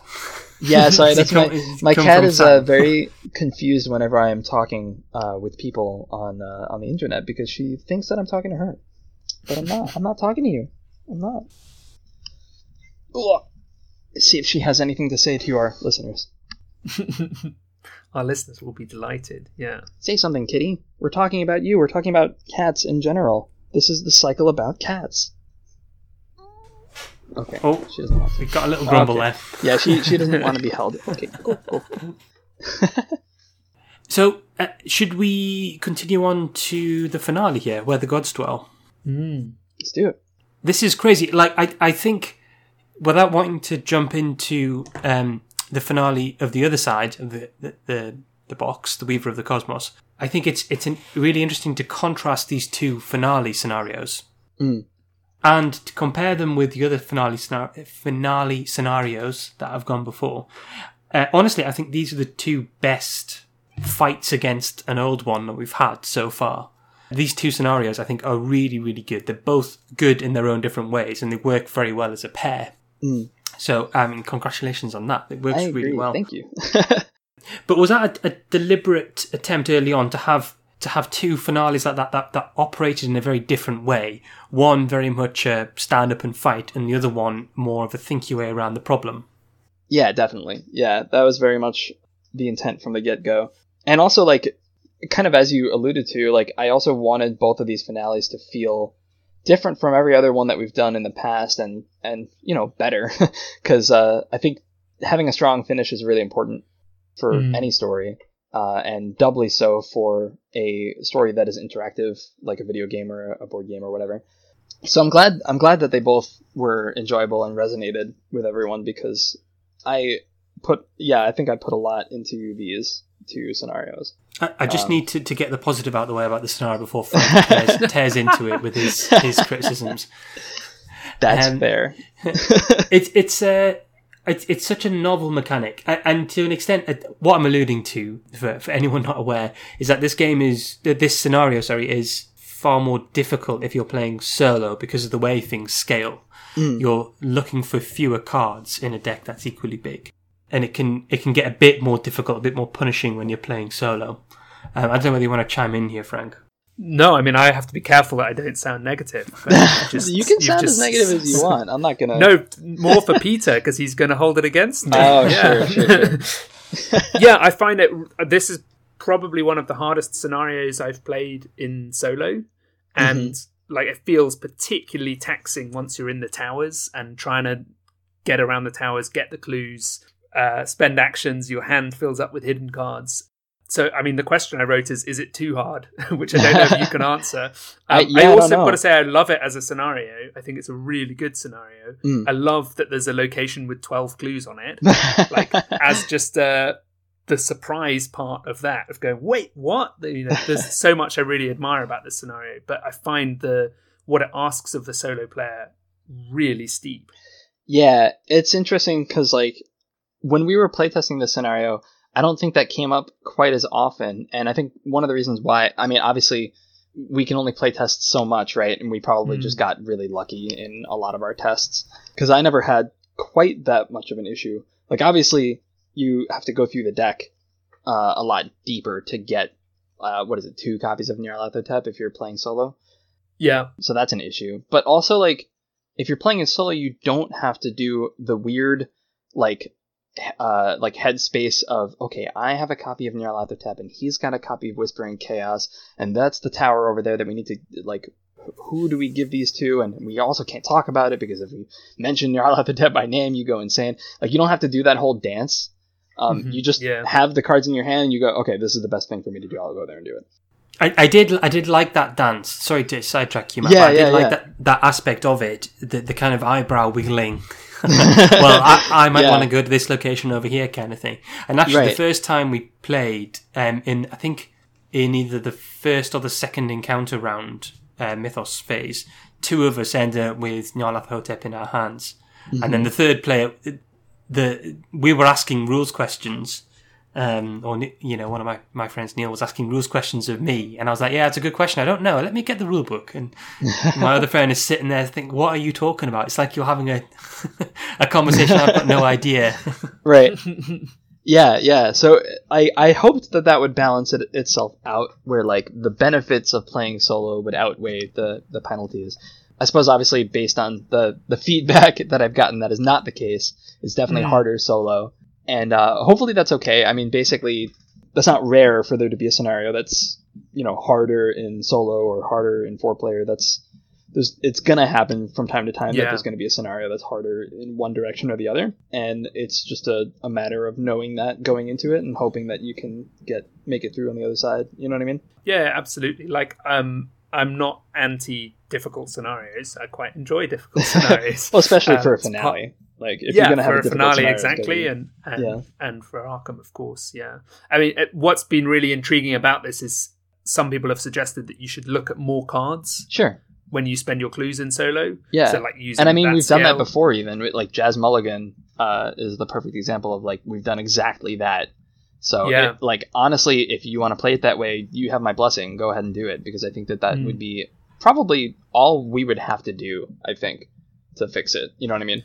Yeah, sorry, Is he that's my com- is he my cat is uh, very confused whenever I am talking uh, with people on uh, on the internet because she thinks that I'm talking to her, but I'm not. I'm not talking to you. I'm not. Ugh. See if she has anything to say to our listeners. Our listeners will be delighted. Yeah. Say something, Kitty. We're talking about you. We're talking about cats in general. This is the cycle about cats. Okay. Oh. She doesn't want to. We got a little grumble Okay. there. Yeah, she she doesn't want to be held. Okay. Go, go. So, uh, should we continue on to the finale here, where the gods dwell? Mm. Let's do it. This is crazy. Like, I, I think, without wanting to jump into um, the finale of the other side of the, the, the, the box, the Weaver of the Cosmos, I think it's it's in, really interesting to contrast these two finale scenarios Mm. and to compare them with the other finale scenar- finale scenarios that have gone before. Uh, honestly, I think these are the two best fights against an old one that we've had so far. These two scenarios, I think, are really, really good. They're both good in their own different ways, and they work very well as a pair. Mm. So, I mean, congratulations on that. It works really well. Thank you. But was that a, a deliberate attempt early on to have to have two finales like that that that operated in a very different way? One very much a stand up and fight, and the other one more of a think your way around the problem. Yeah, definitely. Yeah, that was very much the intent from the get go. And also, like, kind of as you alluded to, like, I also wanted both of these finales to feel different from every other one that we've done in the past and, and you know, better. Because uh, I think having a strong finish is really important for Mm. any story. Uh, and doubly so for a story that is interactive, like a video game or a board game or whatever. So I'm glad I'm glad that they both were enjoyable and resonated with everyone because I put yeah I think I put a lot into these two scenarios. I, I just Um, need to, to get the positive out of the way about the scenario before Frank tears, tears into it with his his criticisms. That's Um, fair. it's it's uh, it's it's such a novel mechanic, and to an extent, uh, what I'm alluding to for, for anyone not aware is that this game is this scenario, sorry, is far more difficult if you're playing solo because of the way things scale. You're looking for fewer cards in a deck that's equally big, and it can it can get a bit more difficult, a bit more punishing when you're playing solo. Um, I don't know whether you want to chime in here, Frank. No, I mean I have to be careful that I don't sound negative. you just- you can sound just- as negative as you want. I'm not gonna. No, more for Peter because he's going to hold it against me. Oh, yeah. sure, sure, sure. yeah, I find it. This is probably one of the hardest scenarios I've played in solo, and like it feels particularly taxing once you're in the towers and trying to get around the towers, get the clues, uh, spend actions. Your hand fills up with hidden cards. So, I mean, the question I wrote is: Is it too hard? Which I don't know if you can answer. I- Um, yeah, I I also got to say I love it as a scenario. I think it's a really good scenario. Mm. I love that there's a location with twelve clues on it like as just uh, the surprise part of that of going wait what you know there's so much i really admire about this scenario but i find the what it asks of the solo player really steep Yeah, it's interesting because like when we were playtesting this scenario, I don't think that came up quite as often, and I think one of the reasons why, I mean, obviously we can only playtest so much, right? And we probably Mm. just got really lucky in a lot of our tests because I never had quite that much of an issue. Like obviously you have to go through the deck uh, a lot deeper to get uh, what is it, two copies of Nyarlathotep if you're playing solo yeah so that's an issue. But also, like, if you're playing in solo, you don't have to do the weird, like, uh, like headspace of okay, I have a copy of Nyarlathotep and he's got a copy of Whispering Chaos, and that's the tower over there that we need to like. Who do we give these to? And we also can't talk about it because if we mention Nyarlathotep by name, you go insane. Like, you don't have to do that whole dance. Um, Mhm, You just yeah. have the cards in your hand, and you go, okay, this is the best thing for me to do. I'll go there and do it. I, I did I did like that dance. Sorry to sidetrack you, Matt. Yeah, I did yeah, like yeah. that that aspect of it, the the kind of eyebrow wiggling. well, I, I might Yeah. want to go to this location over here, kind of thing. And actually, the first time we played, um, in I think in either the first or the second encounter round uh, Mythos phase, two of us ended up with Nyarlathotep in our hands, and then the third player, the we were asking rules questions um, or you know, one of my, my friends Neil was asking rules questions of me, and I was like, "Yeah, it's a good question. I don't know. Let me get the rule book." And my other friend is sitting there, thinking, "What are you talking about?" It's like you're having a a conversation. I've got no idea. right yeah yeah so i i hoped that that would balance it itself out where like the benefits of playing solo would outweigh the the penalties i suppose obviously based on the the feedback that i've gotten that is not the case it's definitely Mm. harder solo and uh hopefully that's okay. I mean basically that's not rare for there to be a scenario that's you know harder in solo or harder in four player. That's there's it's gonna happen from time to time that there's gonna be a scenario that's harder in one direction or the other. And it's just a, a matter of knowing that going into it and hoping that you can get make it through on the other side. You know what i mean? Yeah, absolutely. Like, um, I'm not anti difficult scenarios. I quite enjoy difficult scenarios. well especially Um, for a part- finale like if yeah, you're gonna have for a, a, finale scenario, it's gotta exactly, and and, Yeah. and for Arkham, of course. Yeah, I mean, what's been really intriguing about this is some people have suggested that you should look at more cards sure when you spend your clues in solo. Yeah. so like using and i mean we've done that before even like jazz mulligan uh, is the perfect example of like we've done exactly that so Yeah. it- like honestly if you want to play it that way you have my blessing go ahead and do it because i think that that Mm. would be probably all we would have to do i think to fix it you know what i mean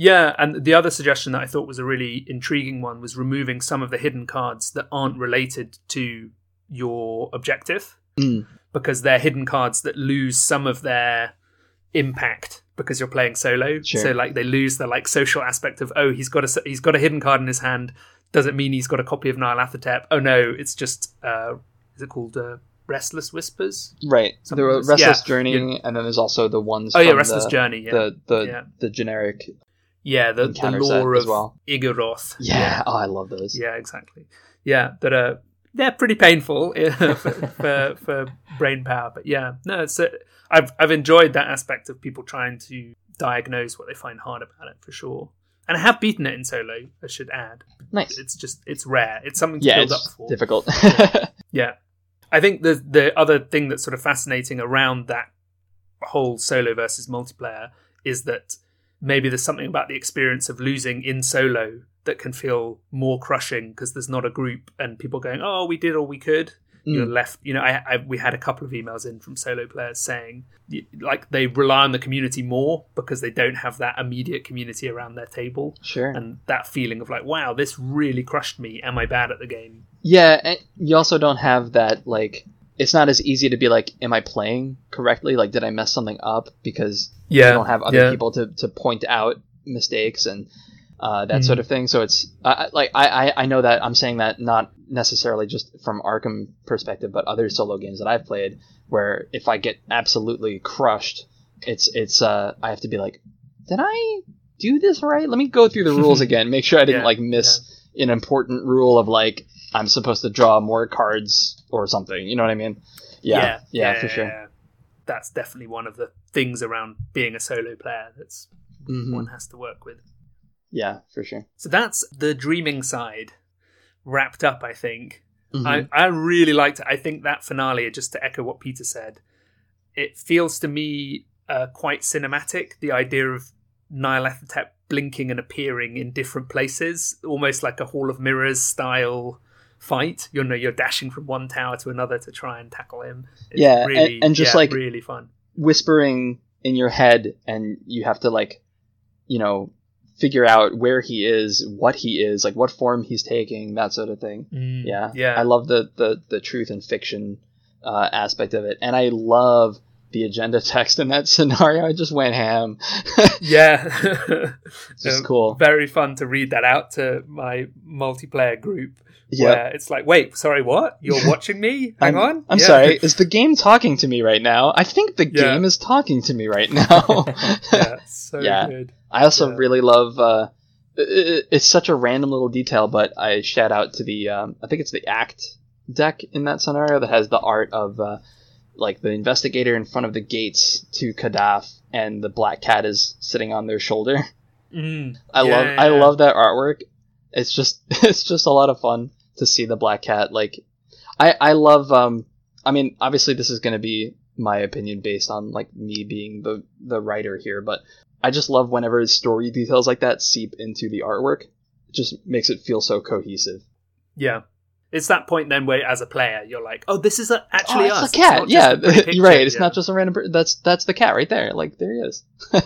Yeah, and the other suggestion that I thought was a really intriguing one was removing some of the hidden cards that aren't related to your objective Mm. because they're hidden cards that lose some of their impact because you're playing solo. Sure. So like they lose the like social aspect of oh he's got a he's got a hidden card in his hand doesn't mean he's got a copy of Nile Nyarlathotep. Oh no, it's just uh is it called uh, Restless Whispers? right Something the was- restless yeah. journey and then there's also the ones Oh yeah, Restless the, Journey. Yeah, the the, Yeah. the generic yeah, the, the lore of well. Igoroth. yeah, oh i love those Yeah, exactly. Yeah, that are they're pretty painful for, for for brain power, but yeah, no, it's a, I've I've enjoyed that aspect of people trying to diagnose what they find hard about it for sure. And I have beaten it in solo. I should add. nice It's just it's rare. It's something to yeah build up for. difficult Yeah, I think the the other thing that's sort of fascinating around that whole solo versus multiplayer is that maybe there's something about the experience of losing in solo that can feel more crushing because there's not a group and people going, "Oh, we did all we could." You're Mm. left. You know, I, I we had a couple of emails in from solo players saying like they rely on the community more because they don't have that immediate community around their table sure and that feeling of like, "Wow, this really crushed me. Am I bad at the game?" Yeah, you also don't have that like it's not as easy to be like, am I playing correctly? Like, did I mess something up? Because Yeah, you don't have other yeah. people to, to point out mistakes and uh, that Mhm. sort of thing. So it's I- like I, I I know that I'm saying that not necessarily just from Arkham perspective, but other solo games that I've played, where if I get absolutely crushed, it's it's uh I have to be like, did I do this right? Let me go through the rules again, make sure I didn't Yeah, like miss an important rule of like I'm supposed to draw more cards or something. You know what I mean? Yeah, yeah, for sure. yeah. That's definitely one of the things around being a solo player that's Mhm. one has to work with. Yeah, for sure. So that's the dreaming side wrapped up, I think. Mhm. I, I really liked it. I think that finale, just to echo what Peter said, it feels to me uh, quite cinematic. The idea of Nyarlathotep blinking and appearing in different places, almost like a Hall of Mirrors style fight. You know, you're dashing from one tower to another to try and tackle him. It's Yeah, and- and just yeah, like- really fun. whispering in your head and you have to like you know figure out where he is what he is like what form he's taking that sort of thing Mm, yeah yeah. i love the the, the truth and fiction uh, aspect of it and i love the agenda text in that scenario i just went ham Yeah. it's just Um, cool Very fun to read that out to my multiplayer group. Yeah it's like, wait, sorry, what? You're watching me? Hang I'm, on. I'm Yeah. sorry. Is the game talking to me right now? I think the Yeah. game is talking to me right now. yeah, so Yeah. good. I also really love. Uh, i- i- it's such a random little detail, but I shout out to the. Um, I think it's the Act deck in that scenario that has the art of uh, like the investigator in front of the gates to Kadath, and the black cat is sitting on their shoulder. Mm, I yeah, love yeah, I love that artwork. It's just it's just a lot of fun to see the black cat. Like I I love um I mean obviously this is gonna be my opinion based on like me being the the writer here, but I just love whenever story details like that seep into the artwork. It just makes it feel so cohesive. Yeah. It's that point then where, as a player, you're like, "Oh, this is a, actually oh, us. it's a cat. just yeah, you're right. It's Yeah. not just a random. Per- that's that's the cat right there. Like there he is.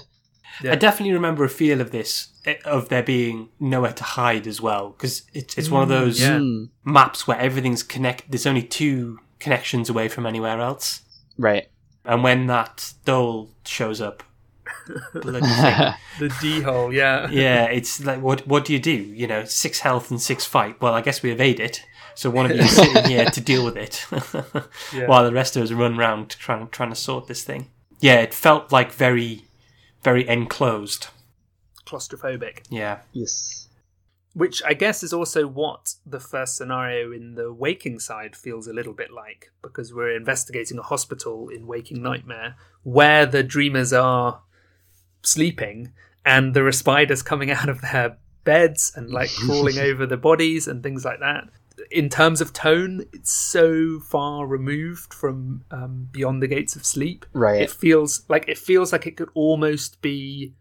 Yeah. I definitely remember a feel of this, eh, of there being nowhere to hide as well, because it's it's one of those yeah. Mm, maps where everything's connected. There's only two connections away from anywhere else, right. and when that Dhole shows up, thing. the Dhole. Yeah. yeah, it's like what what do you do? You know, six health and six fight. Well, I guess we evade it. So one of you is sitting here to deal with it, Yeah. while the rest of us run around trying trying to sort this thing. Yeah, it felt like very, very enclosed. Claustrophobic. Yeah, yes. Which I guess is also what the first scenario in the waking side feels a little bit like, because we're investigating a hospital in Waking Nightmare where the dreamers are sleeping and there are spiders coming out of their beds and like crawling over the bodies and things like that. In terms of tone, it's so far removed from um, Beyond the Gates of Sleep. Right. It feels like it feels like it could almost be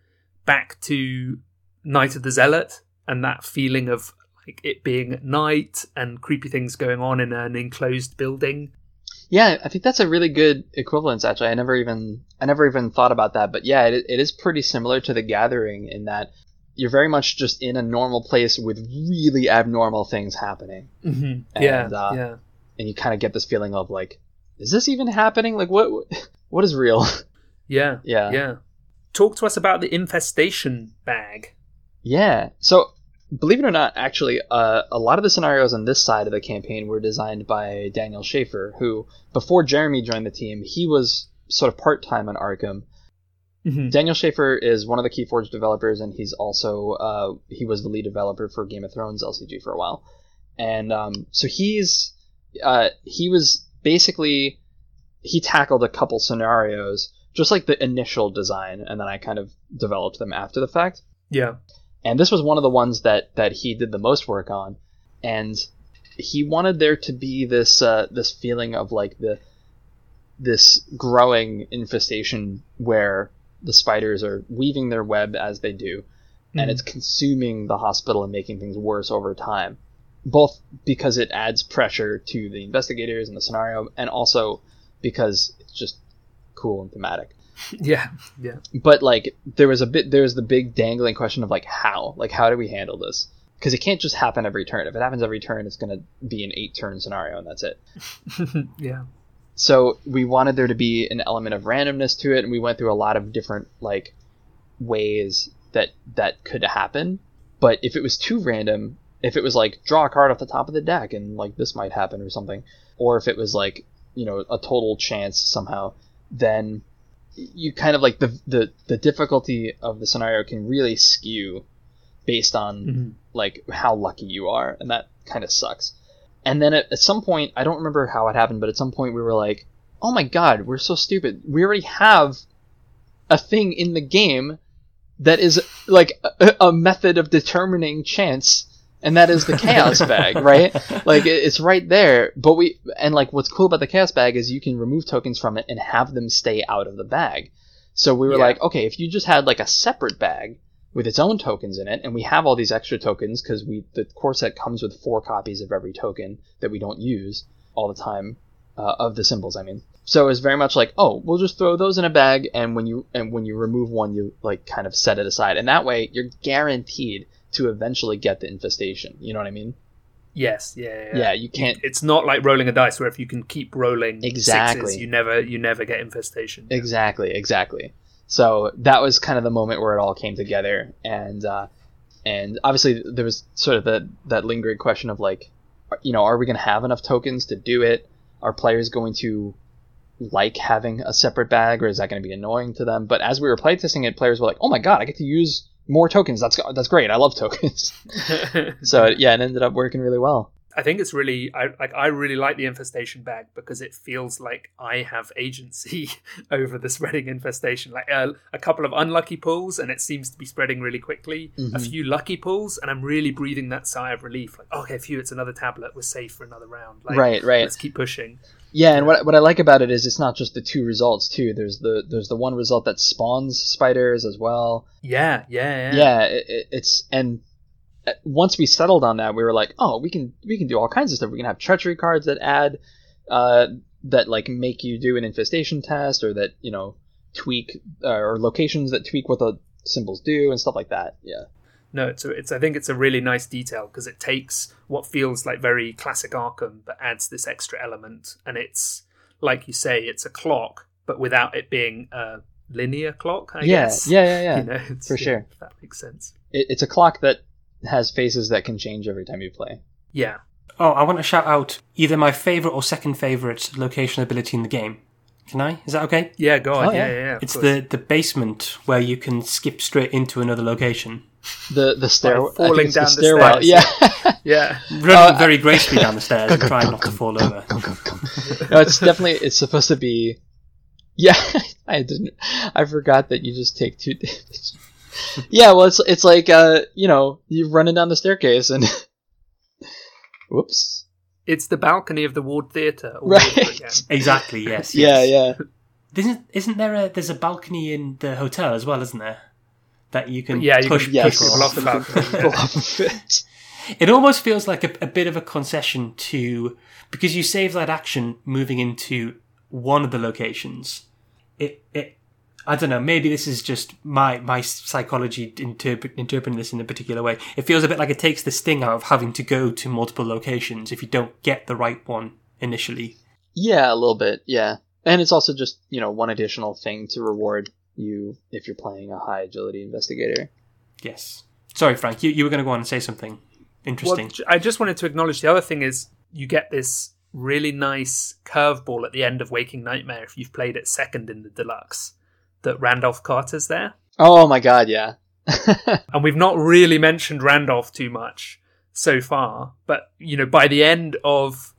back to Night of the Zealot and that feeling of like it being at night and creepy things going on in an enclosed building. Yeah, I think that's a really good equivalence. Actually, I never even I never even thought about that. But yeah, it, it is pretty similar to the Gathering in that you're very much just in a normal place with really abnormal things happening, Mm-hmm. Yeah, And, uh, yeah, and you kind of get this feeling of like, is this even happening? Like, what what is real? yeah, yeah, yeah. Talk to us about the infestation bag. Yeah. So, believe it or not, actually, uh, a lot of the scenarios on this side of the campaign were designed by Daniel Schaefer, who, before Jeremy joined the team, he was sort of part time on Arkham. Mm-hmm. Daniel Schaefer is one of the Keyforge developers, and he's also uh, he was the lead developer for Game of Thrones LCG for a while, and um, so he's uh, he was basically he tackled a couple scenarios, just like the initial design, and then I kind of developed them after the fact. Yeah, and this was one of the ones that that he did the most work on. And he wanted there to be this uh, this feeling of like the this growing infestation where the spiders are weaving their web as they do and Mhm. it's consuming the hospital and making things worse over time both because it adds pressure to the investigators and the scenario and also because it's just cool and thematic yeah, yeah. but like there was a bit there was the big dangling question of like how like how do we handle this because it can't just happen every turn if it happens every turn it's going to be an eight turn scenario and that's it yeah. So we wanted there to be an element of randomness to it and we went through a lot of different like ways that that could happen but if it was too random if it was like draw a card off the top of the deck and like this might happen or something or if it was like you know a total chance somehow then you kind of like the the, the difficulty of the scenario can really skew based on Mhm. like how lucky you are and that kind of sucks and then at, at some point i don't remember how it happened but at some point we were like oh my god we're so stupid. We already have a thing in the game that is like a, a method of determining chance and that is the chaos bag right? Like it- it's right there but we and like what's cool about the chaos bag is you can remove tokens from it and have them stay out of the bag. So we were Yeah. like okay if you just had like a separate bag with its own tokens in it and we have all these extra tokens because we the core set comes with four copies of every token that we don't use all the time uh, of the symbols i mean so it's very much like oh we'll just throw those in a bag and when you and when you remove one you like kind of set it aside and that way you're guaranteed to eventually get the infestation you know what i mean Yes, yeah, yeah, yeah, you can't It's not like rolling a dice where if you can keep rolling Exactly. sixes, you never you never get infestation. Exactly, exactly. So that was kind of the moment where it all came together, and uh, and obviously there was sort of that that lingering question of like, you know, are we going to have enough tokens to do it? Are players going to like having a separate bag, or is that going to be annoying to them? But as we were playtesting it, players were like, "Oh my god, I get to use more tokens. That's that's great. I love tokens." so yeah, it ended up working really well. I think it's really I like I really like the infestation bag because it feels like I have agency over the spreading infestation. Like uh, a couple of unlucky pulls and it seems to be spreading really quickly. A few lucky pulls and I'm really breathing that sigh of relief. Like okay, phew, it's another tablet. We're safe for another round. Like, Right, right. Let's keep pushing. Yeah, and what what I like about it is it's not just the two results too. There's the there's the one result that spawns spiders as well. Yeah, yeah, yeah. Yeah, it, it- it's and once we settled on that, we were like, oh, we can we can do all kinds of stuff. We can have treachery cards that add uh, that like make you do an infestation test, or that you know tweak uh, or locations that tweak what the symbols do and stuff like that. Yeah, No, it's, it's I think it's a really nice detail because it takes what feels like very classic Arkham, but adds this extra element, and it's like you say, it's a clock, but without it being a linear clock. I yeah, guess. yeah, yeah, yeah. You know, for yeah, sure. If that makes sense. It, it's a clock that has faces that can change every time you play. Yeah, Oh, I want to shout out either my favourite or second favourite location ability in the game. Can I? Is that okay? yeah. Go on. Oh, yeah, yeah. yeah. yeah, It's course. the, the basement where you can skip straight into another location. The the stairwell, falling down the stairwell. stairs. Yeah, yeah. Running uh, very gracefully down the stairs and trying not to fall over. no, it's definitely it's supposed to be. Yeah, I didn't. I forgot that you just take two damage. Yeah, well, it's it's like uh, you know, you're running down the staircase and. Whoops. It's the balcony of the Ward Theatre. all Right. over again. Exactly, yes. Yeah, yes. yeah. Isn't, isn't there a, there's a balcony in the hotel as well, isn't there? That you can Yeah, you push, can Yes. push people off the balcony. Pull off of it. It almost feels like a, a bit of a concession to because you save that action moving into one of the locations. It it I don't know. Maybe this is just my my psychology interpret, interpreting this in a particular way. It feels a bit like it takes the sting out of having to go to multiple locations if you don't get the right one initially. Yeah, a little bit. Yeah, and it's also just you know one additional thing to reward you if you're playing a high agility investigator. Yes. Sorry, Frank. You you were going to go on and say something interesting. Well, j- I just wanted to acknowledge the other thing is you get this really nice curveball at the end of Waking Nightmare if you've played it second in the deluxe. That Randolph Carter's there, Oh my god, yeah. and we've not really mentioned Randolph too much so far. But you know, by the end of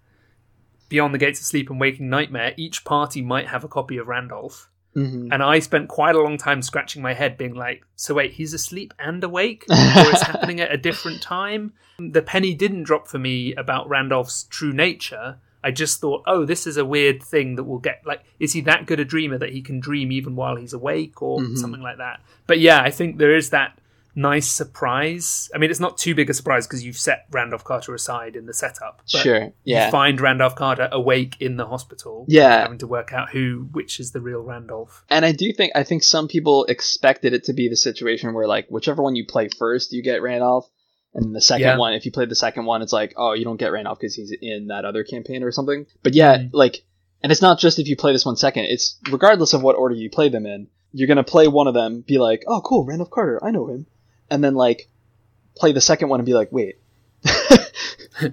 Beyond the Gates of Sleep and Waking Nightmare, each party might have a copy of Randolph. hmm And I spent quite a long time scratching my head, being like, so wait, he's asleep and awake? Or it's happening at a different time? The penny didn't drop for me about Randolph's true nature. I just thought, oh, this is a weird thing that will get, like, is he that good a dreamer that he can dream even while he's awake or mm-hmm. something like that? But yeah, I think there is that nice surprise. I mean, it's not too big a surprise because you've set Randolph Carter aside in the setup. But Sure. Yeah. You find Randolph Carter awake in the hospital. Yeah. Having to work out who, which is the real Randolph. And I do think I think some people expected it to be the situation where like whichever one you play first, you get Randolph, and the second Yeah. one, if you play the second one, it's like oh you don't get Randolph because he's in that other campaign or something. But yeah, Mhm. like, and it's not just if you play this one second. It's regardless of what order you play them in, you're gonna play one of them, be like oh cool Randolph Carter, I know him, and then like play the second one and be like wait,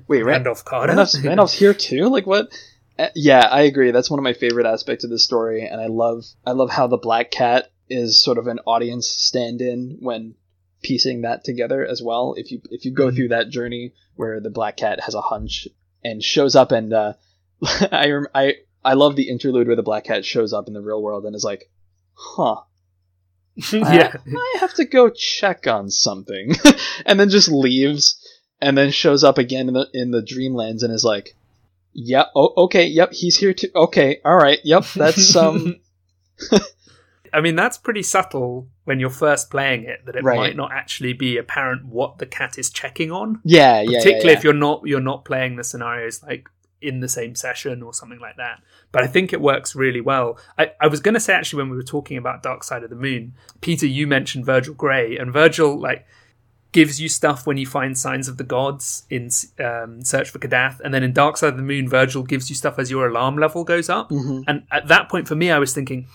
wait Ran- Randolph Carter. Randolph's, Randolph's here too. Like what? Uh, yeah, I agree. That's one of my favorite aspects of this story, and I love I love how the Black Cat is sort of an audience stand-in when piecing that together as well. If you if you go Mhm. through that journey where the Black Cat has a hunch and shows up, and uh, I rem- I I love the interlude where the Black Cat shows up in the real world and is like, huh. yeah. I have to go check on something, and then just leaves, and then shows up again in the in the dreamlands and is like, "Yep, oh, okay, yep, he's here too. Okay, all right, yep, that's um, I mean, that's pretty subtle when you're first playing it, that it Right. might not actually be apparent what the cat is checking on. yeah, yeah, yeah, Particularly yeah. if you're not you're not playing the scenarios like in the same session or something like that. But I think it works really well. I, I was gonna say actually when we were talking about Dark Side of the Moon, Peter, you mentioned Virgil Gray, and Virgil like gives you stuff when you find signs of the gods in um, Search for Kadath, and then in Dark Side of the Moon, Virgil gives you stuff as your alarm level goes up. Mhm. And at that point, for me, I was thinking,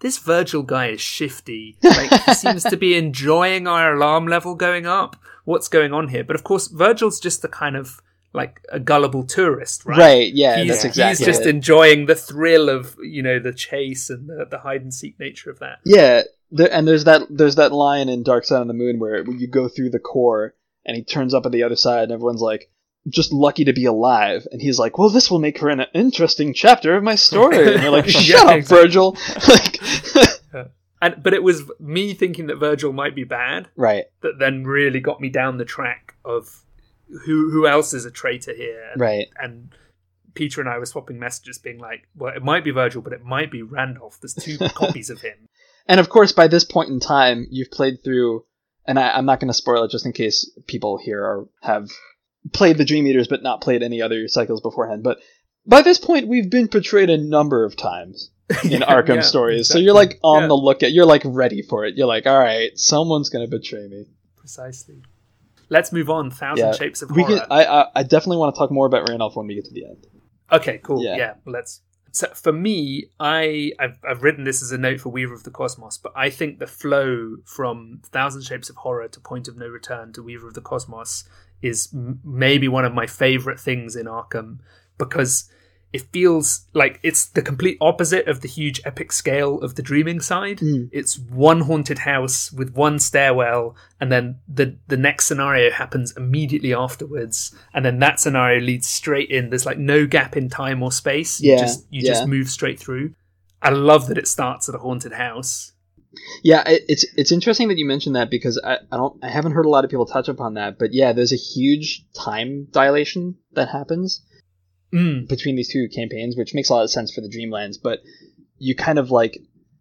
this Virgil guy is shifty. Like, he seems to be enjoying our alarm level going up. What's going on here? But of course, Virgil's just the kind of like a gullible tourist, right? right, yeah, He's, that's exactly he's just it. enjoying the thrill of you know the chase and the, the hide and seek nature of that. yeah. There, and there's that there's that line in Dark Side of the Moon where you go through the core and he turns up at the other side and everyone's like, just lucky to be alive. And he's like, well, this will make her an interesting chapter of my story. And you're like, Yeah, shut up, exactly. Virgil. like, And but it was me thinking that Virgil might be bad right, that then really got me down the track of who who else is a traitor here. right. And Peter and I were swapping messages, being like, "Well, it might be Virgil, but it might be Randolph. There's two copies of him." And of course, by this point in time, you've played through, and I, I'm not going to spoil it just in case people here are, have played the Dream Eaters but not played any other cycles beforehand. But by this point, we've been portrayed a number of times in Yeah, Arkham yeah, stories. So you're like on Yeah. the lookout. You're like ready for it. You're like, all right, someone's going to betray me. Precisely. Let's move on. Thousand Shapes of We Horror. can. I, I I definitely want to talk more about Randolph when we get to the end. Okay, cool. Yeah. Yeah, let's. So for me, I I've, I've written this as a note for Weaver of the Cosmos, but I think the flow from Thousand Shapes of Horror to Point of No Return to Weaver of the Cosmos is m- maybe one of my favorite things in Arkham because it feels like it's the complete opposite of the huge epic scale of the Dreaming side. Mm. It's one haunted house with one stairwell, and then the the next scenario happens immediately afterwards, and then that scenario leads straight in. There's like no gap in time or space. You Yeah, just you yeah. just move straight through. I love that it starts at a haunted house. Yeah, it, it's it's interesting that you mentioned that because I, I don't I haven't heard a lot of people touch upon that, but yeah, there's a huge time dilation that happens Mm. between these two campaigns, which makes a lot of sense for the Dreamlands. But you kind of like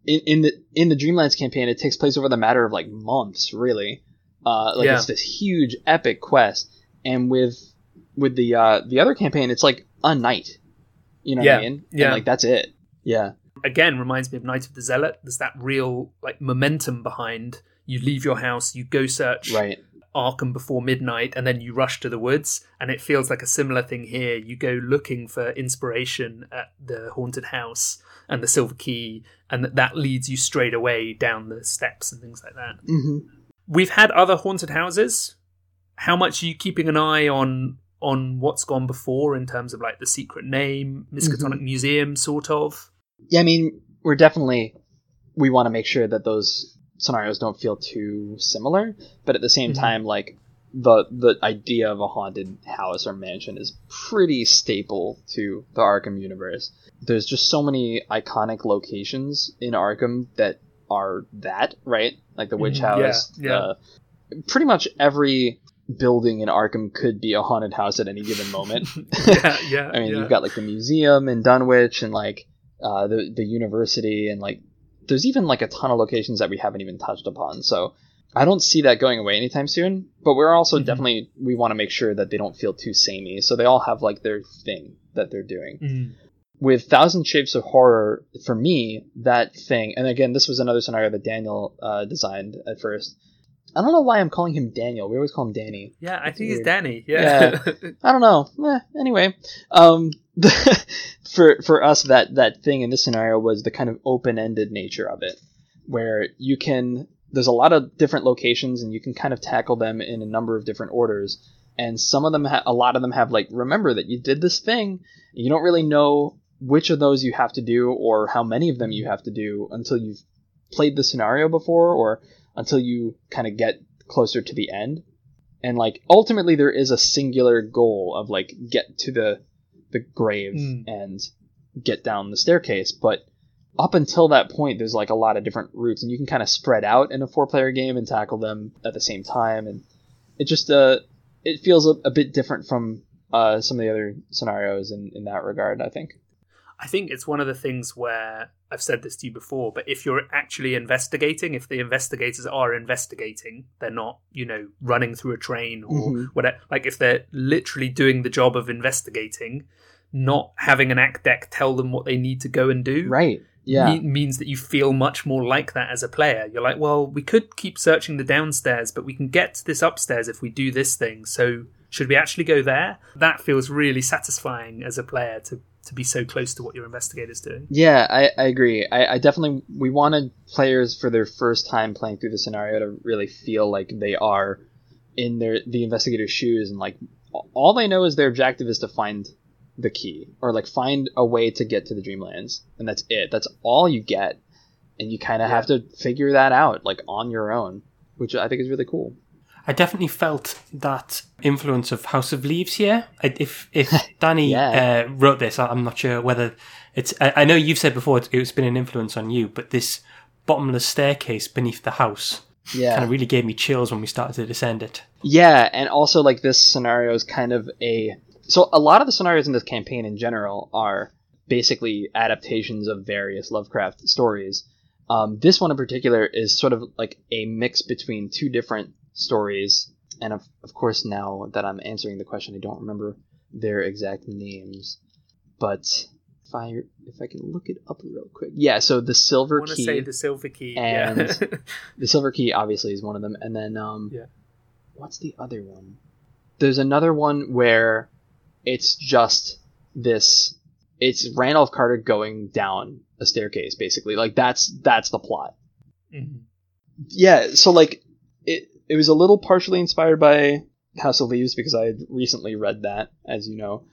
in, in the in the Dreamlands campaign, it takes place over the matter of like months, really. Uh, like Yeah. it's this huge epic quest, and with with the uh, the other campaign, it's like a night. You know what I mean? And, yeah. like that's it. Yeah. Again, reminds me of Night of the Zealot. There's that real like momentum behind. You leave your house, you go search Right. Arkham before midnight, and then you rush to the woods. And it feels like a similar thing here. You go looking for inspiration at the haunted house and the silver key, and that, that leads you straight away down the steps and things like that. hmm We've had other haunted houses. How much are you keeping an eye on on what's gone before in terms of like the secret name, Miskatonic Museum, sort of? Yeah, I mean, we're definitely we want to make sure that those scenarios don't feel too similar, but at the same Mhm. time, like the the idea of a haunted house or mansion is pretty staple to the Arkham universe. There's just so many iconic locations in Arkham that are that right, like the witch Mhm, house. yeah, yeah. uh, pretty much every building in Arkham could be a haunted house at any given moment. yeah, yeah. I mean, yeah. you've got like the museum in Dunwich and like uh, the the university and like there's even like a ton of locations that we haven't even touched upon. So I don't see that going away anytime soon. But we're also Mhm. definitely we want to make sure that they don't feel too samey. So they all have like their thing that they're doing. Mm. With Thousand Shapes of Horror, for me, that thing, and again, this was another scenario that Daniel uh, designed at first. I don't know why I'm calling him Daniel. We always call him Danny. Yeah, I That's think he's weird. Danny. Yeah. I don't know. Eh, anyway, um, for for us, that that thing in this scenario was the kind of open ended nature of it, where you can. There's a lot of different locations, and you can kind of tackle them in a number of different orders. And some of them, ha- a lot of them have like, remember that you did this thing. You don't really know which of those you have to do, or how many of them you have to do until you've played the scenario before, or until you kind of get closer to the end and like ultimately there is a singular goal of like get to the the grave Mm. and get down the staircase but up until that point there's like a lot of different routes and you can kind of spread out in a four player game and tackle them at the same time and it just uh it feels a, a bit different from uh some of the other scenarios in in that regard i think I think it's one of the things where I've said this to you before, but if you're actually investigating, if the investigators are investigating, they're not, you know, running through a train or Mhm. whatever. Like if they're literally doing the job of investigating, not having an act deck tell them what they need to go and do, right yeah me- means that you feel much more like that as a player. You're like, well, we could keep searching the downstairs, but we can get to this upstairs if we do this thing. So should we actually go there? That feels really satisfying as a player to to be so close to what your investigator's doing. Yeah, I, I agree. I, I definitely we wanted players for their first time playing through the scenario to really feel like they are in their the investigator's shoes and like all they know is their objective is to find the key or like find a way to get to the dreamlands and that's it. That's all you get and you kind of have to figure that out like on your own, which I think is really cool. I definitely felt that influence of House of Leaves here. If if Danny Yeah. uh, wrote this, I- I'm not sure whether it's. I, I know you've said before it's, it's been an influence on you, but this bottomless staircase beneath the house Yeah. kind of really gave me chills when we started to descend it. Yeah, and also like this scenario is kind of a so a lot of the scenarios in this campaign in general are basically adaptations of various Lovecraft stories. Um, this one in particular is sort of like a mix between two different stories, and of, of course now that I'm answering the question, I don't remember their exact names, but if I if I can look it up real quick, yeah. So the I Silver want to Key, say the silver key. and- yeah. the Silver Key obviously is one of them, and then um, Yeah. what's the other one? There's another one where it's just this. It's Randolph Carter going down a staircase, basically. Like that's that's the plot. Mhm. Yeah. So like it it was a little partially inspired by House of Leaves because I had recently read that, as you know,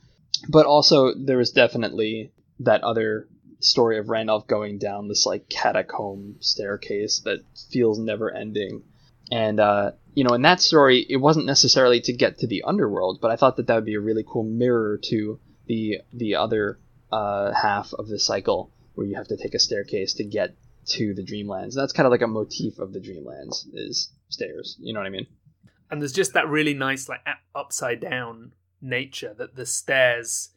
but also there was definitely that other story of Randolph going down this like catacomb staircase that feels never ending. And uh, you know, in that story, it wasn't necessarily to get to the underworld, but I thought that that would be a really cool mirror to the the other uh, half of the cycle, where you have to take a staircase to get to the Dreamlands. And That's kind of like a motif of the Dreamlands is stairs. You know what I mean? and there's just that really nice like upside down nature that the stairs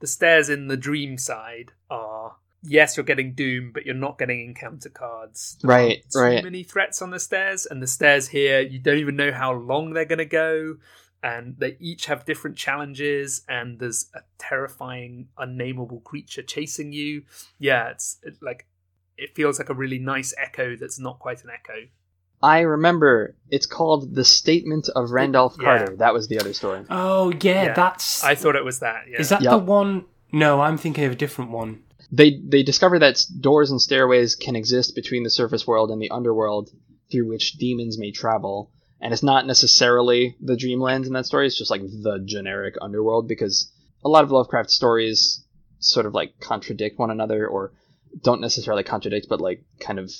the stairs in the dream side are yes you're getting doom but you're not getting encounter cards There Right, aren't too right. many threats on the stairs and the stairs here you don't even know how long they're going to go and they each have different challenges and there's a terrifying unnameable creature chasing you yeah it's it, like it feels like a really nice echo that's not quite an echo I remember it's called The Statement of Randolph Yeah. Carter. That was the other story. Oh yeah, Yeah. that's. i thought it was that yeah Is that Yep. the one? No, I'm thinking of a different one. They they discover that doors and stairways can exist between the surface world and the underworld through which demons may travel. And it's not necessarily the Dreamlands in that story, it's just like the generic underworld because a lot of Lovecraft stories sort of like contradict one another or don't necessarily contradict but like kind of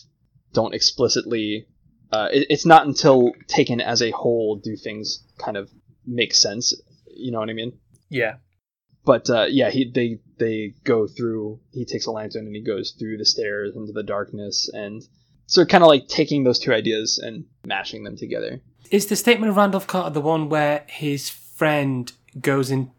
don't explicitly uh, it, it's not until taken as a whole do things kind of make sense you know what i mean yeah but uh, yeah, he they they go through. He takes a lantern and he goes through the stairs into the darkness, and so kind of like taking those two ideas and mashing them together. Is the statement of Randolph Carter the one where his friend goes in,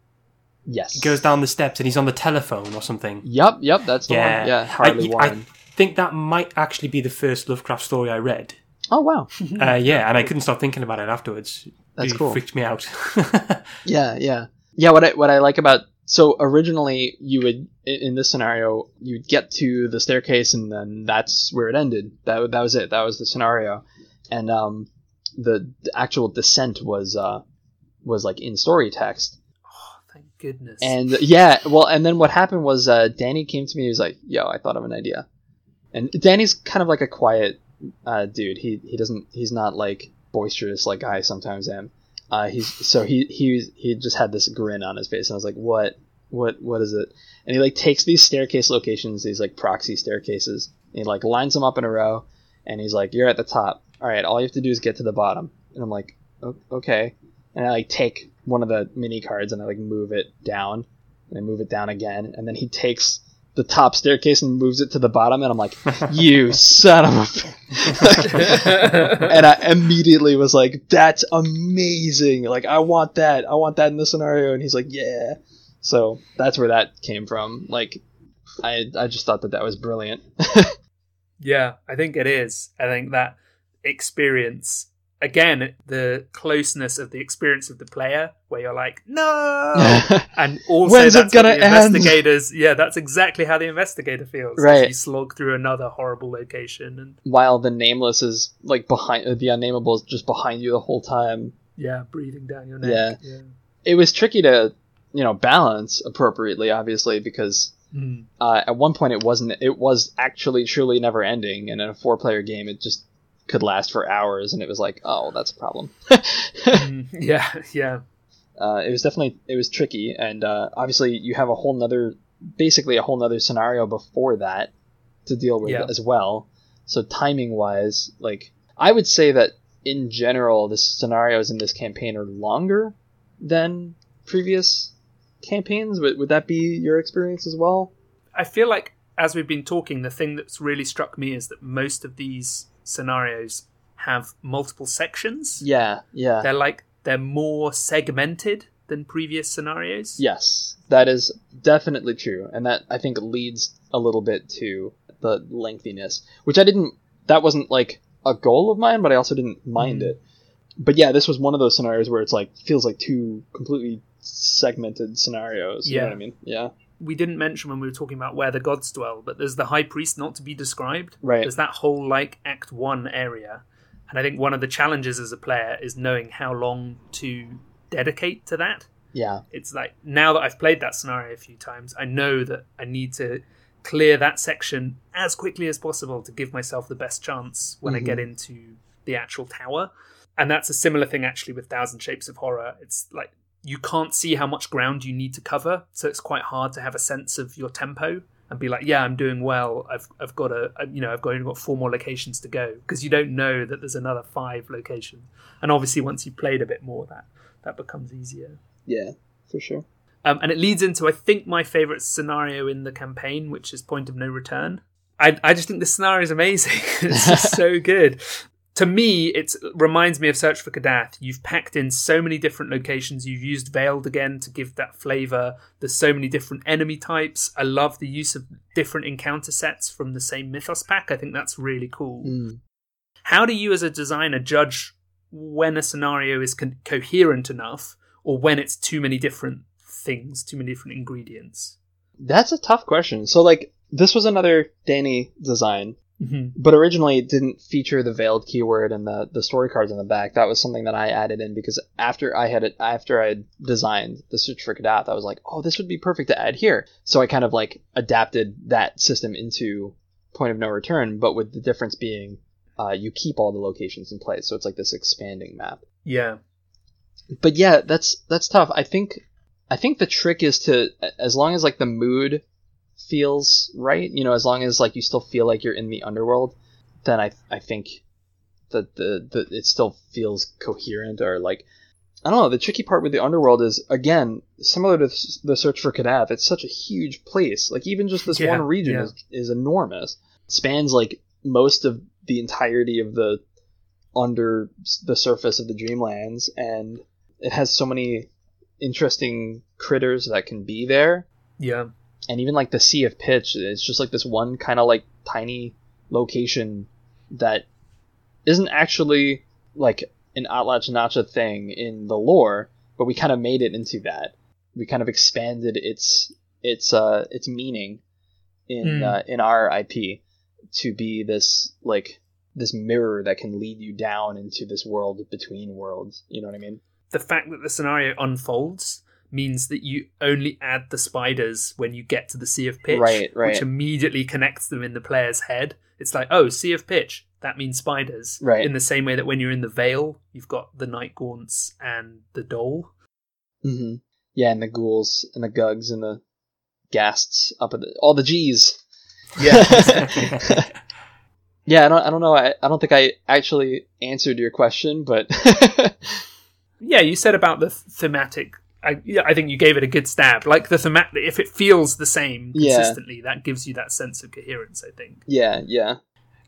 Yes, goes down the steps and he's on the telephone or something? Yep, yep, that's the one. Yeah, Harley I, Warren. I think that might actually be the first Lovecraft story I read. oh wow, Uh, yeah, and I couldn't stop thinking about it afterwards. That's Really cool. Freaked me out. yeah, yeah, yeah. What I what I like about so originally you would in this scenario you'd get to the staircase and then that's where it ended. That that was it. That was the scenario, and um, the, the actual descent was uh was like in story text. Oh, thank goodness. And yeah, well, and then what happened was uh, Danny came to me. He was like, "Yo, I thought of an idea." And Danny's kind of like a quiet uh, dude. He he doesn't he's not like boisterous like I sometimes am. Uh, he's so he he he just had this grin on his face, and I was like, "What what what is it?" And he like takes these staircase locations, these like proxy staircases, and he like lines them up in a row, and he's like, "You're at the top. All right, all you have to do is get to the bottom." And I'm like, "Okay." And I like take one of the mini cards and I like move it down, and I move it down again, and then he takes the top staircase and moves it to the bottom, and I'm like, "You son of a!" and I immediately was like, "That's amazing! Like, I want that. I want that in this scenario." And he's like, "Yeah." So that's where that came from. Like, I I just thought that that was brilliant. Yeah, I think it is. I think that experience again, the closeness of the experience of the player, where you're like, no, and also When's that's what gonna the end? investigators. Yeah, that's exactly how the investigator feels. Right. you slog through another horrible location, and While the nameless is like behind, the unnameable is just behind you the whole time. yeah, breathing down your neck. Yeah. It was tricky to, you know, balance appropriately, obviously, because Mm. uh, at one point it wasn't. It was actually truly never ending, and in a four-player game, it just could last for hours, and it was like, oh, that's a problem. Mm. yeah, yeah, uh, it was definitely it was tricky, and uh, obviously you have a whole nother, basically a whole nother scenario before that to deal with Yeah. as well. So timing wise, like I would say that in general, the scenarios in this campaign are longer than previous campaigns. Would, would that be your experience as well? I feel like as we've been talking, the thing that's really struck me is that most of these scenarios have multiple sections. Yeah, yeah. They're like they're more segmented than previous scenarios. Yes, that is definitely true, and that I think leads a little bit to the lengthiness, which I didn't. That wasn't like a goal of mine, but I also didn't mind Mhm. it. But yeah, this was one of those scenarios where it's like feels like two completely segmented scenarios. You know Yeah. what I mean? Yeah. We didn't mention when we were talking about where the gods dwell, but there's the high priest not to be described. Right. There's that whole like Act One area, and I think one of the challenges as a player is knowing how long to dedicate to that. Yeah. it's like now that I've played that scenario a few times, I know that I need to clear that section as quickly as possible to give myself the best chance when I get mm-hmm. into the actual tower. And that's a similar thing actually with Thousand Shapes of Horror. It's like you can't see how much ground you need to cover, so it's quite hard to have a sense of your tempo and be like, yeah, I'm doing well. I've I've got a you know I've got, only got four more locations to go because you don't know that there's another five locations. And obviously, once you've played a bit more, that that becomes easier. Yeah. For sure. Um, and it leads into, I think, my favorite scenario in the campaign, which is Point of No Return. I, I just think the scenario is amazing. it's just so good. To me, it reminds me of Search for Kadath. You've packed in so many different locations. You've used Veiled again to give that flavor. There's so many different enemy types. I love the use of different encounter sets from the same Mythos pack. I think that's really cool. Mm. How do you, as a designer, judge when a scenario is con- coherent enough or when it's too many different things, too many different ingredients? That's a tough question. So like this was another Danny design, Mm-hmm. but originally it didn't feature the veiled keyword and the the story cards on the back. That was something that I added in because after I had it after I had designed the search for Kadath, I was like, oh, this would be perfect to add here. So I kind of like adapted that system into Point of No Return, but with the difference being uh, you keep all the locations in place, so it's like this expanding map. Yeah. but yeah, that's that's tough. I think I think the trick is to as long as like the mood feels right, you know, as long as like you still feel like you're in the underworld, then I I think that the, the it still feels coherent or like I don't know. The tricky part with the underworld is again similar to the search for Kadath. It's such a huge place. Like even just this Yeah, one region yeah. is is enormous. spans like most of the entirety of the under the surface of the Dreamlands, and it has so many interesting critters that can be there. Yeah. And even like the Sea of Pitch, it's just like this one kind of like tiny location that isn't actually like an Atlach-Nacha thing in the lore, but we kind of made it into that. We kind of expanded its its uh its meaning in Mm. uh, in our IP to be this like this mirror that can lead you down into this world between worlds. You know what I mean? The fact that the scenario unfolds means that you only add the spiders when you get to the Sea of Pitch, Right, right. which immediately connects them in the player's head. It's like, oh, Sea of Pitch, that means spiders. Right. In the same way that when you're in the Vale, you've got the Night Gaunts and the Dhole. Mm-hmm. Yeah, and the ghouls and the gugs and the ghasts up at the all the G's. Yeah. yeah, I don't I don't know. I, I don't think I actually answered your question, but Yeah, you said about the thematic. I, yeah, I think you gave it a good stab. Like the thematic, if it feels the same Yeah. consistently, that gives you that sense of coherence. I think. yeah, yeah.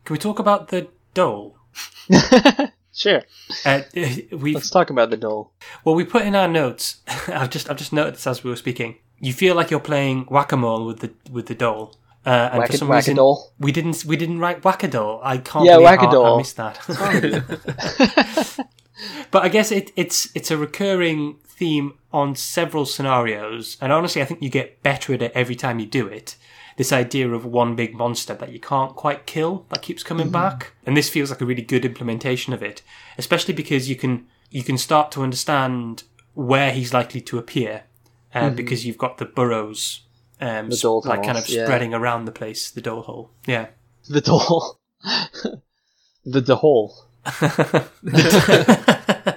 Can we talk about the Dhole? sure. Uh, we Let's talk about the Dhole. well, we put in our notes. I've just I've just noticed as we were speaking. You feel like you're playing whack a mole with the with the Dhole. Uh, and Whack for some reason, we didn't we didn't write whack-a-doll. I can't. Yeah, whack-a-doll. I missed that. but I guess it, it's it's a recurring theme on several scenarios, and honestly, I think you get better at it every time you do it. This idea of one big monster that you can't quite kill that keeps coming back, and this feels like a really good implementation of it, especially because you can you can start to understand where he's likely to appear, uh, because you've got the burrows. Um, The Dhole like kind of yeah. spreading around the place, the Dhole hole. Yeah. The Dhole. the Dhole.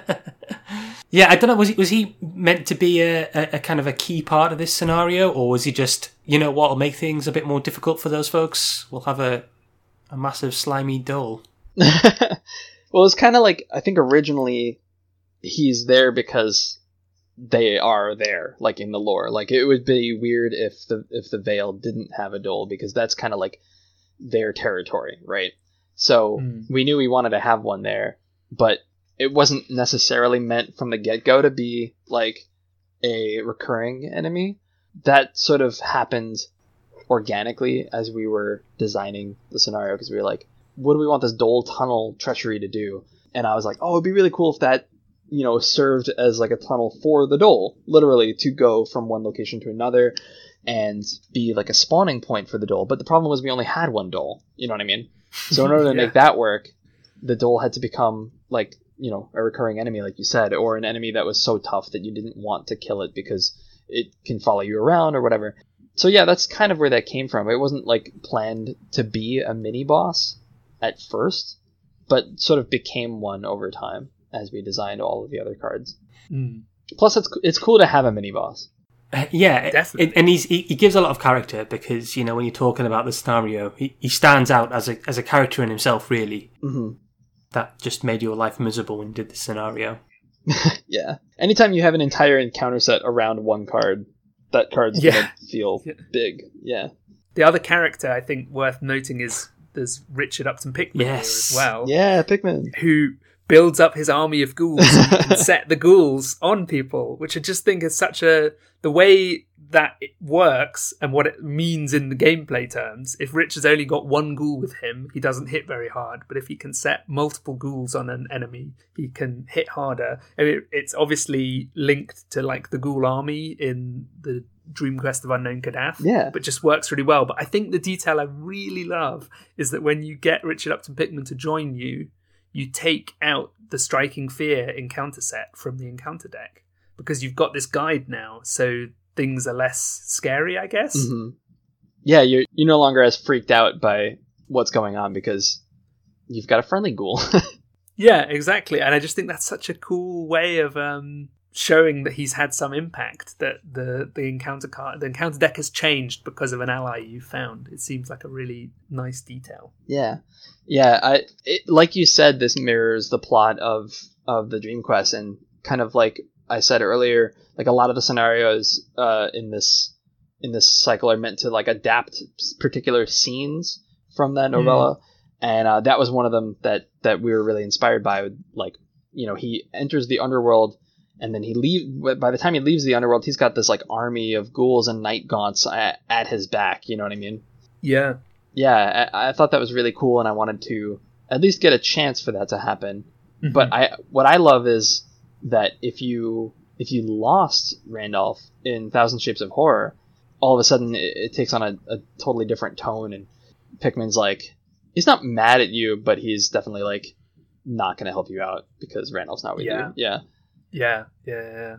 yeah, I don't know. Was he was he meant to be a, a, a kind of a key part of this scenario, or was he just you know what will make things a bit more difficult for those folks? We'll have a a massive slimy Dhole. Well, it's kind of like I think originally he's there because they are there, like in the lore. Like it would be weird if the if the Vale didn't have a Dhole because that's kind of like their territory, right? So Mm. we knew we wanted to have one there, but it wasn't necessarily meant from the get go to be like a recurring enemy. That sort of happened organically as we were designing the scenario because we were like, what do we want this Dhole tunnel treachery to do? And I was like, oh, it'd be really cool if that, you know, served as like a tunnel for the Dhole, literally to go from one location to another and be like a spawning point for the Dhole. But the problem was we only had one Dhole. You know what I mean? So in order to Yeah. make that work, the Dhole had to become like, you know, a recurring enemy, like you said, or an enemy that was so tough that you didn't want to kill it because it can follow you around or whatever. So yeah, that's kind of where that came from. It wasn't like planned to be a mini boss at first, but sort of became one over time as we designed all of the other cards. Mm. Plus, it's it's cool to have a mini boss. Uh, yeah, Definitely. and he's, he he gives a lot of character because you know when you're talking about the scenario, he, he stands out as a as a character in himself. Really, hmm that just made your life miserable when you did the scenario. Yeah. Anytime you have an entire encounter set around one card, that card's Yeah. gonna feel Yeah. big. Yeah. The other character I think worth noting is there's Richard Upton Pickman Yes. here as well, Yeah, Pickman. who builds up his army of ghouls and can set the ghouls on people, which I just think is such a the way that it works and what it means in the gameplay terms. If Richard's only got one ghoul with him, he doesn't hit very hard. But if he can set multiple ghouls on an enemy, he can hit harder. I mean, it's obviously linked to like the ghoul army in the Dream Quest of Unknown Kadath Yeah. but just works really well. But I think the detail I really love is that when you get Richard Upton Pickman to join you, you take out the Striking Fear encounter set from the encounter deck because you've got this guide now, so things are less scary, I guess. hmm Yeah, you're you're no longer as freaked out by what's going on because you've got a friendly ghoul. Yeah, exactly. And I just think that's such a cool way of um, showing that he's had some impact. That the the encounter card, the encounter deck has changed because of an ally you found. It seems like a really nice detail. Yeah, yeah. I it, like you said, this mirrors the plot of of the Dream Quest, and kind of like I said earlier, like a lot of the scenarios uh, in this in this cycle are meant to like adapt particular scenes from that novella, and uh, that was one of them that that we were really inspired by. Like, you know, he enters the underworld. And then he leave. By the time he leaves the underworld, he's got this like army of ghouls and night gaunts at, at his back. You know what I mean? Yeah, yeah, I, I thought that was really cool, and I wanted to at least get a chance for that to happen. But I, what I love is that if you if you lost Randolph in Thousand Shapes of Horror, all of a sudden it, it takes on a, a totally different tone, and Pickman's like he's not mad at you, but he's definitely like not going to help you out because Randolph's not with Yeah. you. Yeah, Yeah, yeah, yeah.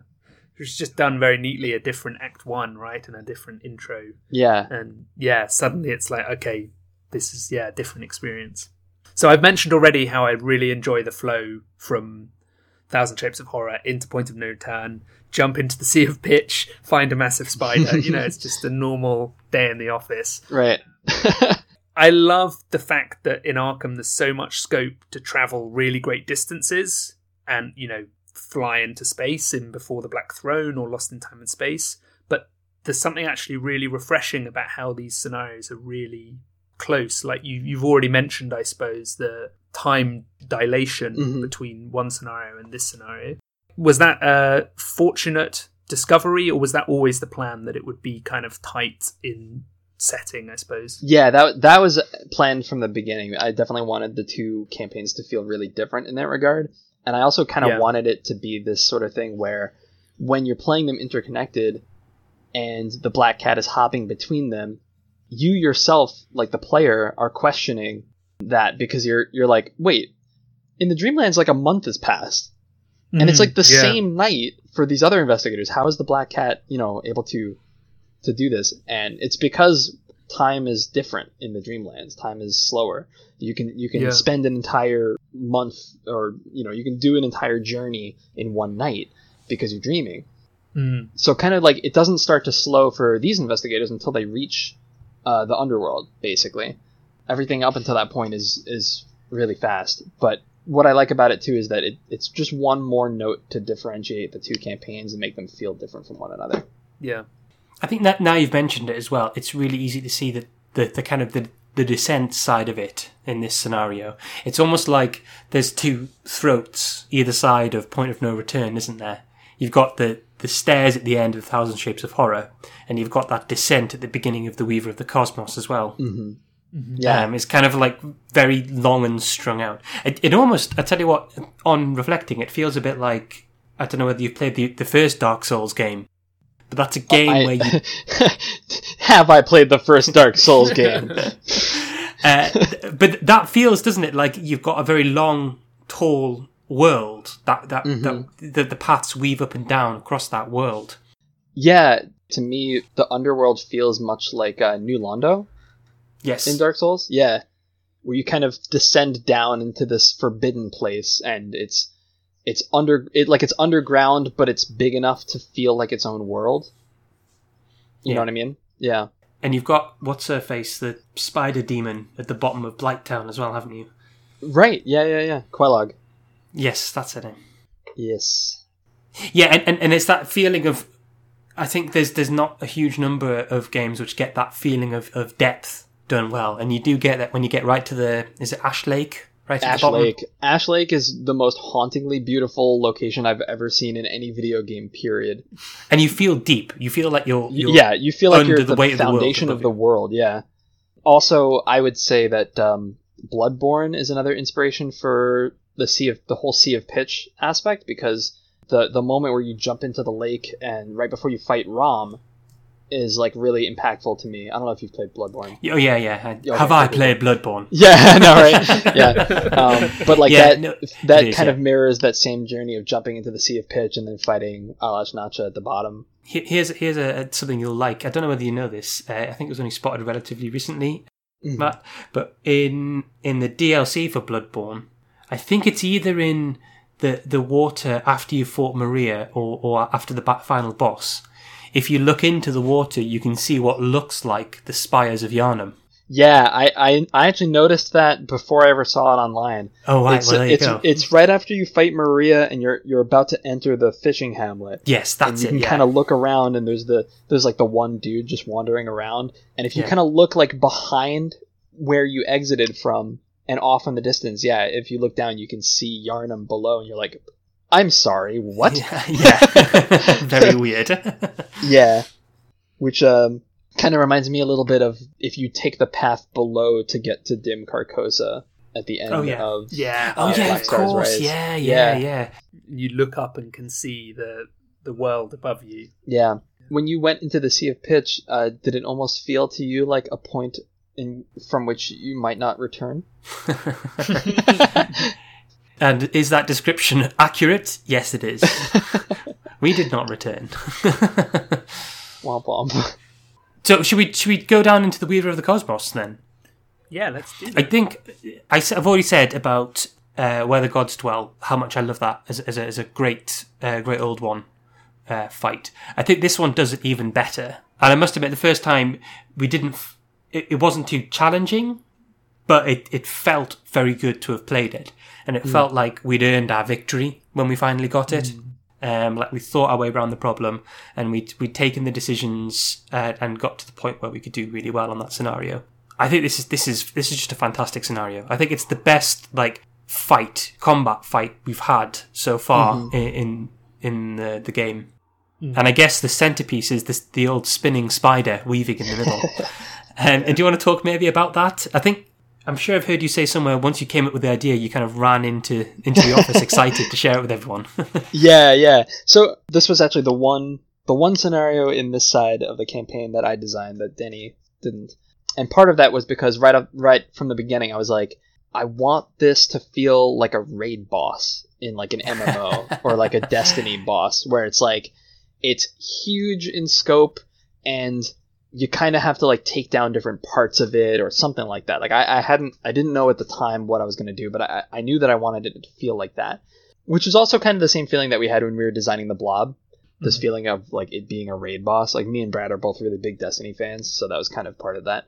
It's just done very neatly a different act one, right? And a different intro. yeah, And yeah, suddenly it's like, okay, this is, yeah, a different experience. So I've mentioned already how I really enjoy the flow from Thousand Shapes of Horror into Point of No Return, jump into the Sea of Pitch, find a massive spider. you know, it's just a normal day in the office. right. I love the fact that in Arkham there's so much scope to travel really great distances and, you know, fly into space in Before the Black Throne or Lost in Time and Space. But there's something actually really refreshing about how these scenarios are really close. Like you, you've already mentioned, I suppose, the time dilation Mhm. between one scenario and this scenario. Was that a fortunate discovery, or was that always the plan that it would be kind of tight in setting? I suppose. Yeah, that that was planned from the beginning. I definitely wanted the two campaigns to feel really different in that regard, and I also kind of Yeah. wanted it to be this sort of thing where when you're playing them interconnected and the black cat is hopping between them, you yourself, like the player, are questioning that because you're you're like, wait, in the Dreamlands, like a month has passed, and it's like the Mm-hmm. Yeah. same night for these other investigators. How is the black cat, you know, able to to do this? And it's because time is different in the Dreamlands. Time is slower. You can you can Yeah. spend an entire month, or you know, you can do an entire journey in one night because you're dreaming. Mm. So kind of like it doesn't start to slow for these investigators until they reach uh, the underworld. Basically, everything up until that point is is really fast. But what I like about it too is that it, it's just one more note to differentiate the two campaigns and make them feel different from one another. Yeah. I think that now you've mentioned it as well, it's really easy to see that the, the kind of the, the descent side of it in this scenario. It's almost like there's two throats either side of Point of No Return, isn't there? You've got the, the stairs at the end of Thousand Shapes of Horror, and you've got that descent at the beginning of The Weaver of the Cosmos as well. Mm-hmm. Yeah, Um, it's kind of like very long and strung out. It, it almost, I tell you what, on reflecting, it feels a bit like, I don't know whether you've played the, the first Dark Souls game, but that's a game I- where you have I played the first Dark Souls game? Uh, but that feels, doesn't it, like you've got a very long, tall world that that, that the, the paths weave up and down across that world. yeah, to me, the underworld feels much like uh, New Londo Yes, in Dark Souls. Yeah, where you kind of descend down into this forbidden place, and it's it's under it like it's underground, but it's big enough to feel like its own world. You Yeah. know what I mean? Yeah. and you've got what's her face, the spider demon at the bottom of Blighttown as well, haven't you? Right. Yeah. Yeah. Yeah. Quelaag. Yes, that's it. Yes. Yeah, and, and, and it's that feeling of. I think there's there's not a huge number of games which get that feeling of, of depth done well, and you do get that when you get right to the is it Ash Lake right Ash. Lake. Ash Lake is the most hauntingly beautiful location I've ever seen in any video game. Period. and you feel deep. You feel like you're, you're yeah, you feel like you're the the, weight of the world foundation of the world. Yeah. Also, I would say that um, Bloodborne is another inspiration for the sea of the whole sea of pitch aspect because the the moment where you jump into the lake and right before you fight Rom is like really impactful to me. I don't know if you've played Bloodborne. Oh yeah, yeah. Yeah, Have I played Bloodborne? Yeah, know, right? yeah, um, but like Yeah, that no, that kind yeah. of mirrors that same journey of jumping into the sea of pitch and then fighting Atlach-Nacha at the bottom. Here's here's a, something you'll like. I don't know whether you know this. Uh, I think it was only spotted relatively recently. Matt. But in in the DLC for Bloodborne, I think it's either in the the water after you fought Maria or or after the final boss. If you look into the water, you can see what looks like the spires of Yharnam. Yeah, I, I I actually noticed that before I ever saw it online. Oh, right. it's, well, there you it's, go. it's right after you fight Maria and you're you're about to enter the fishing hamlet. yes, and that's you it. can Yeah. kind of look around and there's the there's like the one dude just wandering around. And if you Yeah. kind of look like behind where you exited from and off in the distance, yeah, if you look down you can see Yharnam below and you're like, I'm sorry, what? Yeah, yeah. very weird. Yeah. Which um kind of reminds me a little bit of if you take the path below to get to Dim Carcosa at the end Oh, yeah. of Yeah. oh Yeah, yeah, Black of Stars course. Rise. Yeah, yeah, Yeah. yeah. You look up and can see the the world above you. Yeah. When you went into the Sea of Pitch, uh, did it almost feel to you like a point in from which you might not return? And is that description accurate? Yes, it is. we did not return. Womp womp. so should we should we go down into the Weaver of the Cosmos then? Yeah, let's do That. I think I, have already said about uh, where the gods dwell. How much I love that as, as, a, as a great uh, great old one uh, fight. I think this one does it even better. And I must admit, the first time we didn't. F- it, it wasn't too challenging, but it, it felt very good to have played it, and it felt like we'd earned our victory when we finally got it. Um, like we thought our way around the problem, and we'd we'd taken the decisions uh, and got to the point where we could do really well on that scenario. I think this is this is this is just a fantastic scenario. I think it's the best like fight combat fight we've had so far in, in in the the game. And I guess the centerpiece is this, the old spinning spider weaving in the middle. um, and do you want to talk maybe about that? I think I'm sure I've heard you say somewhere once you came up with the idea, you kind of ran into into the office excited to share it with everyone. yeah, yeah. So this was actually the one the one scenario in this side of the campaign that I designed that Danny didn't. And part of that was because right up right from the beginning I was like, I want this to feel like a raid boss in like an MMO or like a Destiny boss where it's like it's huge in scope and you kind of have to like take down different parts of it or something like that. Like I, I hadn't, I didn't know at the time what I was going to do, but I, I knew that I wanted it to feel like that, which was also kind of the same feeling that we had when we were designing the blob. This feeling of like it being a raid boss. Like me and Brad are both really big Destiny fans, so that was kind of part of that.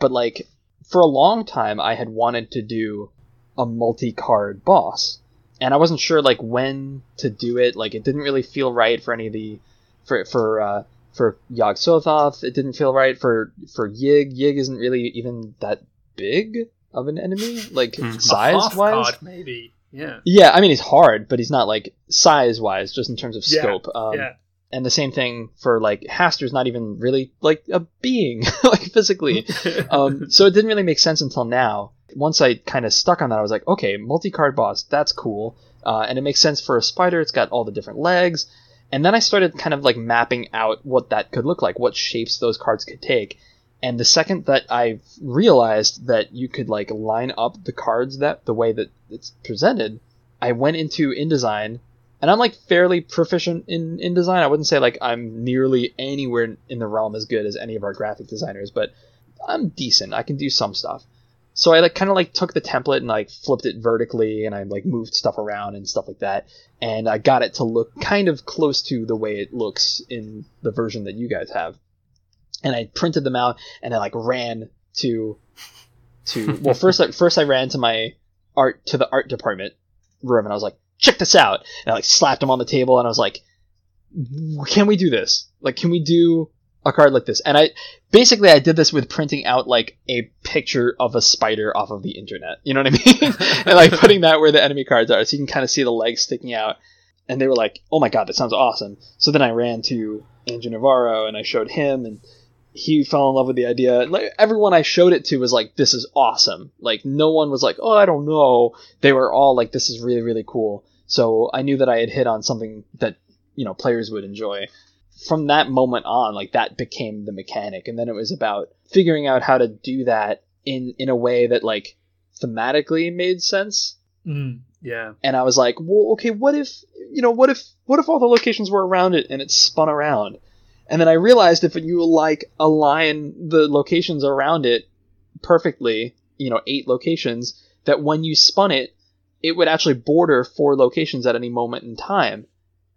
But like for a long time, I had wanted to do a multi-card boss, and I wasn't sure like when to do it. Like it didn't really feel right for any of the for for uh, for Yog Sothoth. It didn't feel right for for Yig. Yig isn't really even that big of an enemy, like Hmm. size wise. maybe. Yeah. Yeah, I mean he's hard, but he's not like size wise, just in terms of Yeah, scope. Um, yeah. And the same thing for like Hastur's not even really like a being, like physically. um, so it didn't really make sense until now. Once I kind of stuck on that, I was like, okay, multi-card boss, that's cool, uh, and it makes sense for a spider. It's got all the different legs, and then I started kind of like mapping out what that could look like, what shapes those cards could take. And the second that I realized that you could like line up the cards that the way that it's presented, I went into InDesign, and I'm like fairly proficient in InDesign. I wouldn't say like I'm nearly anywhere in the realm as good as any of our graphic designers, but I'm decent. I can do some stuff. So I like kind of like took the template and like flipped it vertically, and I like moved stuff around and stuff like that, and I got it to look kind of close to the way it looks in the version that you guys have. And I printed them out, and I like ran to to well first I, first I ran to my art to the art department room, and I was like, check this out, and I like slapped them on the table, and I was like, can we do this? Like, can we do a card like this? And I basically I did this with printing out like a picture of a spider off of the internet. You know what I mean? and like putting that where the enemy cards are, so you can kind of see the legs sticking out. And they were like, "Oh my god, that sounds awesome!" So then I ran to Andrew Navarro and I showed him, and he fell in love with the idea. Like everyone I showed it to was like, "This is awesome!" Like no one was like, "Oh, I don't know." They were all like, "This is really really cool." So I knew that I had hit on something that you know players would enjoy. From that moment on, like that became the mechanic, and then it was about figuring out how to do that in in a way that like thematically made sense Mm, yeah. and I was like, well, okay, what if you know, what if what if all the locations were around it and it spun around? And then I realized if you like align the locations around it perfectly, you know, eight locations, that when you spun it, it would actually border four locations at any moment in time.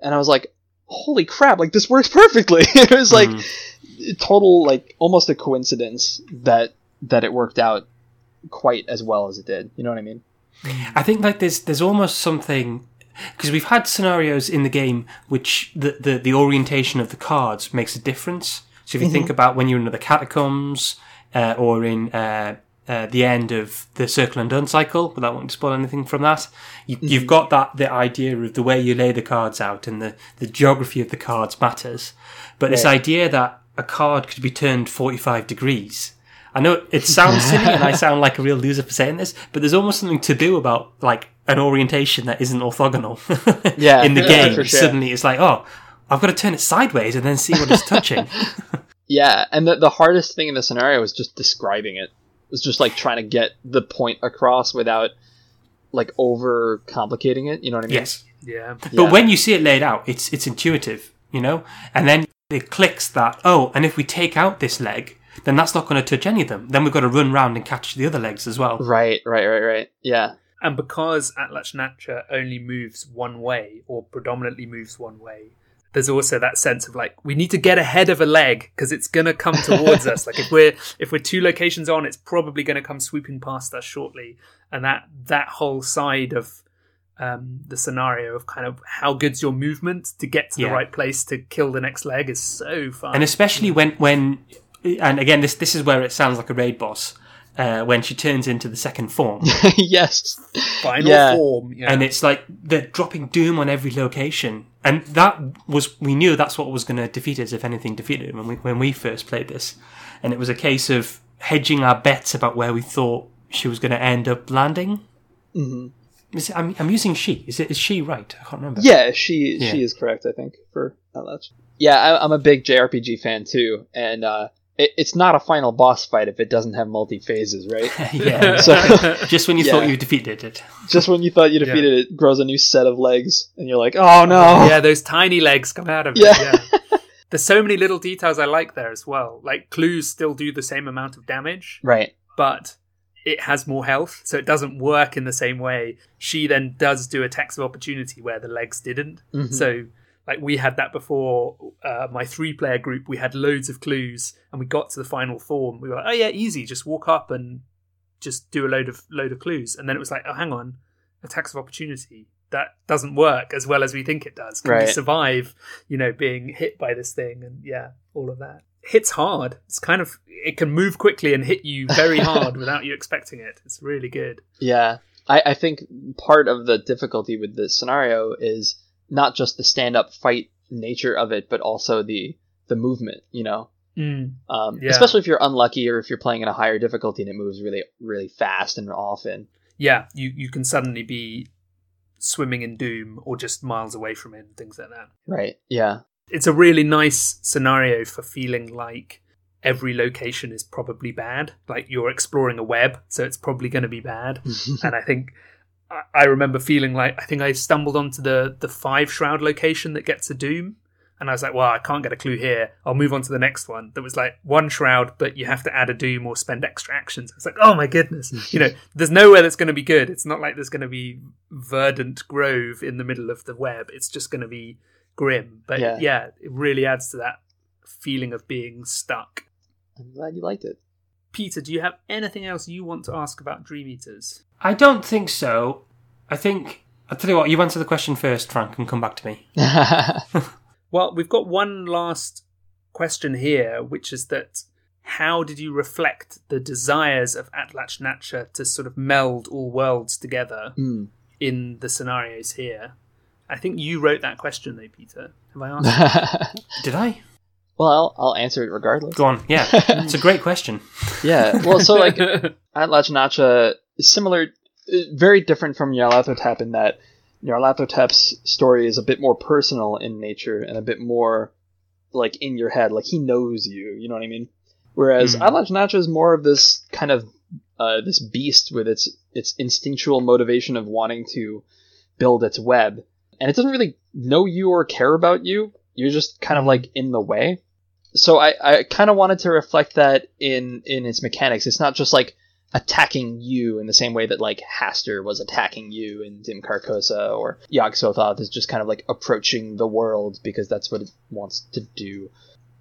And I was like, holy crap, like this works perfectly. it was like Mhm. total like almost a coincidence that that it worked out quite as well as it did. You know what I mean? I think like there's there's almost something because we've had scenarios in the game which the, the the orientation of the cards makes a difference. So if you think about when you're in the catacombs uh, or in uh, uh, the end of the Circle Undone cycle, but wanting to spoil anything from that, you, you've got that the idea of the way you lay the cards out and the the geography of the cards matters. But this idea that a card could be turned 45 degrees. I know it sounds silly and I sound like a real loser for saying this, but there's almost something to do about like an orientation that isn't orthogonal. Yeah, in the game, sure. suddenly it's like, oh, I've got to turn it sideways and then see what it's touching. Yeah, and the, the hardest thing in the scenario was just describing it. It was just like trying to get the point across without like over complicating it. You know what I mean? yes, Yeah. but Yeah. when you see it laid out, it's it's intuitive, you know, and then it clicks that oh, and if we take out this leg, then that's not going to touch any of them. Then we've got to run round and catch the other legs as well. Right, right, right, right. Yeah. And because Atlach-Nacha only moves one way, or predominantly moves one way, there's also that sense of like we need to get ahead of a leg because it's gonna come towards us. Like if we're if we're two locations on, it's probably gonna come swooping past us shortly. And that that whole side of um, the scenario of kind of how good's your movement to get to Yeah. the right place to kill the next leg is so fun. and especially when when and again this this is where it sounds like a raid boss uh, when she turns into the second form yes. final yeah. form. Yeah. and it's like they're dropping doom on every location and that was we knew that's what was going to defeat us if anything defeated it when we when we first played this and it was a case of hedging our bets about where we thought she was going to end up landing hmm is it, I'm, I'm using she is it is she right i can't remember Yeah, she Yeah. she is correct. I think for Atlach. Yeah, I, I'm a big JRPG fan too, and uh, it, it's not a final boss fight if it doesn't have multi phases, right? yeah So just when you Yeah. thought you defeated it just when you thought you defeated it, it grows a new set of legs, and you're like, oh no. yeah, those tiny legs come out of Yeah. it. Yeah. There's so many little details I like there as well. Like clues still do the same amount of damage, Right. but it has more health, so it doesn't work in the same way. She then does do attacks of opportunity where the legs didn't. Mhm. So like we had that before uh, my three player group we had loads of clues and we got to the final form we were like, oh yeah easy just walk up and just do a load of load of clues, and then it was like, oh, hang on, attacks of opportunity that doesn't work as well as we think it does. Can we survive, you know, being hit by this thing and yeah, all of that. Hits hard. It's kind of it can move quickly and hit you very hard without you expecting it. It's really good. Yeah, I, I think part of the difficulty with this scenario is not just the stand-up fight nature of it, but also the the movement. You know, Mm. um, Yeah. especially if you're unlucky or if you're playing in a higher difficulty and it moves really really fast and often. Yeah, you you can suddenly be swimming in doom or just miles away from it and things like that. Right. Yeah. it's a really nice scenario for feeling like every location is probably bad. Like you're exploring a web, so it's probably going to be bad. and I think I- remember feeling like I think I stumbled onto the the five shroud location that gets a doom. And I was like, well, I can't get a clue here. I'll move on to the next one. That was like one shroud, but you have to add a doom or spend extra actions. It's like, oh my goodness. Hmm. you know, there's nowhere that's going to be good. It's not like there's going to be verdant grove in the middle of the web. It's just going to be grim. But Yeah. yeah, it really adds to that feeling of being stuck. I'm glad you liked it. Peter, do you have anything else you want to ask about Dream Eaters? I don't think so. I think I'll tell you what. You answer the question first, Frank, and come back to me. Well, we've got one last question here, which is that how did you reflect the desires of Atlach-Nacha to sort of meld all worlds together Hmm. in the scenarios here? I think you wrote that question, though, Peter. Have I asked? Did I? Well, I'll, I'll answer it regardless. Go on. Yeah, it's a great question. Yeah. Well, so like Atlach-Nacha similar, uh, very different from Nyarlathotep in that Nyarlathotep's story is a bit more personal in nature and a bit more like in your head, like he knows you. You know what I mean? Whereas Hmm. Atlach is more of this kind of uh, this beast with its its instinctual motivation of wanting to build its web, and it doesn't really know you or care about you. You're just kind of like in the way so I, I kind of wanted to reflect that in in its mechanics. It's not just like attacking you in the same way that like Hastur was attacking you in Dim Carcosa or Yog Sothoth is just kind of like approaching the world because that's what it wants to do.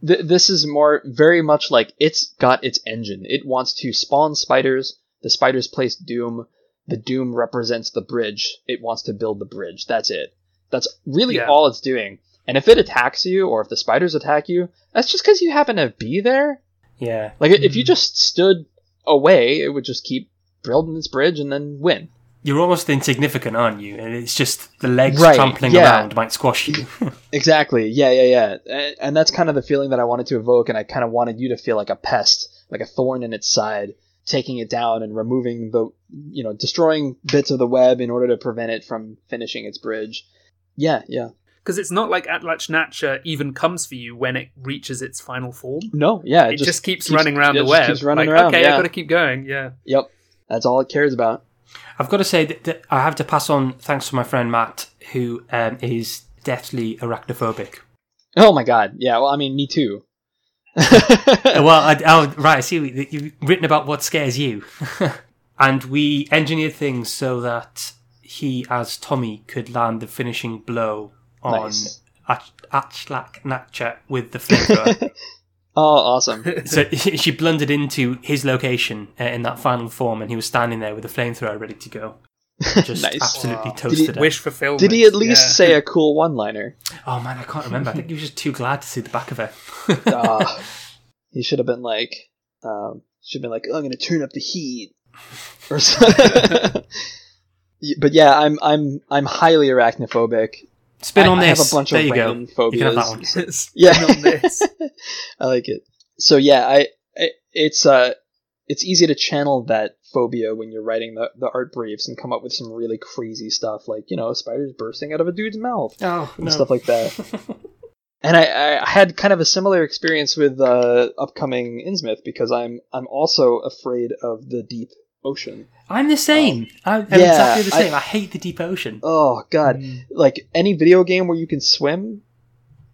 Th- this is more very much like it's got its engine. It wants to spawn spiders. The spiders place doom. The doom represents the bridge. It wants to build the bridge. That's it. That's really Yeah. all it's doing. And if it attacks you, or if the spiders attack you, that's just because you happen to be there. Yeah. Like if you hmm. just stood away, it would just keep building this bridge and then win. You're almost insignificant, aren't you? And it's just the legs Right, trampling yeah. around might squash you. Exactly. Yeah, yeah, yeah. And that's kind of the feeling that I wanted to evoke, and I kind of wanted you to feel like a pest, like a thorn in its side, taking it down and removing the, you know, destroying bits of the web in order to prevent it from finishing its bridge. Yeah, yeah. Because it's not like Atlach-Nacha even comes for you when it reaches its final form. No, yeah. It, just, keeps, running around it the just web. keeps running like, around. okay, yeah. I've got to keep going. Yeah. Yep. That's all it cares about. I've got to say that, that I have to pass on thanks to my friend Matt, who um, is deathly arachnophobic. Oh my god. Yeah. Well, I mean, me too. Uh, well, I, oh, right, I see you've written about what scares you. and we engineered things so that he, as Tommy, could land the finishing blow on Nice. Ach- Atlach-Nacha with the flamethrower. oh, awesome. so she blundered into his location uh, in that final form, and he was standing there with the flamethrower ready to go. Just Nice. absolutely Wow. toasted. her. Wish fulfillment. Did he at least yeah. say a cool one-liner? Oh man, I can't remember. I think he was just too glad to see the back of her. Ah, he should have been like, um, should have been like, oh, I'm gonna turn up the heat, or something. but yeah, I'm I'm I'm highly arachnophobic. Spin I- on I have this. a bunch there of you go. rain You can have that one. phobias. Yeah, on this. I like it. So yeah, I, I it's uh it's easy to channel that phobia when you're writing the, the art briefs and come up with some really crazy stuff like you know spiders bursting out of a dude's mouth Oh, and no. stuff like that. and I, I had kind of a similar experience with uh, upcoming Innsmouth because I'm I'm also afraid of the deep ocean. I'm the same. I'm, I'm yeah, exactly the same. I, hate the deep ocean. Oh god, like any video game where you can swim,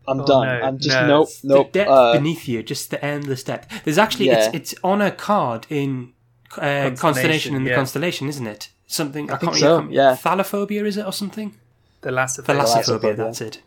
I'm Oh, done. no, I'm just no. nope, nope. the depth uh, beneath you, just the endless depth. There's actually Yeah. it's it's on a card in uh, Constellation, constellation in the yeah. constellation, isn't it? Something I, think can't so, remember. yeah. Thalassophobia is it or something? The last of Thalassophobia. Thalassophobia. That's it.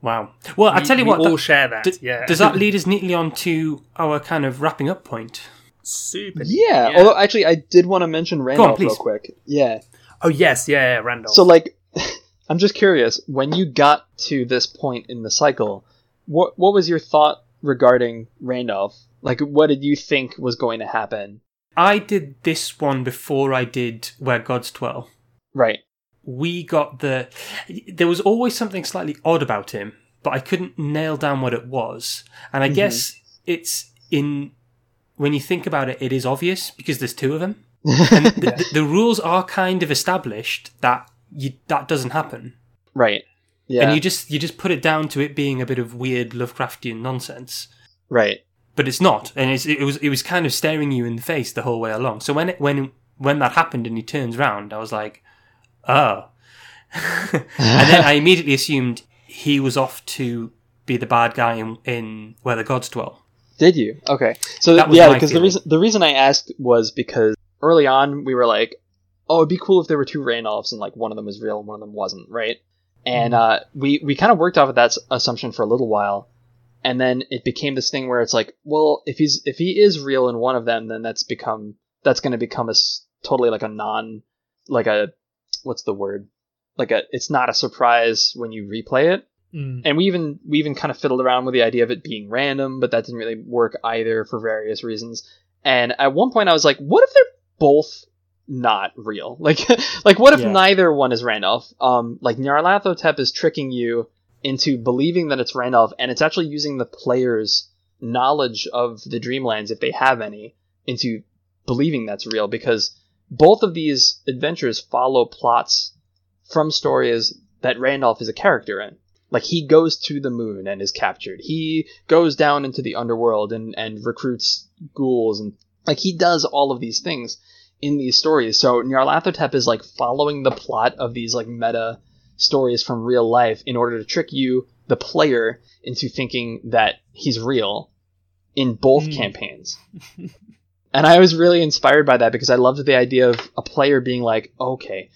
Wow. Well, I tell you we what. all that- share that. d- yeah. Does that lead us neatly on to our kind of wrapping up point? Super. Yeah. Although actually, I did want to mention Randolph real quick. Yeah. oh yes, yeah, yeah, Randolph. So like, I'm just curious. When you got to this point in the cycle, what what was your thought regarding Randolph? Like, what did you think was going to happen? I did this one before I did Where Gods Dwell. Right. We got the. There was always something slightly odd about him, but I couldn't nail down what it was. And I mm-hmm. guess it's in. When you think about it, it is obvious because there's two of them. And the, the, the rules are kind of established that you, that doesn't happen. Right. Yeah. And you just you just put it down to it being a bit of weird Lovecraftian nonsense. right. but it's not, and it's, it was it was kind of staring you in the face the whole way along. So when it, when when that happened and he turns around, I was like, oh, and then I immediately assumed he was off to be the bad guy in, in Where the Gods Dwell. Did you? Okay. So yeah, because the reason the reason I asked was because early on we were like, oh, it'd be cool if there were two Randolphs and like one of them was real and one of them wasn't, right? And Mm-hmm. uh, we we kind of worked off of that s- assumption for a little while, and then it became this thing where it's like, well, if he's if he is real in one of them, then that's become that's going to become a s- totally like a non like a what's the word like a it's not a surprise when you replay it Mm. and we even we even kind of fiddled around with the idea of it being random, but that didn't really work either for various reasons. And at one point, I was like, "What if they're both not real? Like, like what if Yeah. neither one is Randolph? Um, like Nyarlathotep is tricking you into believing that it's Randolph, and it's actually using the player's knowledge of the Dreamlands, if they have any, into believing that's real because both of these adventures follow plots from stories that Randolph is a character in. Like he goes to the moon and is captured. He goes down into the underworld and, and recruits ghouls and like he does all of these things in these stories. So Nyarlathotep is like following the plot of these like meta stories from real life in order to trick you, the player, into thinking that he's real in both Mm. campaigns. and I was really inspired by that because I loved the idea of a player being like, okay,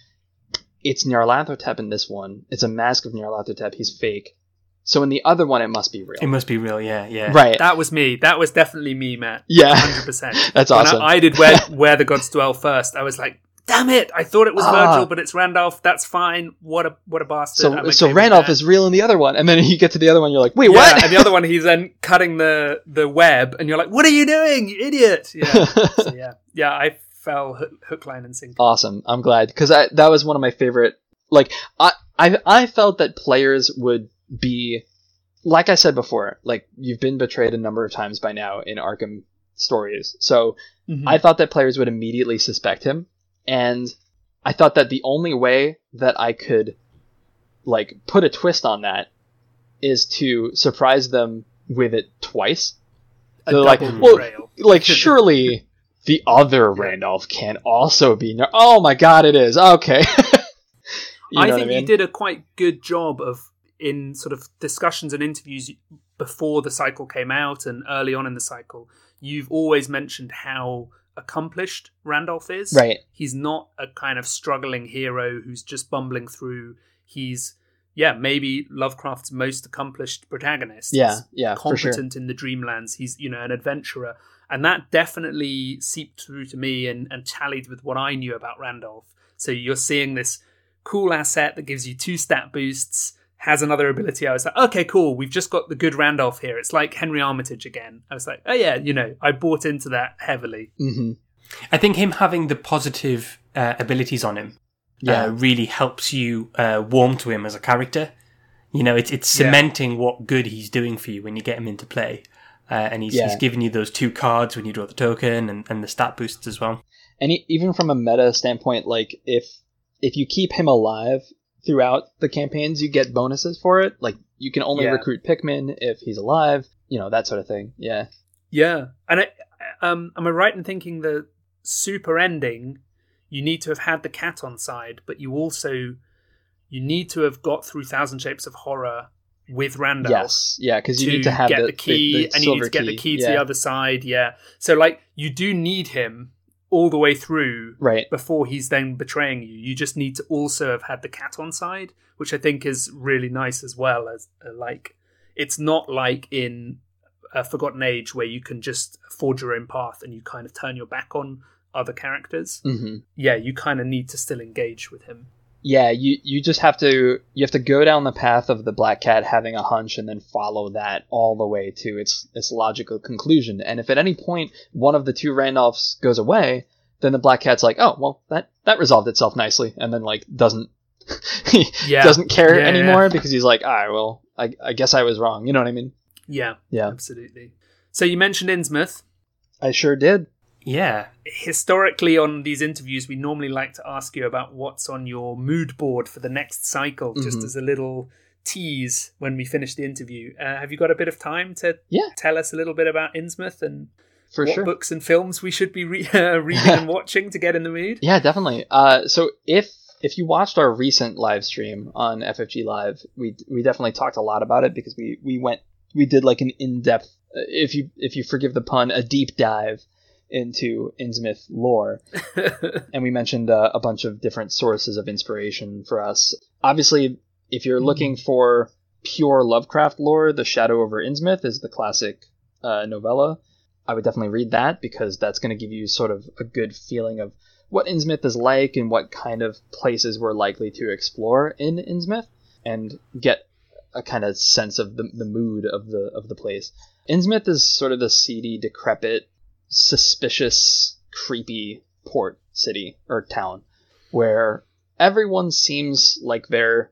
it's Nyarlathotep in this one. It's a mask of Nyarlathotep. He's fake. So in the other one, it must be real. It must be real, yeah, yeah. right. That was me. That was definitely me, Matt. yeah. Hundred percent. That's When awesome. I, I did where where the gods dwell first. I was like, damn it! I thought it was Ah. Virgil, but it's Randolph. That's fine. What a what a bastard. So so Randolph is real in the other one, and then you get to the other one, you're like, wait, Yeah, what? and the other one, he's then cutting the the web, and you're like, "What are you doing, you idiot?" Yeah, so yeah, yeah. I fell hook, hook line, and sinker. awesome. I'm glad because that was one of my favorite. Like I, I I felt that players would be, like I said before, like you've been betrayed a number of times by now in Arkham stories. So Mhm. I thought that players would immediately suspect him, and I thought that the only way that I could like put a twist on that is to surprise them with it twice. they're like, well. Like surely the other Randolph can also be. Nar- oh my god, it is okay. You I know what think mean? you did a quite good job of in sort of discussions and interviews before the cycle came out and early on in the cycle. You've always mentioned how accomplished Randolph is. Right. He's not a kind of struggling hero who's just bumbling through. He's yeah, maybe Lovecraft's most accomplished protagonist. Yeah, yeah, for sure. competent in the dreamlands. He's you know an adventurer, and that definitely seeped through to me and, and tallied with what I knew about Randolph. So you're seeing this cool asset that gives you two stat boosts, has another ability. I was like, okay, cool. We've just got the good Randolph here. It's like Henry Armitage again. I was like, oh yeah, you know, I bought into that heavily. hmm I think him having the positive uh, abilities on him Yeah. uh, really helps you uh, warm to him as a character. You know, it's it's Yeah. cementing what good he's doing for you when you get him into play. Uh, and he's, Yeah. he's giving you those two cards when you draw the token and, and the stat boosts as well. and e- even from a meta standpoint, like if if you keep him alive throughout the campaigns, you get bonuses for it. Like you can only Yeah. recruit Pickman if he's alive. You know that sort of thing. Yeah. Yeah, and I, um, am I right in thinking the super ending? You need to have had the cat on side, but you also you need to have got through Thousand Shapes of Horror with Randolph. Yes. Yeah. Because you need to have get the, the, key, the, the and you need to get the key to yeah. the other side. Yeah, so like you do need him all the way through Right. before he's then betraying you. You just need to also have had the cat on side, which I think is really nice as well. As uh, like, it's not like in a Forgotten Age where you can just forge your own path and you kind of turn your back on other characters. hmm Yeah, you kind of need to still engage with him. Yeah, you you just have to you have to go down the path of the black cat having a hunch and then follow that all the way to its its logical conclusion. And if at any point one of the two Randolphs goes away, then the black cat's like, "Oh, well, that that resolved itself nicely," and then like doesn't he Yeah. doesn't care Yeah, anymore yeah. because he's like, "All right, well, I I guess I was wrong." You know what I mean? Yeah, Yeah, absolutely. So you mentioned Innsmouth. I sure did. Yeah. Historically, on these interviews, we normally like to ask you about what's on your mood board for the next cycle, just Mhm. as a little tease when we finish the interview. Uh, have you got a bit of time to Yeah. tell us a little bit about Innsmouth and For what sure. books and films we should be re- uh, reading and watching to get in the mood? Yeah, definitely. Uh, so if if you watched our recent live stream on FFG Live, we we definitely talked a lot about it because we we went we did like an in depth, if you if you forgive the pun, a deep dive into Innsmouth lore, and we mentioned uh, a bunch of different sources of inspiration for us. Obviously, if you're looking for pure Lovecraft lore, The Shadow over Innsmouth is the classic uh, novella. I would definitely read that because that's going to give you sort of a good feeling of what Innsmouth is like and what kind of places we're likely to explore in Innsmouth and get a kind of sense of the, the mood of the of the place. Innsmouth is sort of the seedy, decrepit, suspicious, creepy port city or town where everyone seems like they're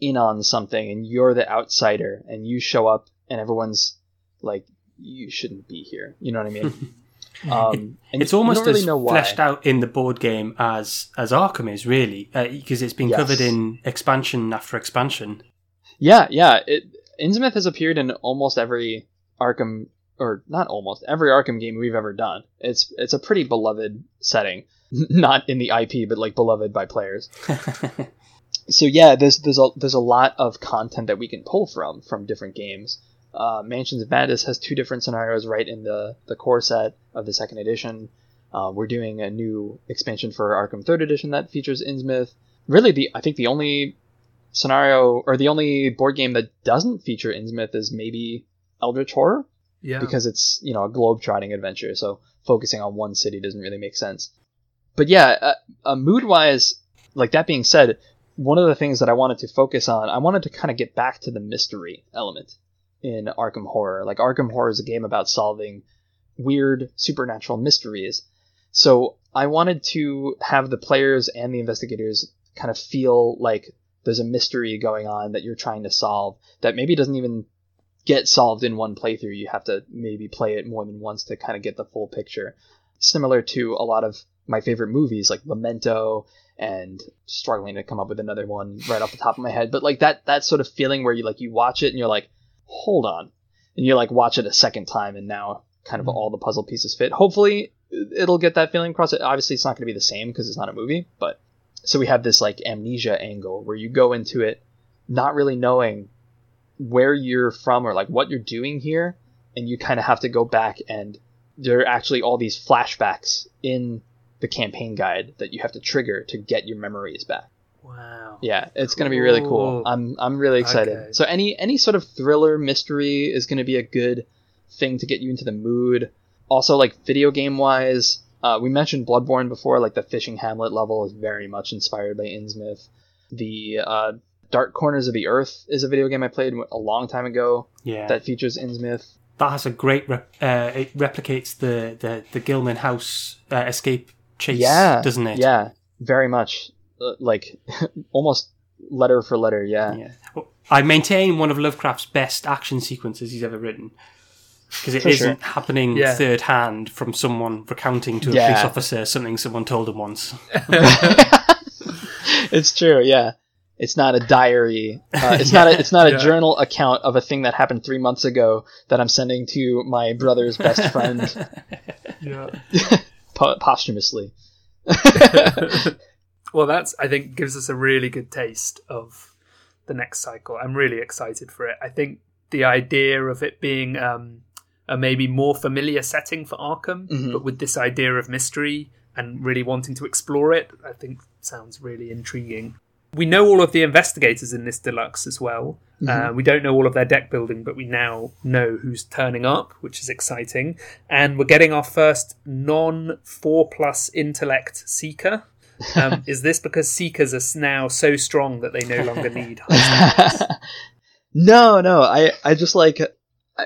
in on something and you're the outsider and you show up and everyone's like you shouldn't be here. You know what I mean? Um, and It's almost really as fleshed out in the board game as as Arkham is really, because it's been Yes. covered in expansion after expansion. Yeah, yeah. It, Innsmouth has appeared in almost every Arkham, or not almost every Arkham game we've ever done. It's it's a pretty beloved setting, not in the IP, but like beloved by players. So yeah, there's there's a there's a lot of content that we can pull from from different games. Uh, Mansions of Madness has two different scenarios right in the the core set of the second edition. Uh, we're doing a new expansion for Arkham Third Edition that features Innsmouth. Really, the I think the only scenario or the only board game that doesn't feature Innsmouth is maybe Eldritch Horror Yeah. because it's you know a globe-trotting adventure, so focusing on one city doesn't really make sense. But yeah, uh, uh, mood-wise, like that being said, one of the things that I wanted to focus on, I wanted to kind of get back to the mystery element in Arkham Horror. Like Arkham Horror is a game about solving weird supernatural mysteries. So I wanted to have the players and the investigators kind of feel like there's a mystery going on that you're trying to solve that maybe doesn't even get solved in one playthrough. You have to maybe play it more than once to kind of get the full picture. Similar to a lot of my favorite movies like Memento and struggling to come up with another one right off the top of my head. But like that that sort of feeling where you like you watch it and you're like, hold on. And you like watch it a second time and now kind of mm-hmm. all the puzzle pieces fit. Hopefully it'll get that feeling across it. Obviously it's not going to be the same because it's not a movie, but so we have this like amnesia angle where you go into it not really knowing where you're from or like what you're doing here and you kind of have to go back and there are actually all these flashbacks in the campaign guide that you have to trigger to get your memories back. Wow. Yeah, it's going to be really cool. Cool. I'm I'm really excited. Okay. So any any sort of thriller mystery is going to be a good thing to get you into the mood. Also, like video game wise, uh, we mentioned Bloodborne before. Like the Fishing Hamlet level is very much inspired by Innsmouth. The uh, Dark Corners of the Earth is a video game I played a long time ago Yeah, that, that features Innsmouth. has a great. Rep- uh, it replicates the the the Gilman House uh, escape chase, yeah, doesn't it? Yeah, very much. Uh, like almost letter for letter. Yeah. Yeah. Well, I maintain one of Lovecraft's best action sequences he's ever written. Because it For sure. not happening Yeah. third hand from someone recounting to a Yeah. police officer something someone told him once. it's true. Yeah, it's not a diary. Uh, it's not. A, it's not a Yeah. journal account of a thing that happened three months ago that I'm sending to my brother's best friend Yeah. po- posthumously. well, that's I think gives us a really good taste of the next cycle. I'm really excited for it. I think the idea of it being um, a maybe more familiar setting for Arkham, Mhm. but with this idea of mystery and really wanting to explore it, I think sounds really intriguing. We know all of the investigators in this deluxe as well. Uh, we don't know all of their deck building, but we now know who's turning up, which is exciting. And we're getting our first non four plus intellect seeker. Um, is this because seekers are now so strong that they no longer need high? No, no. I, I just like.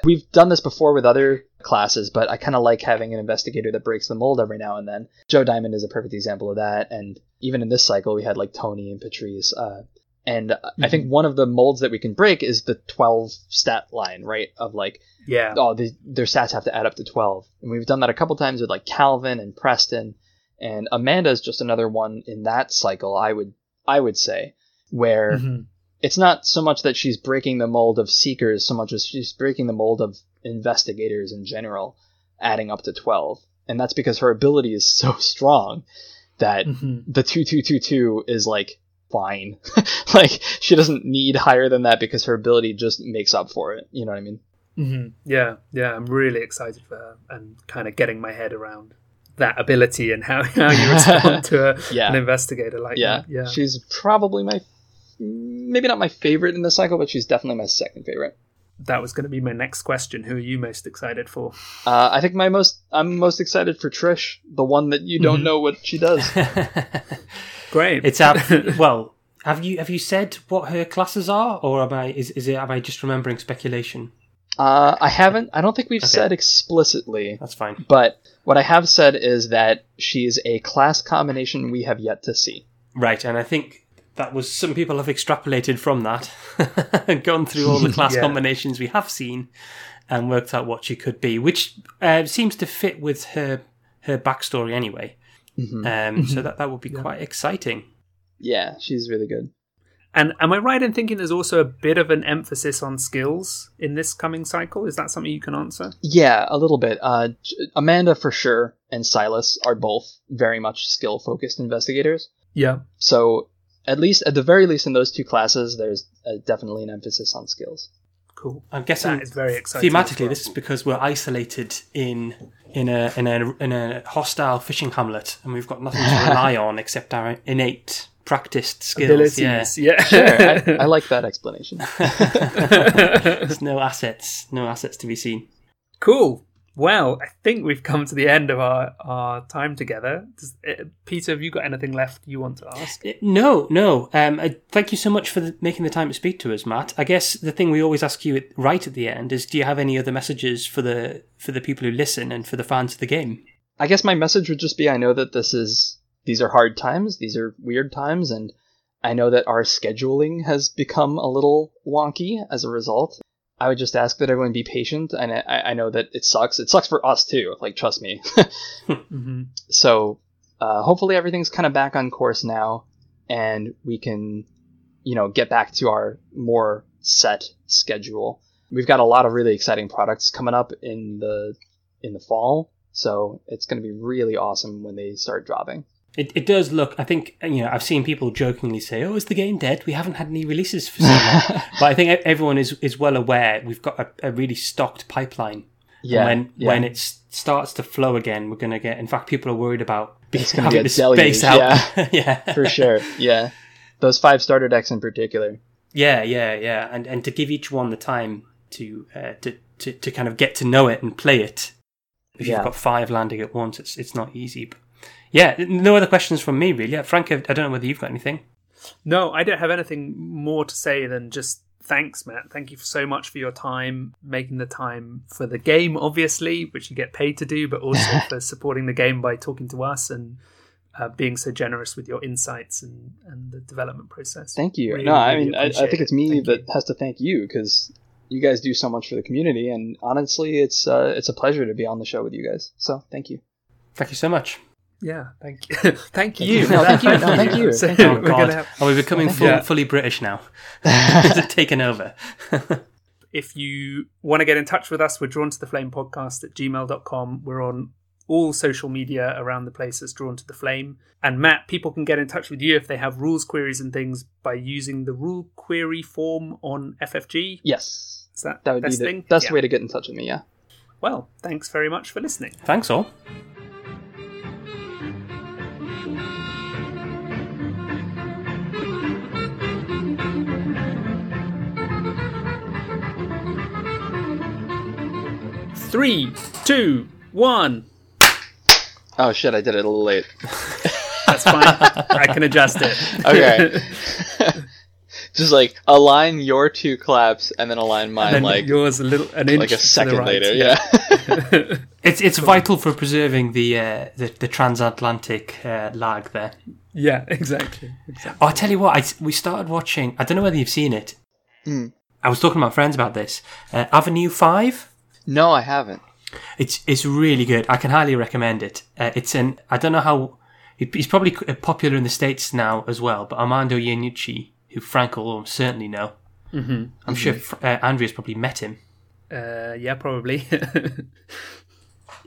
We've done this before with other classes, but I kind of like having an investigator that breaks the mold every now and then. Joe Diamond is a perfect example of that, and even in this cycle, we had like Tony and Patrice. Uh, and I think one of the molds that we can break is the 12 stat line, right? Of like, Yeah. oh, the, their stats have to add up to 12. And we've done that a couple times with like Calvin and Preston. And Amanda is just another one in that cycle, I would I would say, where Mhm. It's not so much that she's breaking the mold of seekers so much as she's breaking the mold of investigators in general adding up to 12 and that's because her ability is so strong that Mhm. the 2222 is like fine. Like she doesn't need higher than that because her ability just makes up for it. You know what i mean? Hmm Yeah, yeah, I'm really excited for her and kind of getting my head around that ability and how, how you respond to a, Yeah. an investigator like yeah. that. Yeah, she's probably my maybe not my favorite in the cycle but she's definitely my second favorite that was going to be my next question. Who are you most excited for? uh, i think my most i'm most excited for trish the one that you don't Mhm. know what she does Great. It's out. well, have you have you said what her classes are, or am I is is it am I just remembering speculation? Uh, I haven't. I don't think we've Okay. said explicitly, That's fine. but what I have said is that she's a class combination we have yet to see. Right, and I think that was some people have extrapolated from that and gone through all the class Yeah. combinations we have seen and worked out what she could be, which uh, seems to fit with her her backstory anyway. Um, So that that would be quite exciting. Yeah, she's really good. and am I right in thinking there's also a bit of an emphasis on skills in this coming cycle? Is that something you can answer? Yeah, a little bit. Uh, Amanda for sure and Silas are both very much skill focused investigators. Yeah. So at least, at the very least, in those two classes, there's uh, definitely an emphasis on skills. Cool. I'm guessing That is very exciting. thematically well. this is because we're isolated in in a in a in a hostile fishing hamlet and we've got nothing to rely on except our innate practiced skills. abilities. Yeah. Yeah. Sure, I, I like that explanation. There's no assets, no assets to be seen. Cool. Well, I think we've come to the end of our, our time together. Does, uh, Peter, have you got anything left you want to ask? Uh, No, no. Um, uh, thank you so much for the, making the time to speak to us, Matt. I guess the thing we always ask you at, right at the end is, do you have any other messages for the for the people who listen and for the fans of the game? I guess my message would just be I know that this is these are hard times, these are weird times, and I know that our scheduling has become a little wonky as a result. I would just ask that everyone be patient, and I, I know that it sucks. It sucks for us too. Like, trust me. hmm so, uh, hopefully, everything's kind of back on course now, and we can, you know, get back to our more set schedule. We've got a lot of really exciting products coming up in the in the fall, so it's going to be really awesome when they start dropping. It, it does look. I think you know. I've seen people jokingly say, "Oh, is the game dead? We haven't had any releases for so long." but I think everyone is is well aware we've got a, a really stocked pipeline. Yeah, And when yeah. when it starts to flow again, we're going to get. In fact, people are worried about It's having to space out. yeah, for sure. Yeah, those five starter decks in particular. Yeah, yeah, yeah, and and to give each one the time to uh, to, to to kind of get to know it and play it. If Yeah. you've got five landing at once, it's it's not easy. But yeah, no other questions from me really. Uh, Frank, I I don't know whether you've got anything. No, I don't have anything more to say than just thanks, Matt. Thank you so much for your time, making the time for the game, obviously, which you get paid to do, but also for supporting the game by talking to us and uh, being so generous with your insights and, and the development process. Thank you. Really, no, I really mean, I, I think it's me Thank that you. has to thank you because you guys do so much for the community, and honestly, it's uh, it's a pleasure to be on the show with you guys. So, thank you. Thank you so much. Yeah, thank you. thank you. No, thank you. No, thank you. So Thank you. Oh we're God, have- oh, are we becoming full, Yeah. fully British now? Is it taken over? if you want to get in touch with us, we're drawn to the flame podcast at gmail.com. We're on all social media around the place as drawn to the flame. And Matt, people can get in touch with you if they have rules queries and things by using the rule query form on FFG. Yes, Is that that would best be the thing? best Yeah. way to get in touch with me. Yeah. Well, thanks very much for listening. Thanks all. Three, two, one. Oh shit! I did it a little late. That's fine. I can adjust it. Okay. Just like align your two claps and then align mine then like yours a little an inch like a second right. later. Yeah. It's it's vital for preserving the uh, the, the transatlantic uh, lag there. Yeah, exactly. exactly. Oh, I tell you what, I, we started watching. I don't know whether you've seen it. Hmm. I was talking to my friends about this. Uh, Avenue Five. No, I haven't. It's it's really good. I can highly recommend it. Uh, it's an I don't know how he- he's probably popular in the states now as well. But Armando Iannucci, who Frank will certainly know. Mm-hmm. I'm sure Fr- uh, Andrea's probably met him. Uh, yeah, probably.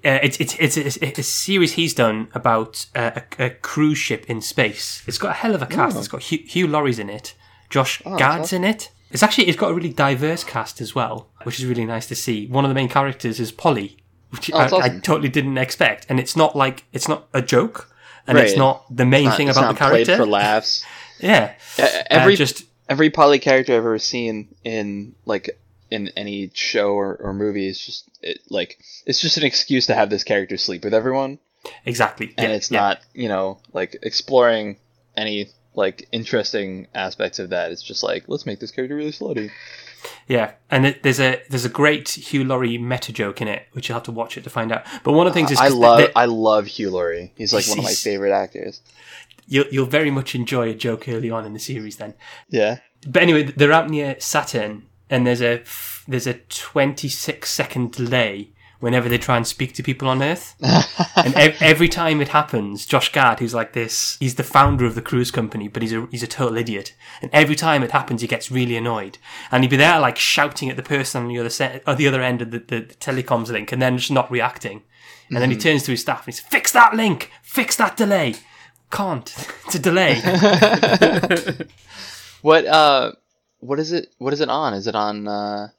Uh, it's it's it's a series he's done about uh, a, a cruise ship in space. It's got a hell of a cast. It's got Hugh, Hugh Laurie's in it. Josh Gad's in it. It's actually it's got a really diverse cast as well, which is really nice to see. One of the main characters is poly, which I, that's I totally didn't expect, and it's not like it's not a joke, and it's not the main Not- thing about the character. for laughs. yeah, Uh, Every Uh, just every poly character I've ever seen in like in any show or, or movie is just it, like it's just an excuse to have this character sleep with everyone, exactly, and yeah, it's yeah. not you know like exploring any like interesting aspects of that. It's just like let's make this character really slutty. Yeah, and it, there's a there's a great Hugh Laurie meta joke in it, which you'll have to watch it to find out. But one of the things is I love I love Hugh Laurie. He's like one of my favorite actors. you'll you'll very much enjoy a joke early on in the series then. Yeah. But anyway, they're out near Saturn, and there's a there's a 26 second delay whenever they try and speak to people on Earth. and ev- every time it happens, Josh Gad, who's like this, he's the founder of the cruise company, but he's a he's a total idiot. And every time it happens, he gets really annoyed, and he'd be there like shouting at the person on the other set, at the other end of the, the, the telecoms link, and then just not reacting. And then he turns to his staff and he says, "Fix that link, fix that delay." Can't. It's a delay. What uh what is it what is it on? Is it on uh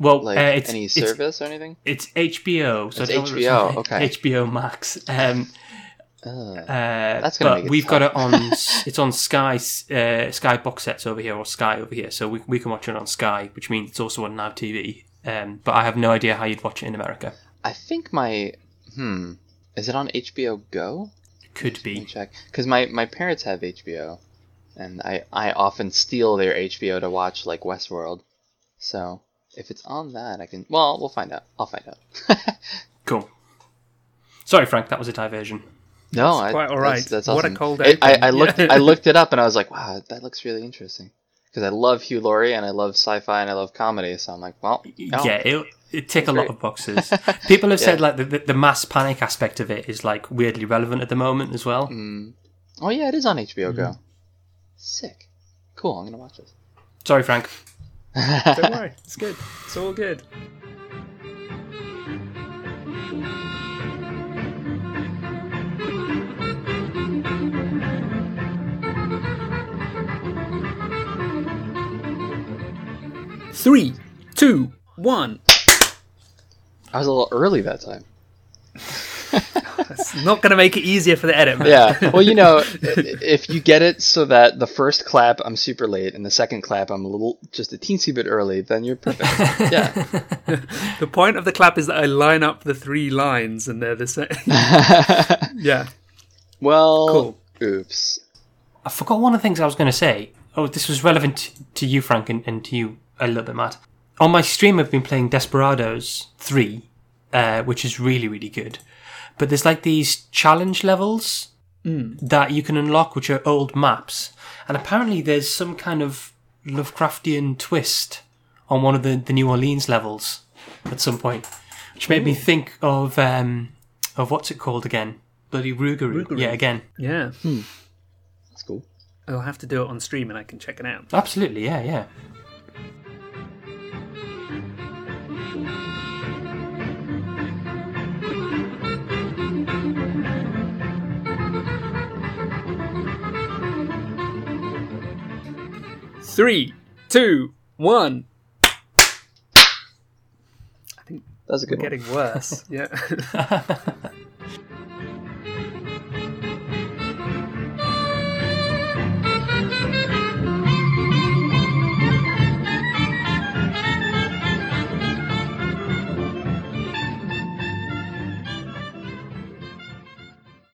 Well, like uh, it's, any it's- service or anything? It's HBO, so It's I don't know if HBO, okay. HBO Max. Um, Uh, uh, That's gonna but make it we've got it on. it's on Sky, uh, Sky box sets over here, or Sky over here, so we we can watch it on Sky, which means it's also on Now TV. Um, but I have no idea how you'd watch it in America. I think my hmm is it on HBO Go? Could be. check because my my parents have HBO, and I I often steal their HBO to watch like Westworld. So if it's on that, I can. Well, we'll find out. I'll find out. Cool. Sorry, Frank, that was a diversion. no, I, quite all right. That's, that's What a cold I, I. I looked I looked it up and I was like, wow, that looks really interesting. Because I love Hugh Laurie and I love sci-fi and I love comedy, so I'm like, well, no. Yeah, it it tick a lot of boxes. People have said like the, the the mass panic aspect of it is like weirdly relevant at the moment as well. Mm. Oh yeah, it is on HBO Go. Mm-hmm. Sick. Cool. I'm gonna watch this. Sorry, Frank. Don't worry, it's good. It's all good. Three, two, one. I was a little early that time. It's not going to make it easier for the edit. man. Yeah. Well, you know, if you get it so that the first clap I'm super late and the second clap I'm a little just a teensy bit early, then you're perfect. Yeah. The point of the clap is that I line up the three lines and they're the same. yeah. Well, Cool. oops. I forgot one of the things I was going to say. Oh, this was relevant to you, Frank, and, and to you a little bit, Matt. On my stream, I've been playing Desperados 3, uh, which is really, really good. But there's like these challenge levels that you can unlock, which are old maps. And apparently, there's some kind of Lovecraftian twist on one of the, the New Orleans levels at some point, which made me think of um, of what's it called again? Bloody Rougarou. Rougarou. Yeah, again. Yeah. That's cool. I'll have to do it on stream and I can check it out. Absolutely, yeah, yeah. Three, two, one. I think That's a good one. Getting worse. yeah.